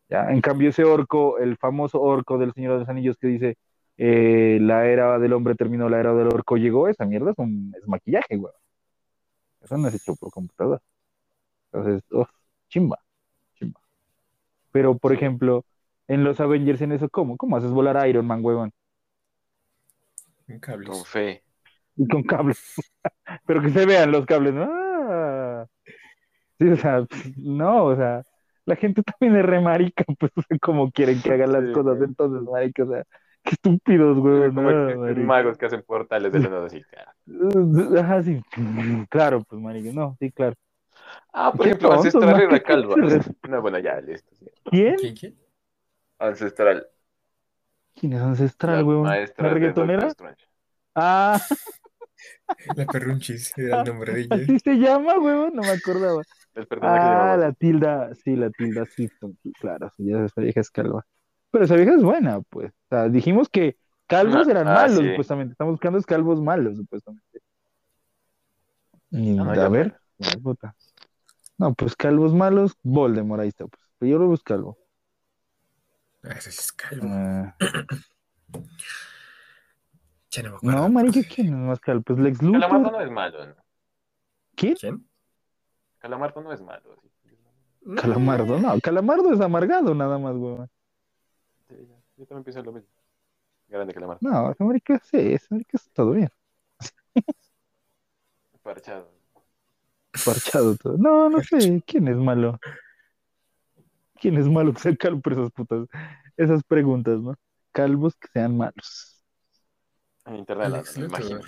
¿Ya? En cambio, ese orco, el famoso orco del Señor de los Anillos que dice, eh, la era del hombre terminó, la era del orco llegó, esa mierda es, un, es maquillaje, güey. Eso no es hecho por computador. Entonces, uf, chimba, chimba. Pero, por ejemplo, en los Avengers, en eso, ¿cómo? ¿Cómo haces volar a Iron Man, huevón? Con cables. Con fe. Y con cables. Pero que se vean los cables, ¿no? Sí, o sea, no, o sea, la gente también es re marica, pues, como quieren que hagan las Sí, cosas, güey. entonces, marica, o sea, qué estúpidos, güey. Como no, que- marica. magos que hacen portales de la nada así. claro. Ajá, sí, claro, pues, marica, no, sí, claro. Ah, por ejemplo, Ancestral ¿no? era Qué calva. tontos. No, bueno, ya, listo. sí. ¿Quién? ¿Quién, quién? Ancestral. ¿Quién es ancestral, güey? ¿La reggaetonera? Ah, La perrunchis era el nombre de ella. así se llama, güey, no me acordaba. El Ah, la tilda, sí, la tilda sí, claro, esa vieja es calva. Pero esa vieja es buena, pues. O sea, dijimos que calvos Ah, eran ah, malos, sí. supuestamente. Estamos buscando calvos malos, supuestamente. Y, Ah, no, a ver, ay, puta. No, pues calvos malos, Voldemort, ahí está, pues. Pero yo lo busco calvo. Ese sí es calvo. Ah, Ya no me acuerdo. no, marica, ¿quién es más calvo? Pues Lex Luthor. Calamardo no es malo, ¿no? ¿Quién? ¿Quién? Calamardo no es malo. sí. Calamardo, no, Calamardo es amargado nada más, güey. Sí, ya. Yo también pienso lo mismo. Grande Calamardo. No, esa marica, sí, esa marica es todo bien. Parchado. Parchado todo. No, no sé, ¿quién es malo? ¿Quién es malo que sea calvo por esas putas, esas preguntas, ¿no? Calvos que sean malos. En internet, la- Lex me imagino.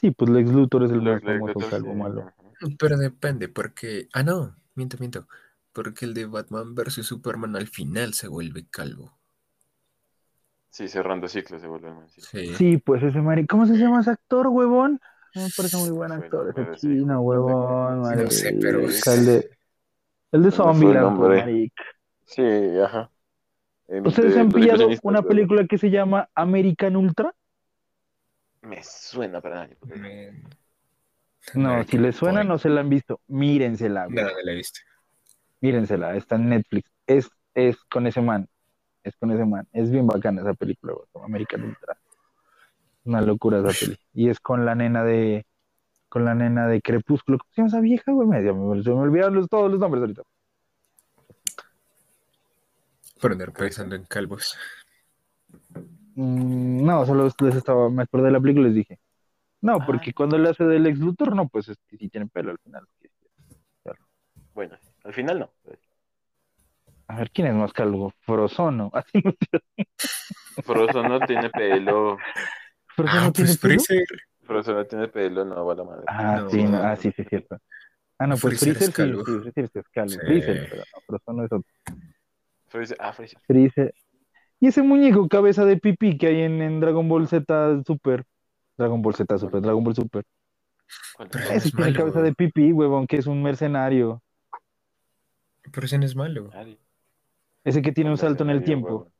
Sí, pues Lex Luthor es el más famoso calvo sí, malo. ajá. Pero depende, porque. Ah, no, miento, miento. Porque el de Batman versus Superman al final se vuelve calvo. Sí, cerrando ciclos se vuelve man, sí. Sí. Pues ese marica. ¿Cómo se llama ese actor, huevón? Me parece muy buen Bueno, actor ese pero sí, chino, no sé huevón, no sé, pero El de, el de pues, nombre. marica. Sí, ajá. El ¿Ustedes de han pillado una pero película que se llama American Ultra? Me suena para nadie. Me- No, si les suena, no se la han visto. Mírensela, güey. No, no la he visto. Mírensela, está en Netflix. Es, es con ese man. Es con ese man. Es bien bacana esa película, güey, American Ultra. Una locura esa peli. Y es con la nena de. Con la nena de Crepúsculo. ¿Cómo se llama esa vieja, güey? Me, me, se me olvidaron los- todos los nombres ahorita. Por andar pensando en calvos. Mm, no, solo les estaba. Me acordé de la película y les dije. No, Ah. porque cuando le hace del ex Luthor, no, pues es que sí tiene pelo al final. Bueno, al final no. A ver, ¿quién es más calvo? Frozono. Así no Frozo no tiene pelo. ¿Frozono Ah, tiene pues pelo? Freezer. Frozo no tiene pelo, no va la madre. Ah, No, sí, no, no, ah, sí, sí, es cierto. Ah, no, pues Freezer Freezer es sí, calvo. sí, Freezer sí es calvo. Sí. Freezer, pero no, Frozono es otro. Freezer- ah, Freezer. Freezer. Y ese muñeco cabeza de pipí que hay en, en Dragon Ball Z Super. Dragon Ball Z Super, Dragon Ball Super. ¿Cuál? Pero No, Ese es tiene malo. cabeza de pipí, huevón, que es un mercenario. Pero ese no es malo. Ese que tiene un salto en el tiempo.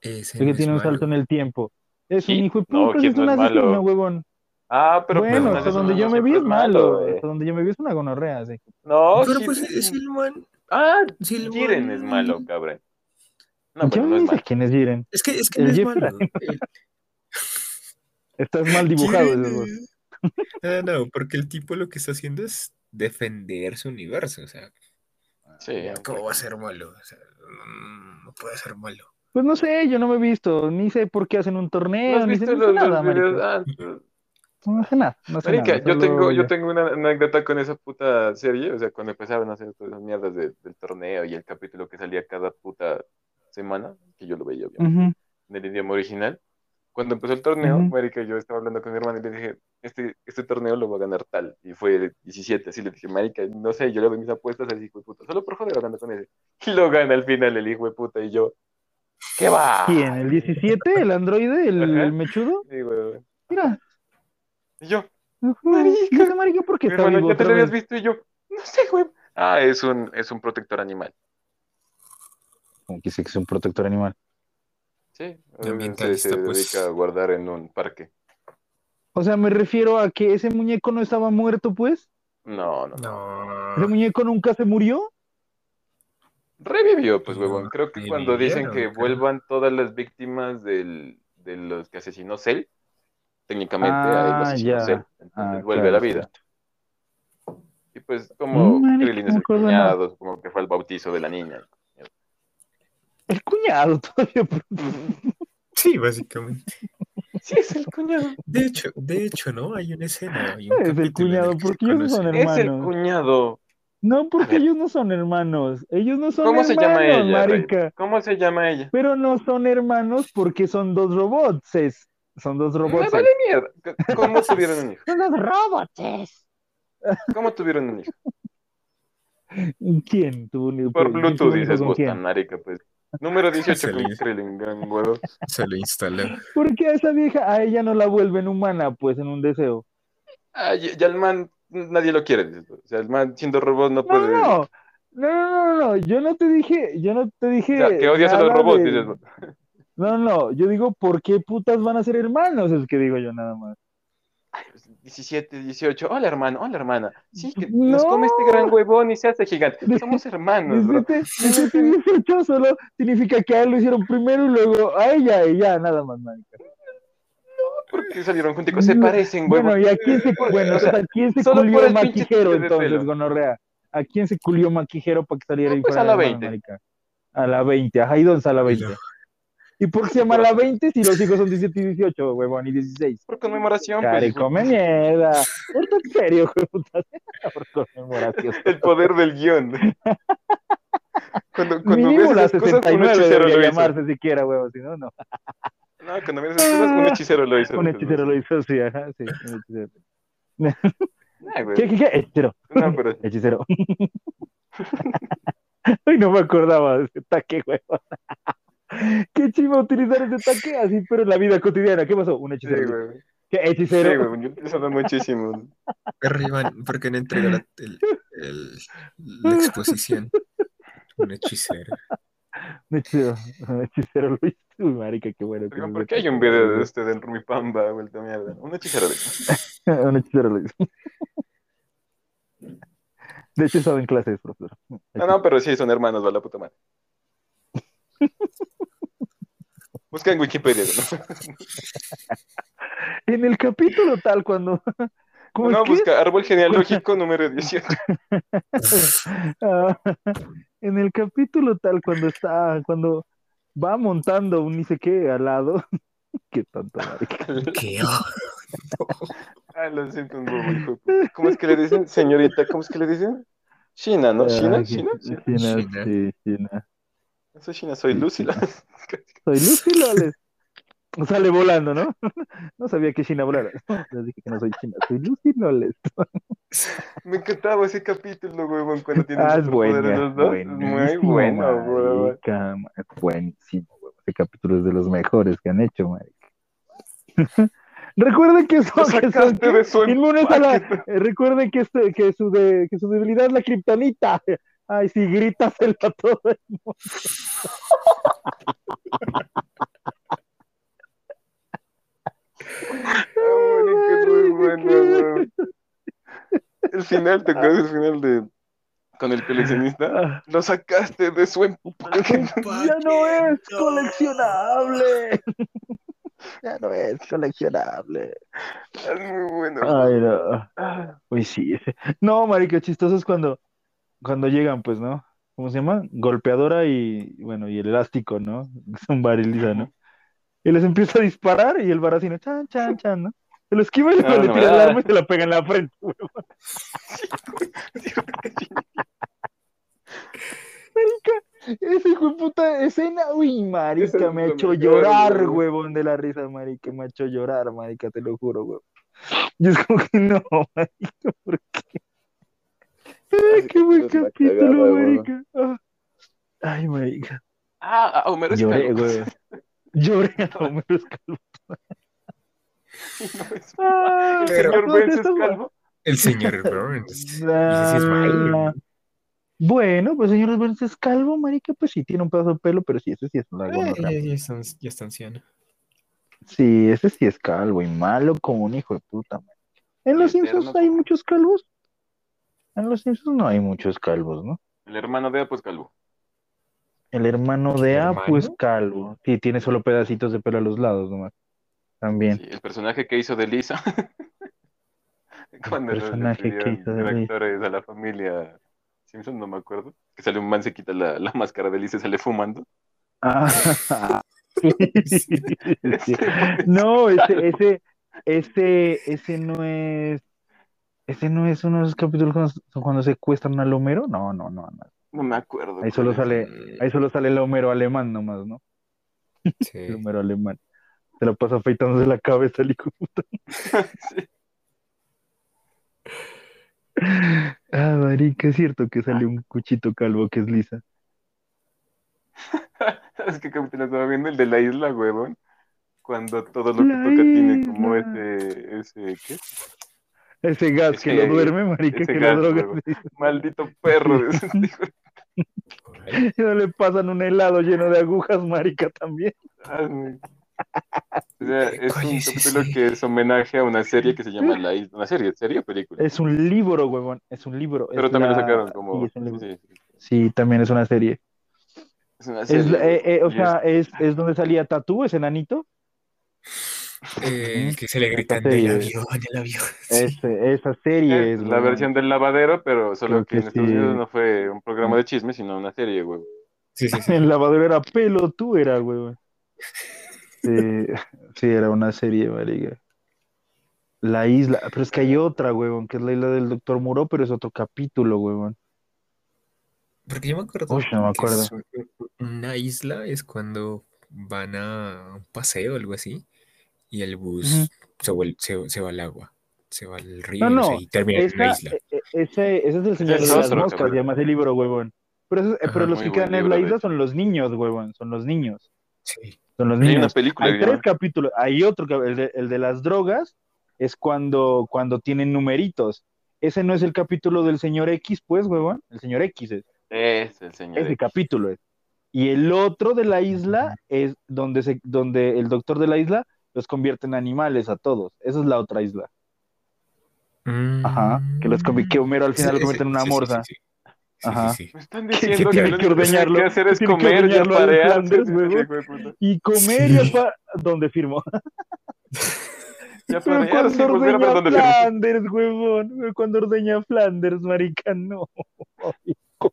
Ese que es tiene un malo. salto en el tiempo. Es un hijo de puta, ¿quién es un no es asesino, malo? huevón. Ah, pero Bueno, no, hasta donde yo me vi es es malo. eh. Hasta donde yo me vi es una gonorrea, sí. No, Pero pues sí. es el man. Ah, Jiren es malo, cabrón. No, ¿Qué bueno, no es malo. quién es Jiren? Es que, es que no es malo. Estás mal dibujado, no, porque el tipo lo que está haciendo es defender su universo. O sea, Sí, ¿cómo va a ser malo? O sea, mm, no puede ser malo. Pues no sé, yo no me he visto, ni sé por qué hacen un ¿No torneo, has ni sé, no nada, videos? marica. Ah, No sé nada, no sé Marica, nada. yo tengo, yo tengo una anécdota con esa puta serie, o sea, cuando empezaron a hacer todas esas mierdas de- del torneo y el capítulo que salía cada puta semana, que yo lo veía obviamente, Ujú. en el idioma original. Cuando empezó el torneo, Ujú. marica, yo estaba hablando con mi hermano y le dije, este, este torneo lo va a ganar tal, y fue 17, así le dije, marica, no sé, yo le doy mis apuestas al hijo de puta, solo por joder hablando con ese. Y lo gana al final el hijo de puta, y yo, ¿qué va? ¿Quién? ¿El 17? ¿El androide? ¿El, mechudo? Y, weón, Mira. y yo. Marica. ¿Y ese marica por qué está hermano, vivo ¿ya te lo habías visto? Y yo, no sé, güey. Ah, es un, es un protector animal. Sí que es un protector animal. Sí, ambientalista, se pues. dedica a guardar en un parque. O sea, me refiero a que ese muñeco no estaba muerto, pues. No, no, no. Ese muñeco nunca se murió. Revivió, pues, No, huevón. Creo que cuando dicen que vuelvan todas las víctimas del, de los que asesinó Cell, técnicamente Ah, asesinó ya. Cell. Entonces Ah, vuelve a la vida. Y pues, como Krillin es el cuñado, como que fue al bautizo de la niña. El cuñado todavía. Sí, básicamente. Sí, es el cuñado. De hecho, de hecho, ¿no? Hay una escena, hay un Es el cuñado, el porque ellos no son conocen. Es el Hermanos. cuñado. No, porque ellos no son hermanos. Ellos no son ¿Cómo se llama hermanos, ella, marica. ¿Cómo se llama ella? Pero no son hermanos porque son dos robots. es- Son dos Me robots. vale mierda. ¿Cómo tuvieron un hijo? Son dos robots. ¿Cómo tuvieron un hijo? ¿Quién tuvo un hijo? Por ¿Quién tuvo Bluetooth dices vos, tan marica, pues. Número 18 Se le- Krillin, gran huevo. Se lo instaló. Porque a esa vieja, a ella no la vuelven humana, pues, en un deseo. Ah, ya, el man, nadie lo quiere. O sea, el man siendo robot no No, puede. no, no, no, no, no, yo no te dije, yo no te O dije sea, que odias a los robots, de- dices. No, no, yo digo, ¿por qué putas van a ser hermanos? Es que digo yo nada más. Ay, pues, 17, 18. Hola, hermano, hola, hermana. Sí, que No. nos come este gran huevón y se hace gigante. Somos hermanos, bro. 17, 17 y 18 solo significa que a él lo hicieron primero y luego a ella y ya, nada más, marica. ¿Por qué salieron junticos? Se parecen, huevón. Bueno, ¿y a quién se, bueno, o sea, ¿a quién se culió maquijero entonces, gonorrea? ¿A quién se culió maquijero para que saliera No, y pues fuera a la hermano, 20. marica? A la 20, ajá, ¿y dónde está la 20? No. ¿Y por qué se llama la 20 si los hijos son 17 y 18, huevón, y 16? Por conmemoración, pues. Hijo. come mierda. Porta en serio. Por conmemoración. El poder del guion. Cuando, cuando ves la esas cosas, un 69 hechicero lo hizo. llamarse siquiera, huevón, si no, no. No, cuando ves esas cosas, un hechicero lo hizo. Un hechicero lo hizo, sí, ajá, sí, un hechicero. ¿Qué, qué, qué? Hechicero, No, pero hechicero. Uy, no me acordaba de ese taque, huevón. Qué chiva utilizar ese taque así, pero en la vida cotidiana. ¿Qué pasó? Un Sí, hechicero. güey. ¿Qué Sí, hechicero? güey. Yo utilizo muchísimo. Arriba, ¿por qué no entrega la, el- el- la exposición? Un hechicero. Un hechicero, un hechicero lo hizo. Uy, marica, qué bueno. me ¿por qué hay un video de eso. este del Rumi Pamba vuelta mierda? Un hechicero de un hechicero lo hizo. De hecho, estaba en clases, profesor. No, no, pero sí son hermanos, va la puta madre. Busca en Wikipedia, ¿no? En el capítulo tal, cuando. ¿Cómo No, es que? busca árbol genealógico número 18. Ah, en el capítulo tal, cuando está, cuando va montando un ni sé qué al lado. Qué marica. ¿Qué? Ah, lo siento un puta. ¿Cómo es que le dicen? Señorita, ¿cómo es que le dicen? China, ¿no? ¿China? Ah, ¿China? ¿China? China, China. sí, China. No soy China, soy Lucy. Soy Lucy Loles. Sale volando, ¿no? No sabía que China volara. Les dije que no soy China, soy Lucy Loles. Me encantaba ese capítulo, huevón, cuando tienen Ah, es buena, los dos. Muy bueno, ma- es buenísimo, huevón. Ese capítulo es de los mejores que han hecho, marica. Recuerden que son, que son de su inmunes a la, recuerden que, este- que, su de- que su debilidad es la kriptonita. Ay, si grítaselo a todo el mundo. Ah, muy bueno. El final, ¿te acuerdas del final de con el coleccionista? Ah, Lo sacaste de su empaque. Ya no es coleccionable. Ya no es coleccionable. Es muy bueno. Ay, no. Uy, sí. No, marica, chistoso es cuando, cuando llegan, pues, ¿no? ¿Cómo se llama? Golpeadora y, bueno, y el elástico, ¿no? Son variliza, ¿no? Y les empieza a disparar y el baracino, chan, chan, chan, ¿no? Se lo esquiva y le no, tira el arma y se la pega en la frente, huevón. Esa hijo de puta escena, uy, marica, es me ha hecho llorar, huevón. huevón, de la risa, marica, me ha hecho llorar, marica, te lo juro, huevón. Y es como que no, marica, ¿por qué? Ay, qué buen capítulo una marica. Ah. Ay, marica. Ah, ah, Homero es Lloré, calvo. güey. Lloré a Homero Escalvo. Ah, El señor Burns es eso- calvo. El señor Burns. Ese sí es Ah, malo. Bueno, pues señor Burns es calvo, marica, pues sí, tiene un pedazo de pelo, pero sí, ese sí es un largo, Eh, ya, está, ya está anciano. Sí, ese sí es calvo y malo como un hijo de puta, man. En los Simpsons hay muchos calvos. En los Simpsons no hay muchos calvos, ¿no? El hermano de pues calvo. El hermano de ¿El Apu es calvo. Sí, tiene solo pedacitos de pelo a los lados nomás. También. Sí, el personaje que hizo de Lisa. Cuando le personaje que hizo de Lisa. a la familia Simpson, no me acuerdo. Que sale un man, se quita la, la máscara de Lisa y sale fumando. Ah, sí. No, ese, ese, ese, ese no es. Ese no es uno de esos capítulos cuando, cuando secuestran al Homero. No, no, no, no. No me acuerdo. Ahí solo sale, ahí solo sale el Homero alemán nomás, ¿no? El sí. Homero alemán. Se lo pasa afeitándose la cabeza el hijo puta. es. Sí. Ah, marica, es cierto que sale un cuchito calvo que es lisa. ¿Sabes qué capítulo estaba viendo? El de la isla, huevón. Cuando todo lo que La toca tiene como ese, ese, ¿qué? Ese gas que lo duerme, marica, que gas, lo droga. Maldito perro. Y no le pasan un helado lleno de agujas, marica, también. O sea, es ¿Cuál un es capítulo que es homenaje a una serie que se llama La Isla. ¿Una serie? ¿Serie o película? Es un libro, huevón, es un libro. Pero es también lo sacaron como. Sí, es también es una serie. Es una Es, serie. eh, eh, o y sea, es, es donde salía Tatú, ese enanito. Eh, que se le gritan del avión, el avión. Sí. Ese- esa serie es es, la versión del lavadero, pero solo Creo que en que Estados. Unidos no fue un programa de chisme, sino una serie, güey. Sí, sí, sí. El lavadero era pelo, tú era, huevón. Sí, sí, era una serie, marica. La isla, pero es que hay otra, huevón, que es la isla del Doctor Muro, pero es otro capítulo, huevón. Porque yo me acuerdo Uy, no me que acuerdo. un- una isla es cuando van a un paseo o algo así y el bus Ujú. se, vuel- se, se va al agua, se va al río No, y, no sé, y termina en una Esa, isla. e- e- ese, ese es el Señor Ese de es las Moscas, llama ese libro, huevón. Pero, eso- eh, pero Ajá, los muy que quedan en la isla son los niños, huevón, son los niños. Sí. Son los Hay niños. una película Hay tres capítulos. Hay otro, el de, el de las drogas, es cuando, cuando tienen numeritos. Ese no es el capítulo del señor X, pues, huevón. El señor X es. Es el señor. Ese X. capítulo es. Y el otro de la isla es donde, se, donde el doctor de la isla los convierte en animales a todos. Esa es la otra isla. Ajá, que los que Homero al final lo convierte en una morsa. Sí, sí, Ajá. sí, sí. Me están diciendo que, que que ordeñarlo, que hacer es comer y puta. Y comer y apa- ¿Dónde firmó? Y Pero aparearse, cuando a ver ordeña firmó. Flanders, huevón. Cuando ordeña Flanders, marica, no.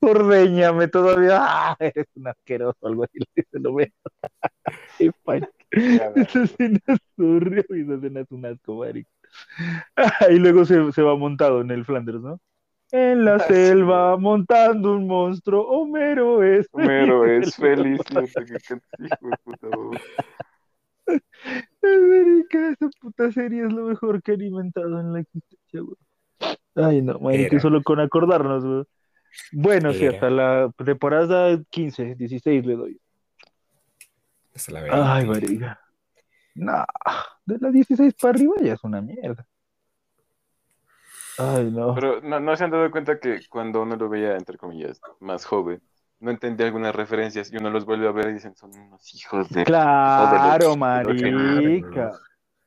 Ordeñame todavía. Ah, eres un asqueroso, algo así le dice lo veo. Esa escena es horrible, esa escena es un asco, marica. Ah, y luego se, se va montado en el Flanders, ¿no? En la Ah, selva, montando un monstruo, Homero es Homero feliz. es feliz. Marica, esa puta serie es lo mejor que han inventado en la existencia, güey. Ay, no, marica, Era. solo con acordarnos, güey. Bueno, sí, hasta la temporada 15, 16 le doy. Hasta la Ay, 20. marica. No, de la 16 para arriba ya es una mierda. Ay, no. Pero no, no se han dado cuenta que cuando uno lo veía, entre comillas, más joven, no entendía algunas referencias y uno los vuelve a ver y dicen, son unos hijos de... Claro, Joder, marica.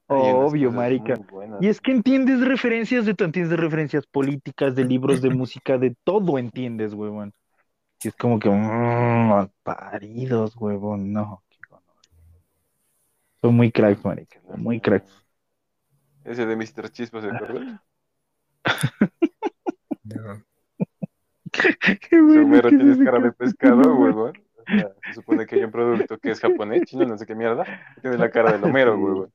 Obvio, marica. Y es que entiendes referencias de todo, entiendes de referencias políticas, de libros de música, de todo entiendes, huevón. Y es como que, mmm, paridos, huevón, no. Son muy cracks, marica, son muy cracks. Ese de Mr. Chispa, ¿se acuerdan? No. Qué bueno tienes cara de pescado, huevón. O sea, se supone que hay un producto que es japonés, chino, no sé qué mierda. Tiene la cara del Homero, huevón.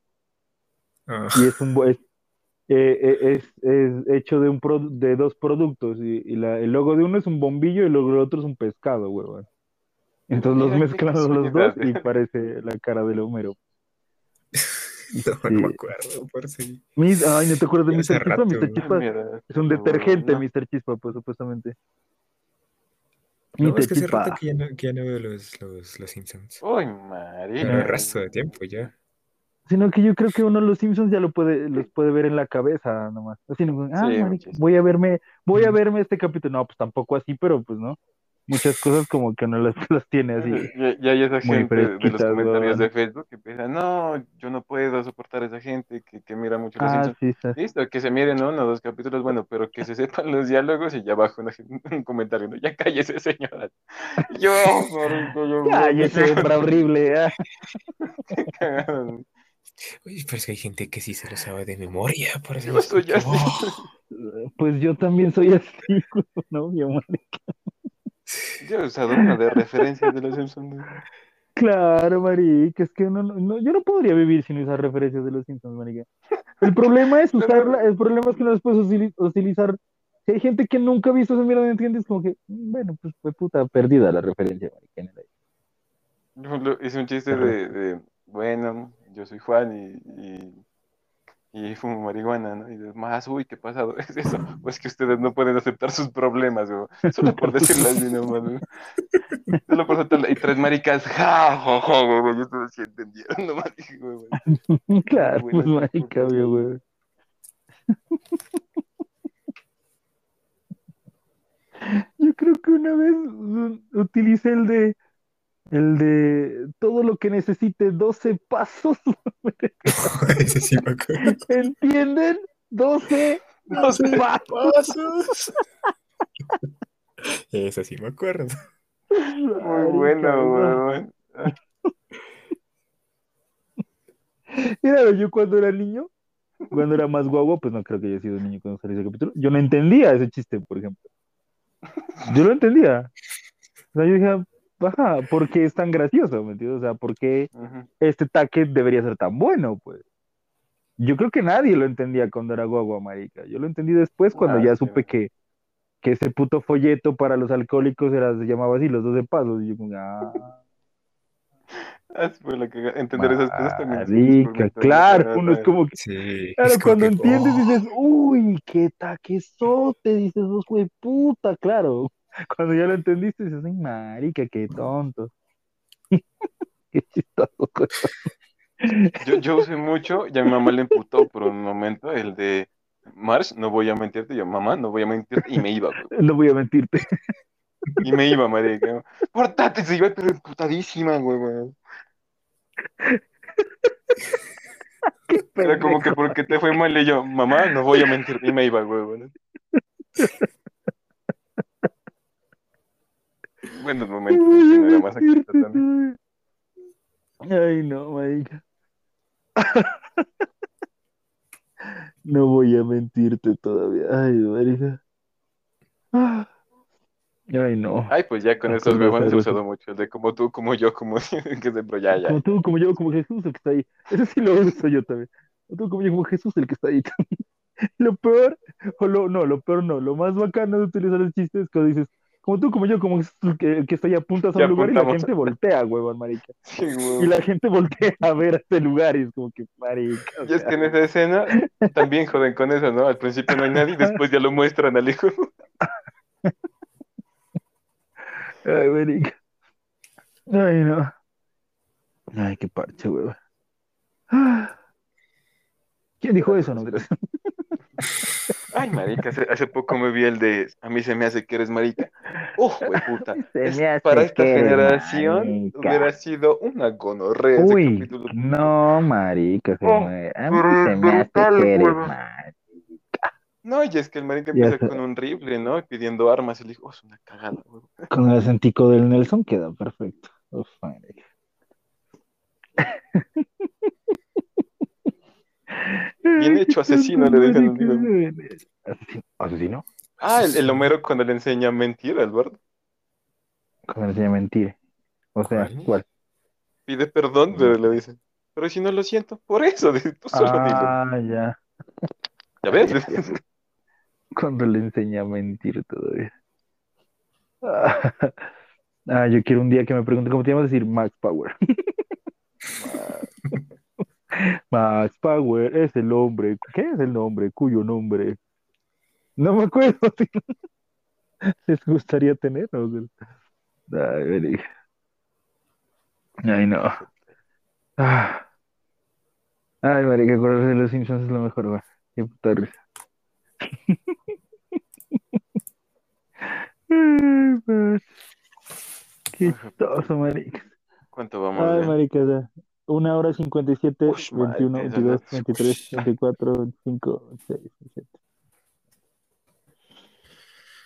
Ah, Y es un es, eh, eh, es, es hecho de un pro- de dos productos y, y la- el logo de uno es un bombillo y el logo del otro es un pescado, huevón. Entonces los mezclan los dos y parece la cara del Homero. no, no me acuerdo, por si. Mis- ay, ¿no te acuerdas de Mr. Chispa? Mr. Chispa es un detergente, no. Mr. Chispa, pues supuestamente. No, Mr. es que hace Chispa. rato que ya no, que ya no veo los, los, los Simpsons. Uy, marica. el resto de tiempo ya. Sino que yo creo que uno los Simpsons ya lo puede, los puede ver en la cabeza nomás. Así no, ah, Sí, marica, voy a verme, voy a verme este capítulo. No, pues tampoco así, pero pues no. Muchas cosas como que uno las, las tiene así. Ya, ya hay esa Muy gente de los comentarios de Facebook que empieza, no, yo no puedo soportar a esa gente que, que mira mucho los Ah, Simpsons. sí, sí. Listo, que se miren uno o dos capítulos, bueno, pero que se sepan los diálogos y ya abajo una un comentario, ¿no? Ya cállese, señora. Yo, marica, yo, Cállese, hembra horrible. ah. Oye, pero es que hay gente que sí se lo sabe de memoria. Por eso Yo soy así. oh, Pues yo también soy así, ¿no? Mi amor. Yo he usado una de referencias de los Simpsons. Claro, marica, es que uno no, no- yo no podría vivir sin usar referencias de los Simpsons, marica. El problema es usarla, el problema es que no las puedes utili- utilizar. Si hay gente que nunca ha visto esa mierda, entiendes, como que, bueno, pues fue puta perdida la referencia, marica. en el- hice un chiste de, bueno, yo soy Juan y, y, y fumo marihuana, ¿no? Y más, uy, ¿qué pasado es eso? Pues que ustedes no pueden aceptar sus problemas, güey. Solo por decirlo así nomás, güey. Solo por aceptarlo. Y tres maricas, ja, ja, ja, güey. Yo todos sí entendieron, nomás dije, güey, güey. Claro, pues marica, güey. Yo creo que una vez utilicé el de el de todo lo que necesite 12 pasos, ese sí me acuerdo. ¿entienden? 12 No sé. Pasos. Ese sí me acuerdo. Muy bueno, güey. Mira, yo cuando era niño, cuando era más guagua, pues no creo que haya sido niño cuando salió ese capítulo. Yo no entendía ese chiste, por ejemplo. Yo lo entendía. O sea, yo dije, ajá, ¿por qué es tan gracioso? ¿Me entiendes? O sea, ¿por qué este taque debería ser tan bueno? Pues yo creo que nadie lo entendía cuando era guagua, marica. Yo lo entendí después cuando Ah, ya supe que, que ese puto folleto para los alcohólicos era, se llamaba así, los 12 pasos. Y yo como, ah, Entender esas cosas también. es Marica, claro, uno es como que, Sí. claro, cuando que, entiendes oh, dices, uy, qué taquesote, dices, vos, güey, puta, claro. Cuando ya lo entendiste dices, ay, marica, qué tonto. Qué chistoso. Yo, yo usé mucho, y a mi mamá le emputó por un momento el de Marsh, no voy a mentirte. Yo, mamá, no voy a mentirte. Y me iba, güey. No voy a mentirte. Y me iba, marica. Portate, se iba, pero emputadísima, güey, güey. Era como que porque te fue mal y yo, mamá, no voy a mentir. Y me iba, güey, güey. Buenos No momentos, no era más también. Ay, no, marica. No voy a mentirte todavía. Ay, marica. Ah. Ay, no. Ay, pues ya con estos Acordarse huevones he usado mucho. El de como tú, como yo, como que se, pero ya, ya. Como tú, como yo, como Jesús, el que está ahí. Ese sí lo uso yo también. Como tú, como yo, como Jesús, el que está ahí también. Lo peor, o lo, no, lo peor no. Lo más bacano de utilizar el chiste es cuando dices, como tú, como yo, como que, que está ahí, apuntas a un lugar y la gente voltea, huevón, marica. Sí, Y la gente voltea a ver a este lugar y es como que, marica. Y es sea, que en esa escena también joden con eso, ¿no? Al principio no hay nadie y después ya lo muestran al hijo. Ay, marica. Ay, no. Ay, qué parche, huevón. ¿Quién dijo eso, no? Ay, marica, hace, hace poco me vi el de A mí se me hace que eres marica. Uf, güey, puta. Es- para esta generación marica. hubiera sido una gonorrea ese Uy, capítulo. no, marica, se Oh, me- a mí se me hace brutal, que eres marica. No, y es que el marica empieza con un rifle, ¿no? Y pidiendo armas. Y le dijo, oh, es una cagada, güey. Con el acentico del Nelson queda perfecto. Uf, marica. Bien hecho, asesino, le dicen. Asesino. ¿Asesino? Ah, el, el Homero cuando le enseña a mentir al. Cuando le enseña a mentir. O sea, ¿Cuál? ¿cuál? Pide perdón, pero le dice. Pero si no lo siento, por eso, tú solo dilo. Ah, ya. ¿Ya ves? Cuando le enseña a mentir todavía. Ah, yo quiero un día que me pregunte cómo te llamas, decir Max Power. Max Power es el hombre. ¿Qué es el nombre? Cuyo nombre. No me acuerdo. ¿Les gustaría tenerlo? Ay, marica. Ay, no. Ah. Ay, marica, acordarse de los Simpsons es lo mejor, güey. Qué puta risa. Ay. Qué chistoso, marica. ¿Cuánto vamos? Ay, marica, ya. Una hora cincuenta y siete, Ush, madre, veintiuno, esa veintidós, noche. veintitrés, Ush. veinticuatro, veinticinco, veintiséis, veintisiete.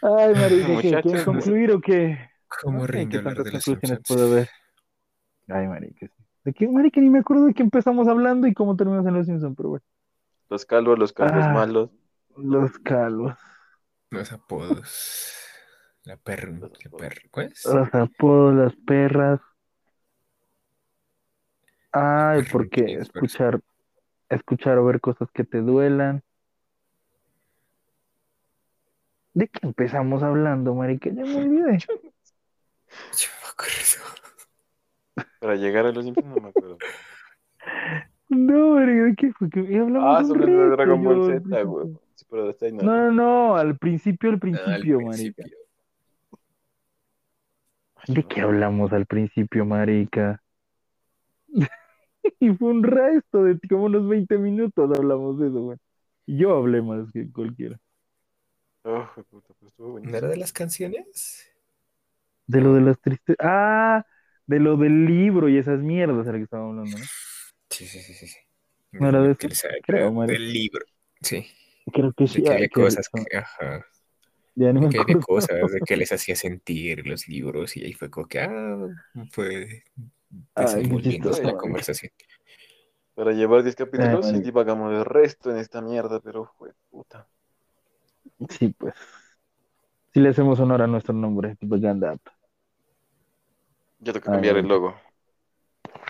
Ay, marica, ¿qué? ¿Quieres concluir o qué? ¿Cómo No sé rinde qué tantas conclusiones puedo ver. Ay, marica. sí. ¿De qué, marica? Ni me acuerdo de qué empezamos hablando y cómo terminamos en Los Simpsons, pero bueno. Los calvos, los calvos Ah. malos. Los calvos, Los apodos. La perra. La perra. ¿Cuál es? los apodos, las perras. Ay, porque escuchar, escuchar o ver cosas que te duelan. ¿De qué empezamos hablando, marica? Ya me olvidé. Yo me acuerdo. Para llegar a los Simpsons no me acuerdo. No, marica, ¿de qué fue? Que hablamos Ah, sobre resto, Dragon Ball al Z, güey. Sí, pero hasta ahí no. No, no, no, al principio, al Ah, al principio, marica. principio. Ay, ¿De no. qué hablamos al principio, marica? Y fue un resto de como unos 20 minutos hablamos de eso, güey. Y Yo hablé más que cualquiera. Oh, puta, pues estuvo ¿No buenísimo. era de las canciones? De lo de las tristes. Ah, de lo del libro y esas mierdas era que estaba hablando, ¿no? Sí, sí, sí, sí. sí. ¿No era de Que eso? Creo, Mario. Del libro. Sí. Creo que De sí. que ah, había qué cosas que, ajá. Ya ni De me que cosas de que les hacía sentir los libros y ahí fue como que, ah, fue La conversación. Para llevar 10 capítulos, marica. divagamos el resto en esta mierda, pero fue puta. Sí, pues. Si le hacemos honor a nuestro nombre, tipo Ganda Up. Ya toca cambiar el logo.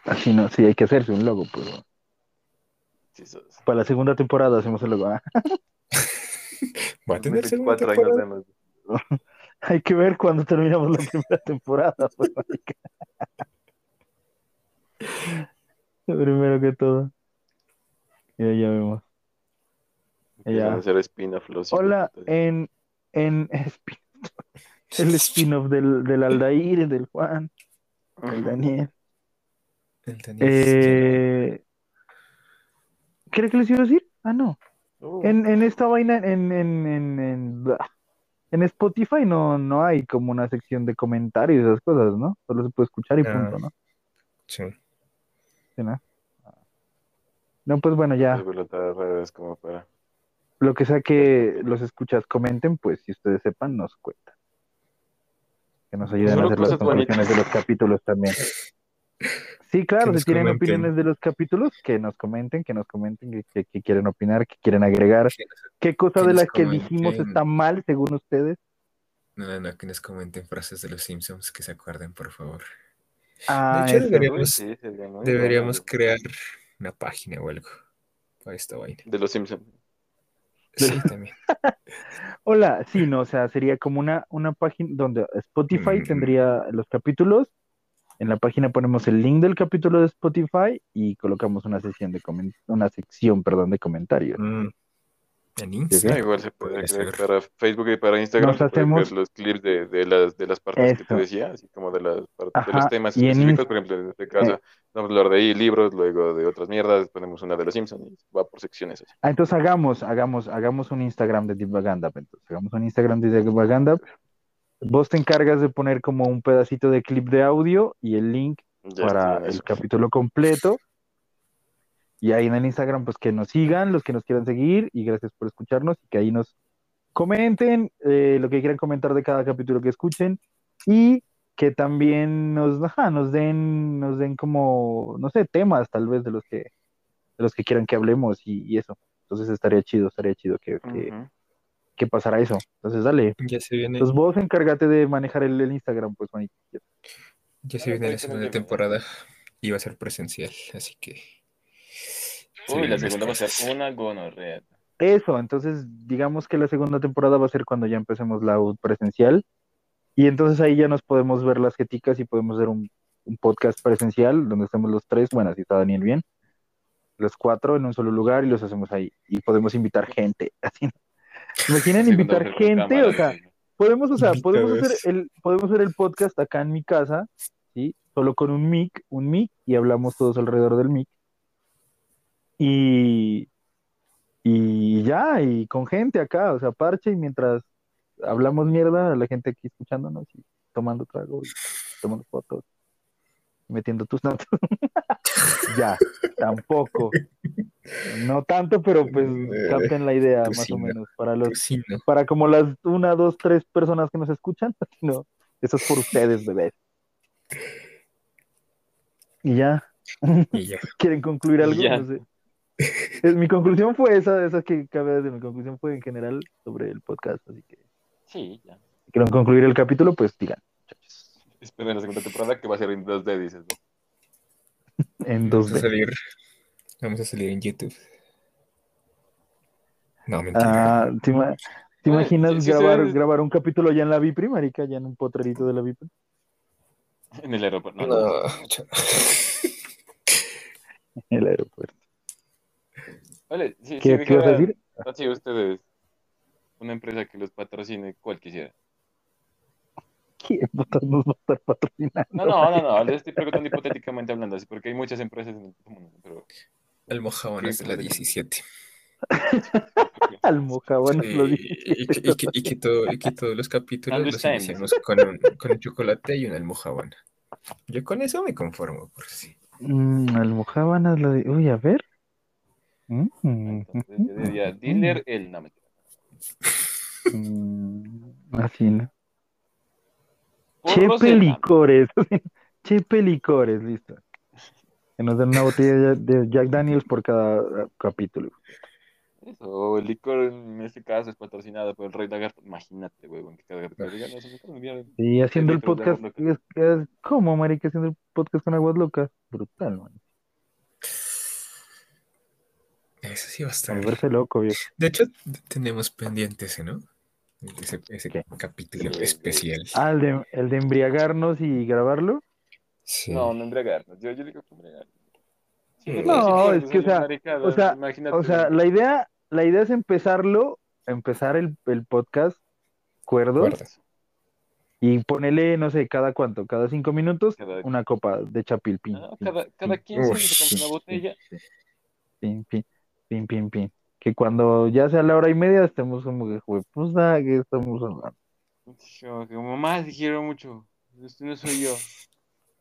Así no, sí, hay que hacerse un logo, pues. bueno. Sí, sos- Para la segunda temporada hacemos el logo. ah. Va a tener segunda 24 años temporada. de más. Hay que ver cuando terminamos la primera temporada, pues. Primero que todo. Ya, ya vemos. Empiezan Ya. a hacer hijos Hola, en, en spin- el spin-off del, del Aldair, del Juan, del Daniel. El Daniel Eh, ¿Qué era que les iba a decir? Ah, no. Uh, En, en esta vaina, en, en, en. En Spotify no, no hay como una sección de comentarios y esas cosas, ¿no? Solo se puede escuchar y Ah. punto, ¿no? Sí. Sí, ¿no? No, pues bueno, ya. como para. Lo que sea que los escuchas comenten, pues si ustedes sepan, nos cuentan. Que nos ayuden a hacer las conclusiones de los capítulos también. Sí, claro, Que si tienen comenten. opiniones de los capítulos, que nos comenten, que nos comenten, que, que- que quieren opinar, que quieren agregar, qué cosa de las que dijimos está mal según ustedes. No, no, no, que nos comenten frases de los Simpsons que se acuerden, por favor. Ah, de hecho, eso. deberíamos, Uy, sí, sería muy deberíamos bueno. crear una página o algo para esta vaina. De los Simpsons. Sí, también. Hola, sí, no, o sea, sería como una, una página donde Spotify Mm. tendría los capítulos. En la página ponemos el link del capítulo de Spotify y colocamos una sesión de comen- una sección, perdón, de comentarios. Mm. En ¿Sí? Insta. Ah, igual se puede crear para Facebook y para Instagram. Nos hacemos- los clips de, de las, de las partes que te Eso. decía, así como de, las, de los temas y en específicos. Inst- Por ejemplo, en este caso, vamos a hablar de ahí, libros, luego de otras mierdas, ponemos una de los Simpsons y va por secciones. Así. Ah, entonces hagamos, hagamos, hagamos un Instagram de Divaganda. Entonces, hagamos un Instagram de Divaganda. Vos te encargas de poner como un pedacito de clip de audio y el link Ya para en el eso. capítulo completo. Y ahí en el Instagram, pues que nos sigan, los que nos quieran seguir, y gracias por escucharnos, y que ahí nos comenten eh, lo que quieran comentar de cada capítulo que escuchen, y que también nos, ajá, nos den, nos den como, no sé, temas tal vez de los que, de los que quieran que hablemos y, y eso. Entonces estaría chido, estaría chido que, que, Ujú. que pasara eso. Entonces dale. Ya se viene, Entonces vos encárgate de manejar el, el Instagram, pues, manito. ya se viene la segunda temporada y va a ser presencial, así que. Uy, la vienen segunda va a ser una gonorrea. Eso, entonces digamos que la segunda temporada va a ser cuando ya empecemos la U presencial y entonces ahí ya nos podemos ver las jeticas y podemos hacer un, un podcast presencial donde estemos los tres, bueno, si está Daniel bien, los cuatro en un solo lugar y los hacemos ahí y podemos invitar gente, así. Imaginen invitar gente, o sea, podemos, o sea, podemos hacer el, podemos hacer el podcast acá en mi casa, ¿sí? Solo con un mic, un mic y hablamos todos alrededor del mic. Y, y ya, y con gente acá, o sea, parche, y mientras hablamos mierda, la gente aquí escuchándonos y tomando trago y tomando fotos, metiendo tus notas. ya, tampoco. No tanto, pero pues capten la idea, Pues más sí, o no. menos, para los Pues sí, ¿no? para como las una, dos, tres personas que nos escuchan. No, eso es por ustedes, bebés. Y ya, Y ya. ¿quieren concluir algo? Ya. No sé. Es- mi conclusión fue esa, esa que cabe decir. Mi conclusión fue en general sobre el podcast. Así que Sí, ya. si quieren concluir el capítulo, pues digan, muchachos. Esperen la segunda temporada que va a ser en 2D, dices. ¿no? En Vamos a 2D. salir. Vamos a salir en YouTube. No, mentira. Ah, ¿te, ima- te Oye, imaginas sí, sí, grabar, sí. grabar un capítulo ya en la Vipri, marica, ya en un potrerito de la Vipri? En el aeropuerto. No, no. En el aeropuerto. Vale, si, si ¿Qué, ibas a decir? así ustedes una empresa que los patrocine, ¿cuál quisiera? ¿Quién nos va a estar patrocinando? No, no, no, no, les estoy preguntando hipotéticamente hablando, así porque hay muchas empresas en el mundo, pero Almojábanas de la 17. Almojábanas Sí, lo y, que, y que- y que todo- y que todos los capítulos los iniciamos con un, con un chocolate y una almojábana. Yo con eso me conformo, por sí. Mm, lo de... Uy, a ver. Mm, entonces yo diría, dealer, el no me mm, así, ¿no? Chepe licores. Chepe licores, listo. Que nos den una botella de Jack Daniels por cada eh, capítulo. Eso, el licor en este caso es patrocinado por el Rey Lagarto. Imagínate, huevón, que cada. Y haciendo el podcast, es, es- ¿cómo, marica? Haciendo el podcast con aguas locas. Brutal, man. Eso sí va a A estar. volverse loco, viejo. De hecho, tenemos pendiente ese, ¿no? Ese, capítulo Sí, especial. Ah, el de, el de embriagarnos y grabarlo. Sí. No, no embriagarnos. Yo, yo digo que embriagarnos. Sí, No, es pierdes que, o sea, o sea. O sea, la idea, la idea es empezarlo, empezar el, el podcast cuerdos Cuerdas. y ponerle, no sé, cada cuánto, cada cinco minutos, Cada- una copa de chapilpín. Ah, cada, cada pin, 15 Uy, minutos una botella. pin, pin, pin, pin, pin. Que cuando ya sea la hora y media estemos como que, "Jue puta, que estamos hablando. Yo, que mamá, te quiero mucho. Este no soy yo.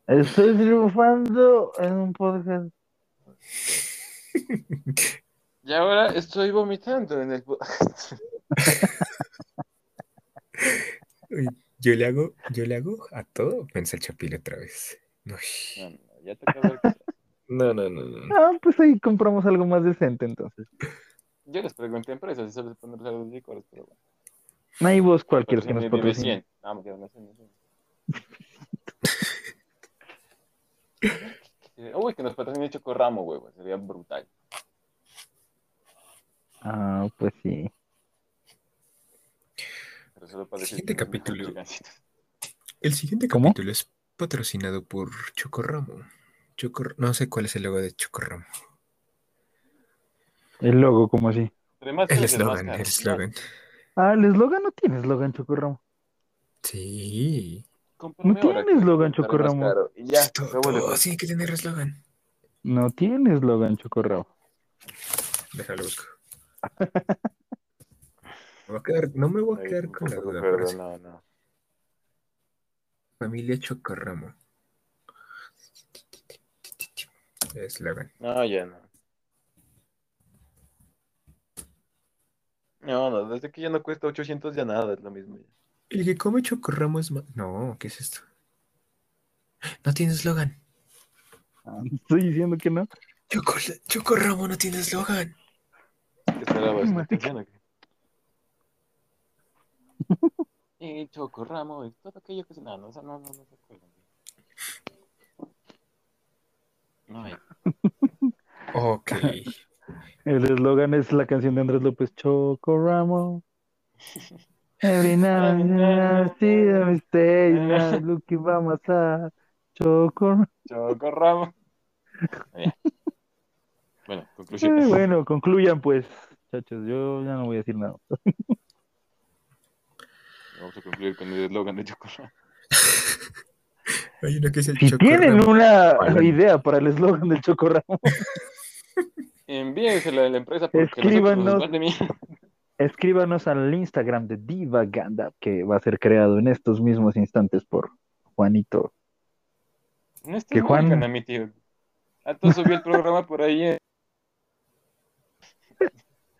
Estoy triunfando en un podcast. Y ahora estoy vomitando en el. po- Uy, Yo le hago, yo le hago a todo, pensé el chapile otra vez. Uy. No, no, ya qué se hace. No, no, no, no. Ah, pues ahí compramos algo más decente entonces. Yo les pregunté a empresas si sabes poner los licores, pero bueno. Vos cuál Pero quieres si que nos patrocine. 100. Ah, me quedan las 100. Eh, Uy, que nos patrocine Chocorramo, huevo. Sería brutal. Ah, pues sí. Pero solo para decir Siguiente capítulo. El siguiente ¿Cómo? capítulo es patrocinado por Chocorramo. Chocor... No sé cuál es el logo de Chocorramo. El logo, como así. El eslogan, el eslogan. Ah, el eslogan no tiene eslogan, Chocorramo. Sí. No tiene eslogan, Chocorramo. ya, Todo, fácil. tiene que tener eslogan. No tiene eslogan, Chocorramo. Déjalo busco. Me voy a quedar- no me voy a quedar con la duda. sí. no, no. Familia Chocorramo. Eslogan. No, ya no. No, no, desde que ya no cuesta 800 ya nada, es lo mismo. ya. El que come chocorramo es más. No, ¿qué es esto? No tiene eslogan. Ah, Estoy diciendo que no. Choco- Chocorramo no tiene eslogan. ¿Qué o qué? Y Chocorramo y todo aquello que se... No, no, no, no, no se acuerdan. No hay. Ok. El eslogan es la canción de Andrés López, Chocoramo. Every now and then I see a mistake, now looking by my side. Chocoramo. Bueno, Eh, conclusión. bueno, concluyan pues, muchachos. Yo ya no voy a decir nada. Vamos a concluir con el eslogan de Chocorramo. Hay uno que es el Si tienen Chocorramo. una Bueno. idea para el eslogan del Chocoramo, Envíensela a la empresa porque Escríbanos. al Instagram de Divaganda, que va a ser creado en estos mismos instantes por Juanito. No Que Juan- a mi tío. A todo subió el programa por ahí. eh.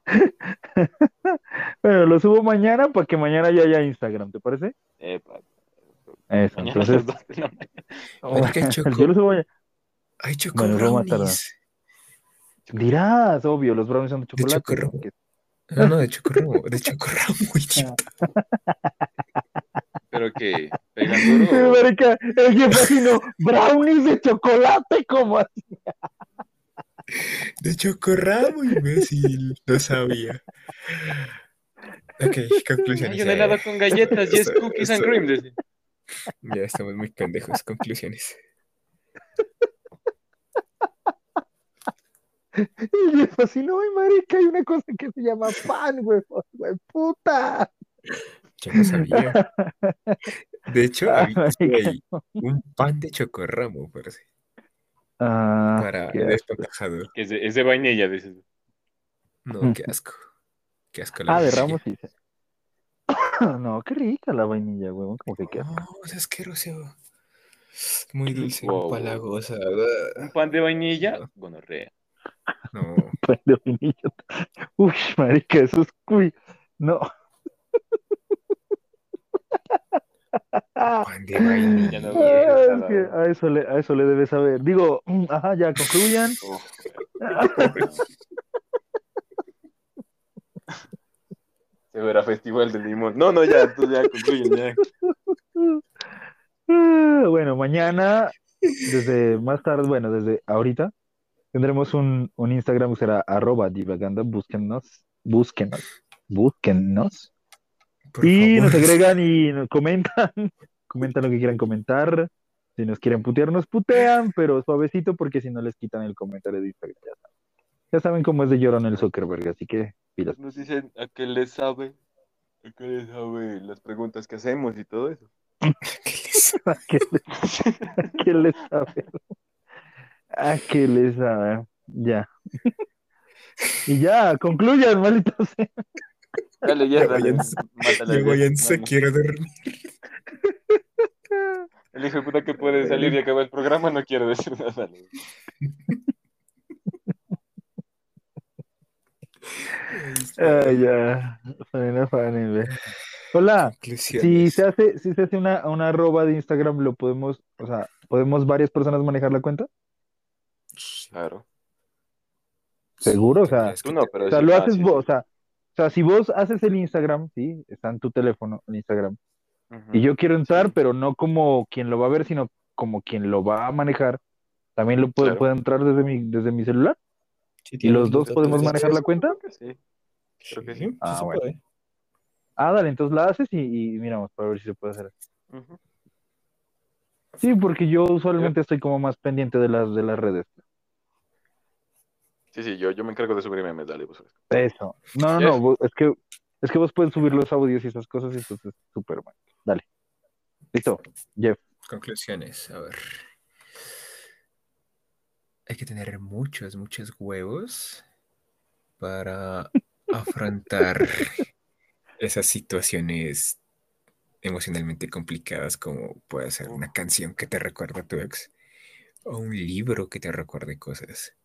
Bueno, lo subo mañana para que mañana ya haya Instagram, ¿te parece? Epa, Eso, mañana a entonces. las 2 de la mañana. Choco. Yo lo subo mañana. Hay Bueno, vamos a tardar. chocorraunis. Dirás, obvio, los brownies son de De chocolate. chocorramo. porque- No, no, de chocorramo. De chocorramo. Pero que pegan duro. Marica, el así no, brownies de chocolate, como así? De chocorramo, imbécil. No sabía. Ok, conclusiones. Hay un helado con galletas y es cookies and cream. Ya estamos muy pendejos. Conclusiones. Y jefe así, no, ay, marica, hay una cosa que se llama pan, güey, güey, puta. Yo no sabía. De hecho, Ah, había marica. ahí un pan de chocorramo, parece. Ah, Para el es de, es de vainilla, dices. No, qué asco. Qué asco la Ah, de. Ramos sí. No, qué rica la vainilla, güey, como que queda. No, es asqueroso. Muy dulce, Wow, empalagosa. Un pan de vainilla, gonorrea. No, pan de vainilla. Uy, marica, eso es cuy. No. pan de vainilla. No- es que a eso le, a eso le debe saber. Digo, mm, ajá, ya concluyan. Oh, Se verá festival del limón. No, no, ya, tú ya concluyen, ya. Bueno, mañana, desde más tarde, bueno, desde ahorita, tendremos un, un Instagram que será arroba divaganda, búsquennos, búsquenos, búsquennos. Por y favor. nos agregan y nos comentan, comentan lo que quieran comentar. Si nos quieren putear, nos putean, pero suavecito porque si no les quitan el comentario de Instagram. Ya saben, ya saben cómo es de llorón el Zuckerberg, así que pilas. Nos dicen a qué le sabe, a qué le sabe las preguntas que hacemos y todo eso. ¿Qué les- ¿A qué les, a qué les sabe? ¿A qué les sabe? Ya. Y ya, concluyan, malditos. sea. Dale, ya, Ya dale. quiero dormir. El hijo de puta que puede salir y acabar el programa no quiero decir nada. dale. Ah, ya. Bueno, fan, ve. Hola. Si se hace, si se hace una, una arroba de Instagram, lo podemos, o sea, ¿podemos varias personas manejar la cuenta? Claro. Seguro, o sea, que no, pero O sea, sí, lo ah, haces sí, vos, o sea, o sea, si vos haces el Instagram, sí, está en tu teléfono, el Instagram, y yo quiero entrar, Sí. pero no como quien lo va a ver, sino como quien lo va a manejar, también lo puede, Claro. puede entrar desde mi, desde mi celular, Sí, y los dos podemos de- manejar la cuenta. creo que sí. Creo que sí. Ah, se bueno. puede. Ah, dale, entonces la haces y, y miramos para ver si se puede hacer. Ujú. Sí, porque yo usualmente estoy como más pendiente de las, de las redes. Sí, sí, yo, yo me encargo de subir memes, dale, pues. Eso. No, no, no, vos- es que, es que vos puedes subir los audios y esas cosas, y entonces súper bueno. Dale. Listo, Jeff. Conclusiones, a ver. Hay que tener muchos, muchos huevos para afrontar esas situaciones emocionalmente complicadas como puede ser una canción que te recuerda a tu ex o un libro que te recuerde cosas.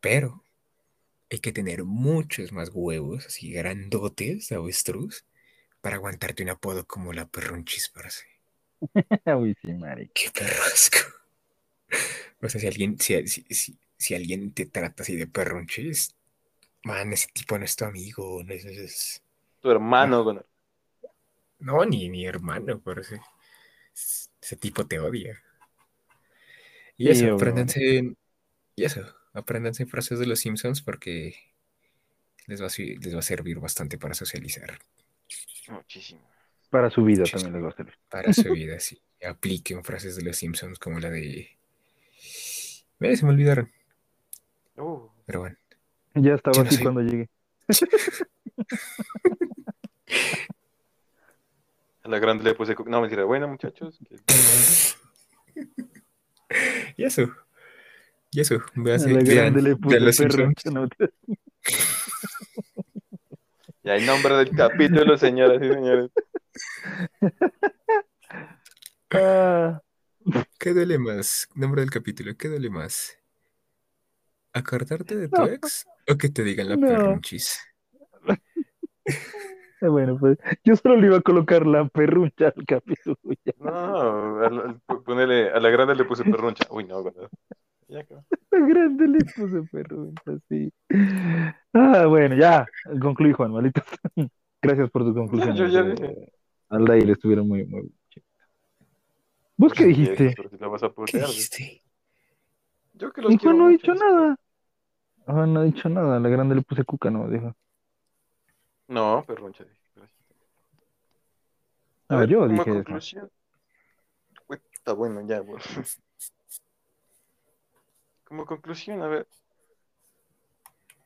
Pero hay que tener muchos más huevos, así grandotes, avestruz, para aguantarte un apodo como la perrunchis, parce. Uy, sí, marica. Qué perro asco. O sea, si alguien, si, si, si, si alguien te trata así de perrunches, man, ese tipo no es tu amigo, no es, es- Tu hermano, Gunnar. no, ni mi hermano, parece. Ese tipo te odia. Y Sí, eso, apréndanse, y eso, apréndanse frases de los Simpsons porque les va a, les va a servir bastante para socializar, Muchísimo. Para su vida Muchísimo. también les va a servir. para su vida, sí. Apliquen frases de los Simpsons como la de... Eh, se me olvidaron, Uh, pero bueno. Ya estaba no así soy- cuando llegué. a la grande le puse. No, mentira. Bueno, muchachos. que- Y eso. Y eso. A Vean, la grande le puse los perro. No, te- Ya el nombre del capítulo, señoras y señores. Ah, ¿Qué duele más? Nombre del capítulo. ¿Qué duele más? ¿Acordarte de tu No. ex o que te digan la No. perrunchis? eh, bueno, pues yo solo le iba a colocar la perrucha al capítulo. ya. No, al- al- ponele, a la grande le puse perruncha. Uy, no. Ya acabó. La grande le puse perrucha, sí. Ah, bueno, ya. Concluí, Juan, malito. Gracias por tu conclusión. yo ya eh, dije. Al aire estuvieron muy, muy. ¿Vos qué dijiste? Pero si la vas a ¿Qué dijiste? Yo que los no ha mucho, dicho nada. Juan no ha dicho nada. A la grande le puse cuca, no, dijo. No, perruncha. dije, gracias. A ver, yo como dije eso. conclusión. Está bueno, ya, bueno. Como conclusión, a ver.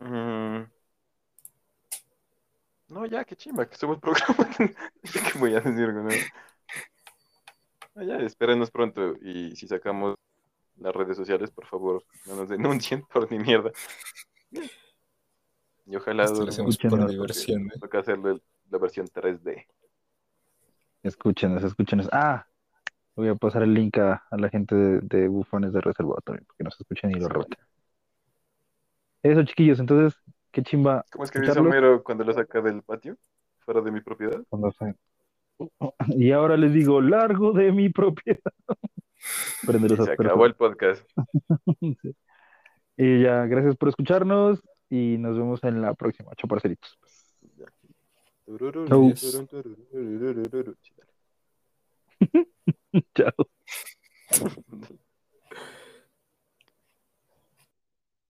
Mm. No, ya, qué chimba, que somos programa. ¿Qué voy a decir, güey? Ah, ya, espérenos pronto. Y si sacamos las redes sociales, por favor, no nos denuncien por ni mierda. Y ojalá Esto lo hacemos por diversión, nos ¿eh? Toca hacerle la versión 3D. Escúchenos, escúchenos. Ah, voy a pasar el link a, a la gente de, de Bufones de Reservado también, porque no se escuchan ni lo rebote. Eso, chiquillos, entonces, qué chimba ¿Cómo es que dice Homero cuando lo saca del patio? Fuera de mi propiedad. cuando se- Y ahora les digo, largo de mi propiedad. Se acabó el podcast. Sí. Y ya, gracias por escucharnos y nos vemos en la próxima. Chao, parceritos. Chau. Chao.